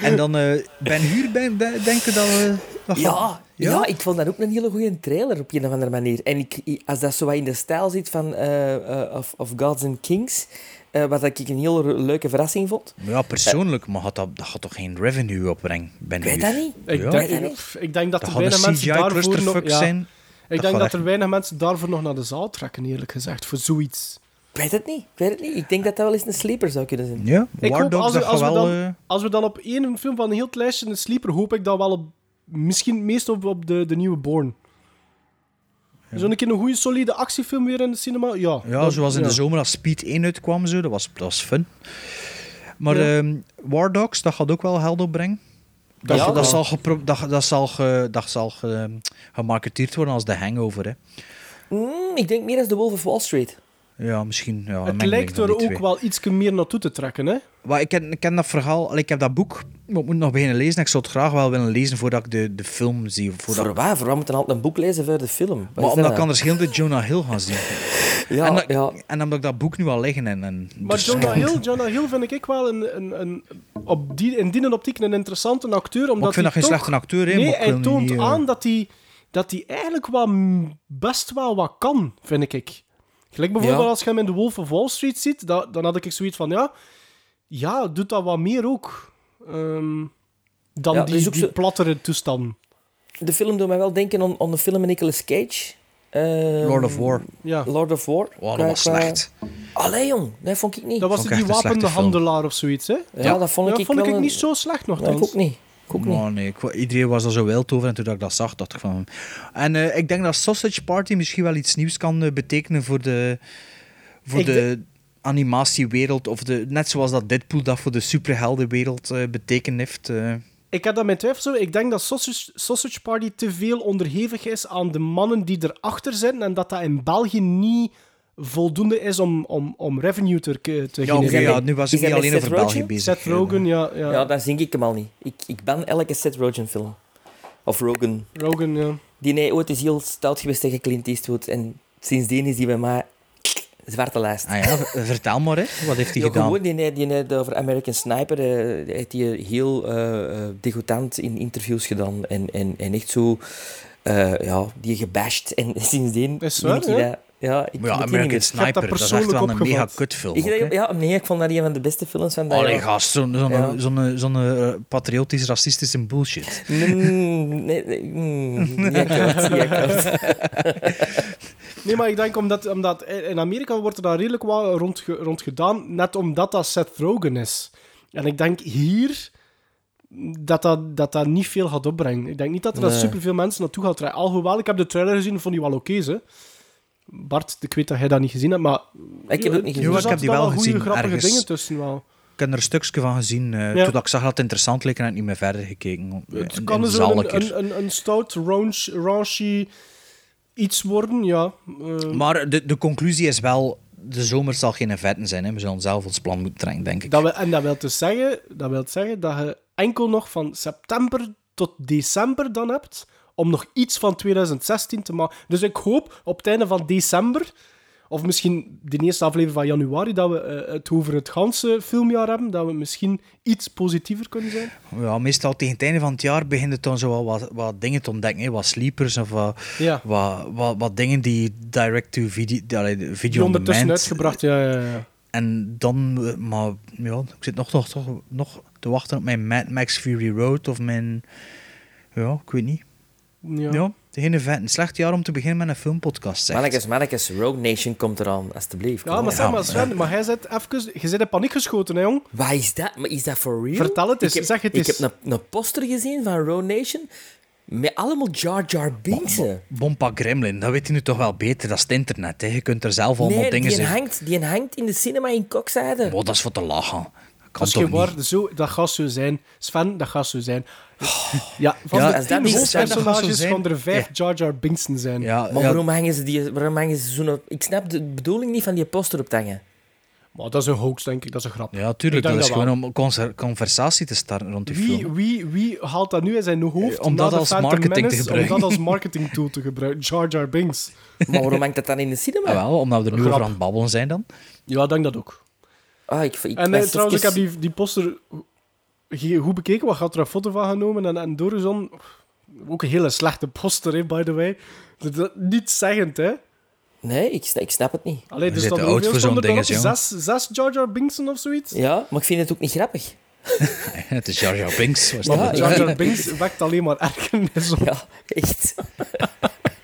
En dan eh, Ben Huur, ben, ben- denken dat we... Ja, ja? ik vond dat ook een hele goede trailer op een of andere manier. En ik, ik- als dat zo wat in de stijl zit van eh, eh, of, of Gods and Kings, eh, wat ik een hele leuke verrassing vond. Ja, persoonlijk, maar gaat dat, dat gaat toch geen revenue opbrengen, Ben Ik weet dat niet. ik, Ja. denk, Weet dat pff, ik denk dat Dat er mensen daarvoor nog... CGI-clusterfuck Ja, zijn. Ik Dat denk dat echt- er weinig mensen daarvoor nog naar de zaal trekken, eerlijk gezegd, voor zoiets. Ik weet het niet. Ik weet het niet. Ik denk dat dat wel eens een sleeper zou kunnen zijn. Ja, Ik War hoop, Dogs, als, we, als, dan, eh, als we dan op één film van een heel lijstje een sleeper, hoop ik dan wel op, misschien het meest op, op de, de nieuwe Born. Zo'n keer een goede, solide actiefilm weer in de cinema? Ja. Ja, Dat- zoals in ja. de zomer als Speed 1 uitkwam, zo, dat, was, dat was fun. Maar Ja. ehm, War Dogs, dat gaat ook wel geld opbrengen. Dat, Ja, dat, zal, gepro- dat, dat zal, ge- dat zal ge- gemarketeerd worden als de hangover. Hè. Mm, ik denk meer als The Wolf of Wall Street. Ja, misschien. Ja, Het lijkt er ook twee. wel iets meer naartoe te trekken, hè? Maar ik, ken, ik ken dat verhaal, ik heb dat boek, maar ik moet nog beginnen lezen. Ik zou het graag wel willen lezen voordat ik de, de film zie. Voordat... Voor waar? Voor moet je altijd een boek lezen voor de film? Wat Maar omdat dat ik anders heel de Jonah Hill gaan zien. *laughs* Ja, en, dat- ja. en omdat ik dat boek nu al liggen. En, en Maar dus- Jonah Hill, Jonah Hill vind ik wel een, een, een, op die, in die optiek een interessante acteur. Omdat Maar ik vind dat geen toch- slechte acteur. Hè, Nee, hij toont niet, eh, aan dat hij, dat hij eigenlijk wel best wel wat kan, vind ik. Gelijk bijvoorbeeld Ja. als je hem in The Wolf of Wall Street ziet, dat, dan had ik zoiets van, ja, ja, doet dat wat meer ook. Ehm, dan Ja, die, ook die zo- plattere toestanden. De film doet mij wel denken aan, aan de film met Nicolas Cage. Ehm, Lord of War. Ja. Lord of War. Oh, dat was slecht. Allee, jong. Dat vond ik niet. Dat was Vond die slechte wapenhandelaar of zoiets, hè? Ja, dat vond ik, Ja, vond ik niet zo slecht nog. Nee, ik ook niet. Ik. Maar nee, ik, wa- iedereen was er zo wild over en toen ik dat zag, dacht ik van... En eh, ik denk dat Sausage Party misschien wel iets nieuws kan eh, betekenen voor de, voor Ik de animatiewereld. Of de, net zoals dat Deadpool dat voor de superheldenwereld eh betekend heeft. eh. Ik heb dat mijn twijfels over. Ik denk dat Sausage, Sausage Party te veel onderhevig is aan de mannen die erachter zitten en dat dat in België niet voldoende is om, om, om revenue te, te Ja, oké, genereren. ja, nu was ik niet hij alleen over België bezig. Seth Rogen, ja. ja. Ja, daar zing ik hem al niet. Ik, ik ban elke Seth Rogen film. Of Rogan. Rogen, ja. Die nee, ooit is heel stout geweest tegen Clint Eastwood. En sindsdien is die bij mij zwarte lijst. Ah ja, vertel maar, hè. wat heeft hij Ja, gedaan? gewoon, die, die, die net over American Sniper eh, heeft hij heel eh eh, degoutant in interviews gedaan. En, en, en echt zo, eh, ja, die gebashed. En *laughs* sindsdien Is waar, hij ja? dat... Ja, ik Maar ja, American Sniper, dat, is echt wel een mega kutfilm. Ik, ook, hè. ja, nee, ik vond dat een van de beste films van dat Allee, gast, zo'n Ja. zo'n zo'n, eh, patriotisch racistische bullshit. *laughs* Mm, nee, nee, mm. *laughs* Nee, maar ik denk omdat, omdat in Amerika wordt er daar redelijk wat rond, rond gedaan, net omdat dat Seth Rogen is. En ik denk hier dat dat, dat, dat niet veel gaat opbrengen. Ik denk niet dat er Nee. superveel mensen naartoe gaan trekken. Alhoewel, ik heb de trailer gezien, vond die wel oké, hè. Bart, ik weet dat jij dat niet gezien hebt, maar... Ik heb het niet gezien. Er Ja, ik heb die wel wel goede, grappige ergens. dingen tussen wel. Ik heb er een stukje van gezien. eh Ja. Toen ik zag dat het interessant leek en heb ik niet meer verder gekeken. Het In- kan in dus een, een een, stout, raunch, raunchy iets worden, ja. Eh, Maar de, de conclusie is wel, de zomer zal geen vetten zijn. Hè. We zullen zelf ons plan moeten trekken, denk ik. Dat wil, en dat wil dus zeggen, dat wil zeggen dat je enkel nog van september tot december dan hebt om nog iets van 2016 te maken. Dus ik hoop op het einde van december, of misschien de eerste aflevering van januari, dat we eh, het over het ganse filmjaar hebben, dat we misschien iets positiever kunnen zijn. Ja, meestal tegen het einde van het jaar begint het dan zo wel wat, wat dingen te ontdekken. Hè. Wat sleepers of wat, Ja. wat, wat, wat dingen die direct-to-video Die video on ondertussen uitgebracht, ja, ja, ja. En dan, eh, maar ja, ik zit nog, nog, toch nog te wachten op mijn Mad Max Fury Road of mijn... Ja, ik weet niet. Ja. Ja, geen vet. Een slecht jaar om te beginnen met een filmpodcast, zeg. Mannekes, mannekes, Rogue Nation komt eraan, alstublieft. Ja, maar zeg maar, Sven, maar jij zit even... Je zit in paniek geschoten, hè, jong? Wat is dat? Maar is dat for real? Vertel het eens, Ik heb, zeg het ik eens. heb een, een poster gezien van Rogue Nation met allemaal Jar Jar Binks. Bompa Gremlin, dat weet je nu toch wel beter. Dat is het internet. Hè. Je kunt er zelf allemaal Nee, dingen die zeggen. hangt, die hangt in de cinema in Kokzijde. Oh, dat is voor te lachen. Kan Dat is geen waar, zo, dat gaat zo zijn. Sven, dat gaat zo zijn. *laughs* Ja, van Ja, de als tien hoofdpersonages zijn. gaan er vijf Ja. Jar Jar Binksen zijn. Ja, Maar ja, waarom hangen ze, die, waarom hangen ze zo'n... Ik snap de bedoeling niet van die poster op te hangen. Maar dat is een hoax, denk ik. Dat is een grap. ja, tuurlijk. Dat is wel. gewoon om conversatie te starten rond die Wie, film. wie, wie haalt dat nu in zijn hoofd Eh, om dat als marketing te gebruiken? Om dat als marketing tool te gebruiken. Jar Jar Binks. Maar waarom hangt dat dan in de cinema? Ja, wel, omdat we er nu Grap. over aan het babbelen zijn dan. Ja, ik denk dat ook. Ah, ik, ik En eh, trouwens, ik heb die, die poster goed bekeken. Wat had er een foto van genomen? En, en. Ook een hele slechte poster, hè, by the way. Dat- dat- Niet zeggend, hè. Nee, ik, ik snap het niet. Allee, We dus dan oud voor zo'n jong. Zes, zes Jar Jar Binksen of zoiets? Ja, maar ik vind het ook niet grappig. *laughs* Het is Jar Jar Binks. was Maar dat? Jar Jar Binks wekt alleen maar ergernis op. Ja, echt. *laughs*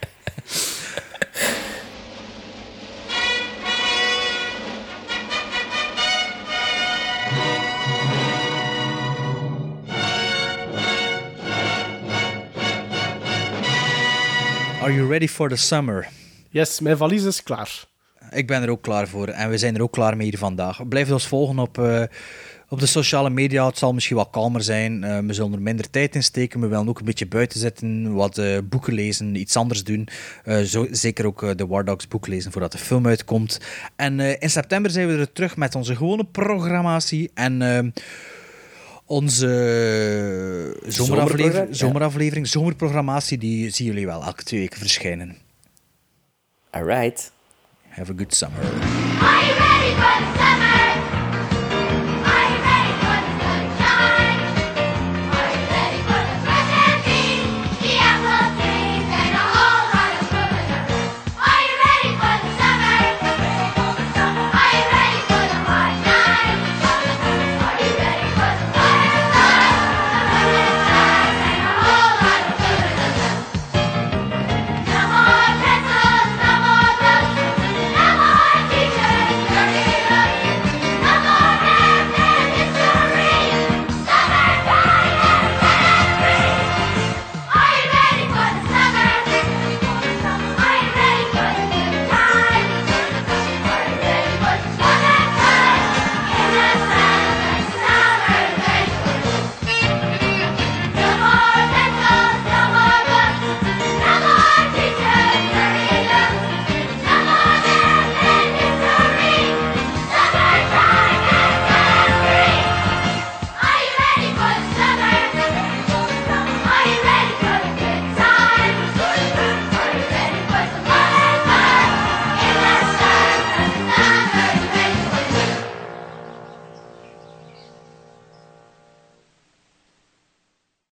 Are you ready for the summer? Yes, mijn valies is klaar. Ik ben er ook klaar voor en we zijn er ook klaar mee hier vandaag. Blijf ons volgen op, eh, op de sociale media. Het zal misschien wat kalmer zijn. Eh, we zullen er minder tijd in steken. We willen ook een beetje buiten zitten, wat eh, boeken lezen, iets anders doen. Zo, zeker ook de War Dogs boek lezen voordat de film uitkomt. En in september zijn we er terug met onze gewone programmatie. En onze zomeraflevering, zomeraflevering, zomerprogrammatie, die zien jullie wel elke twee weken verschijnen. Alright. Have a good summer. Are you ready?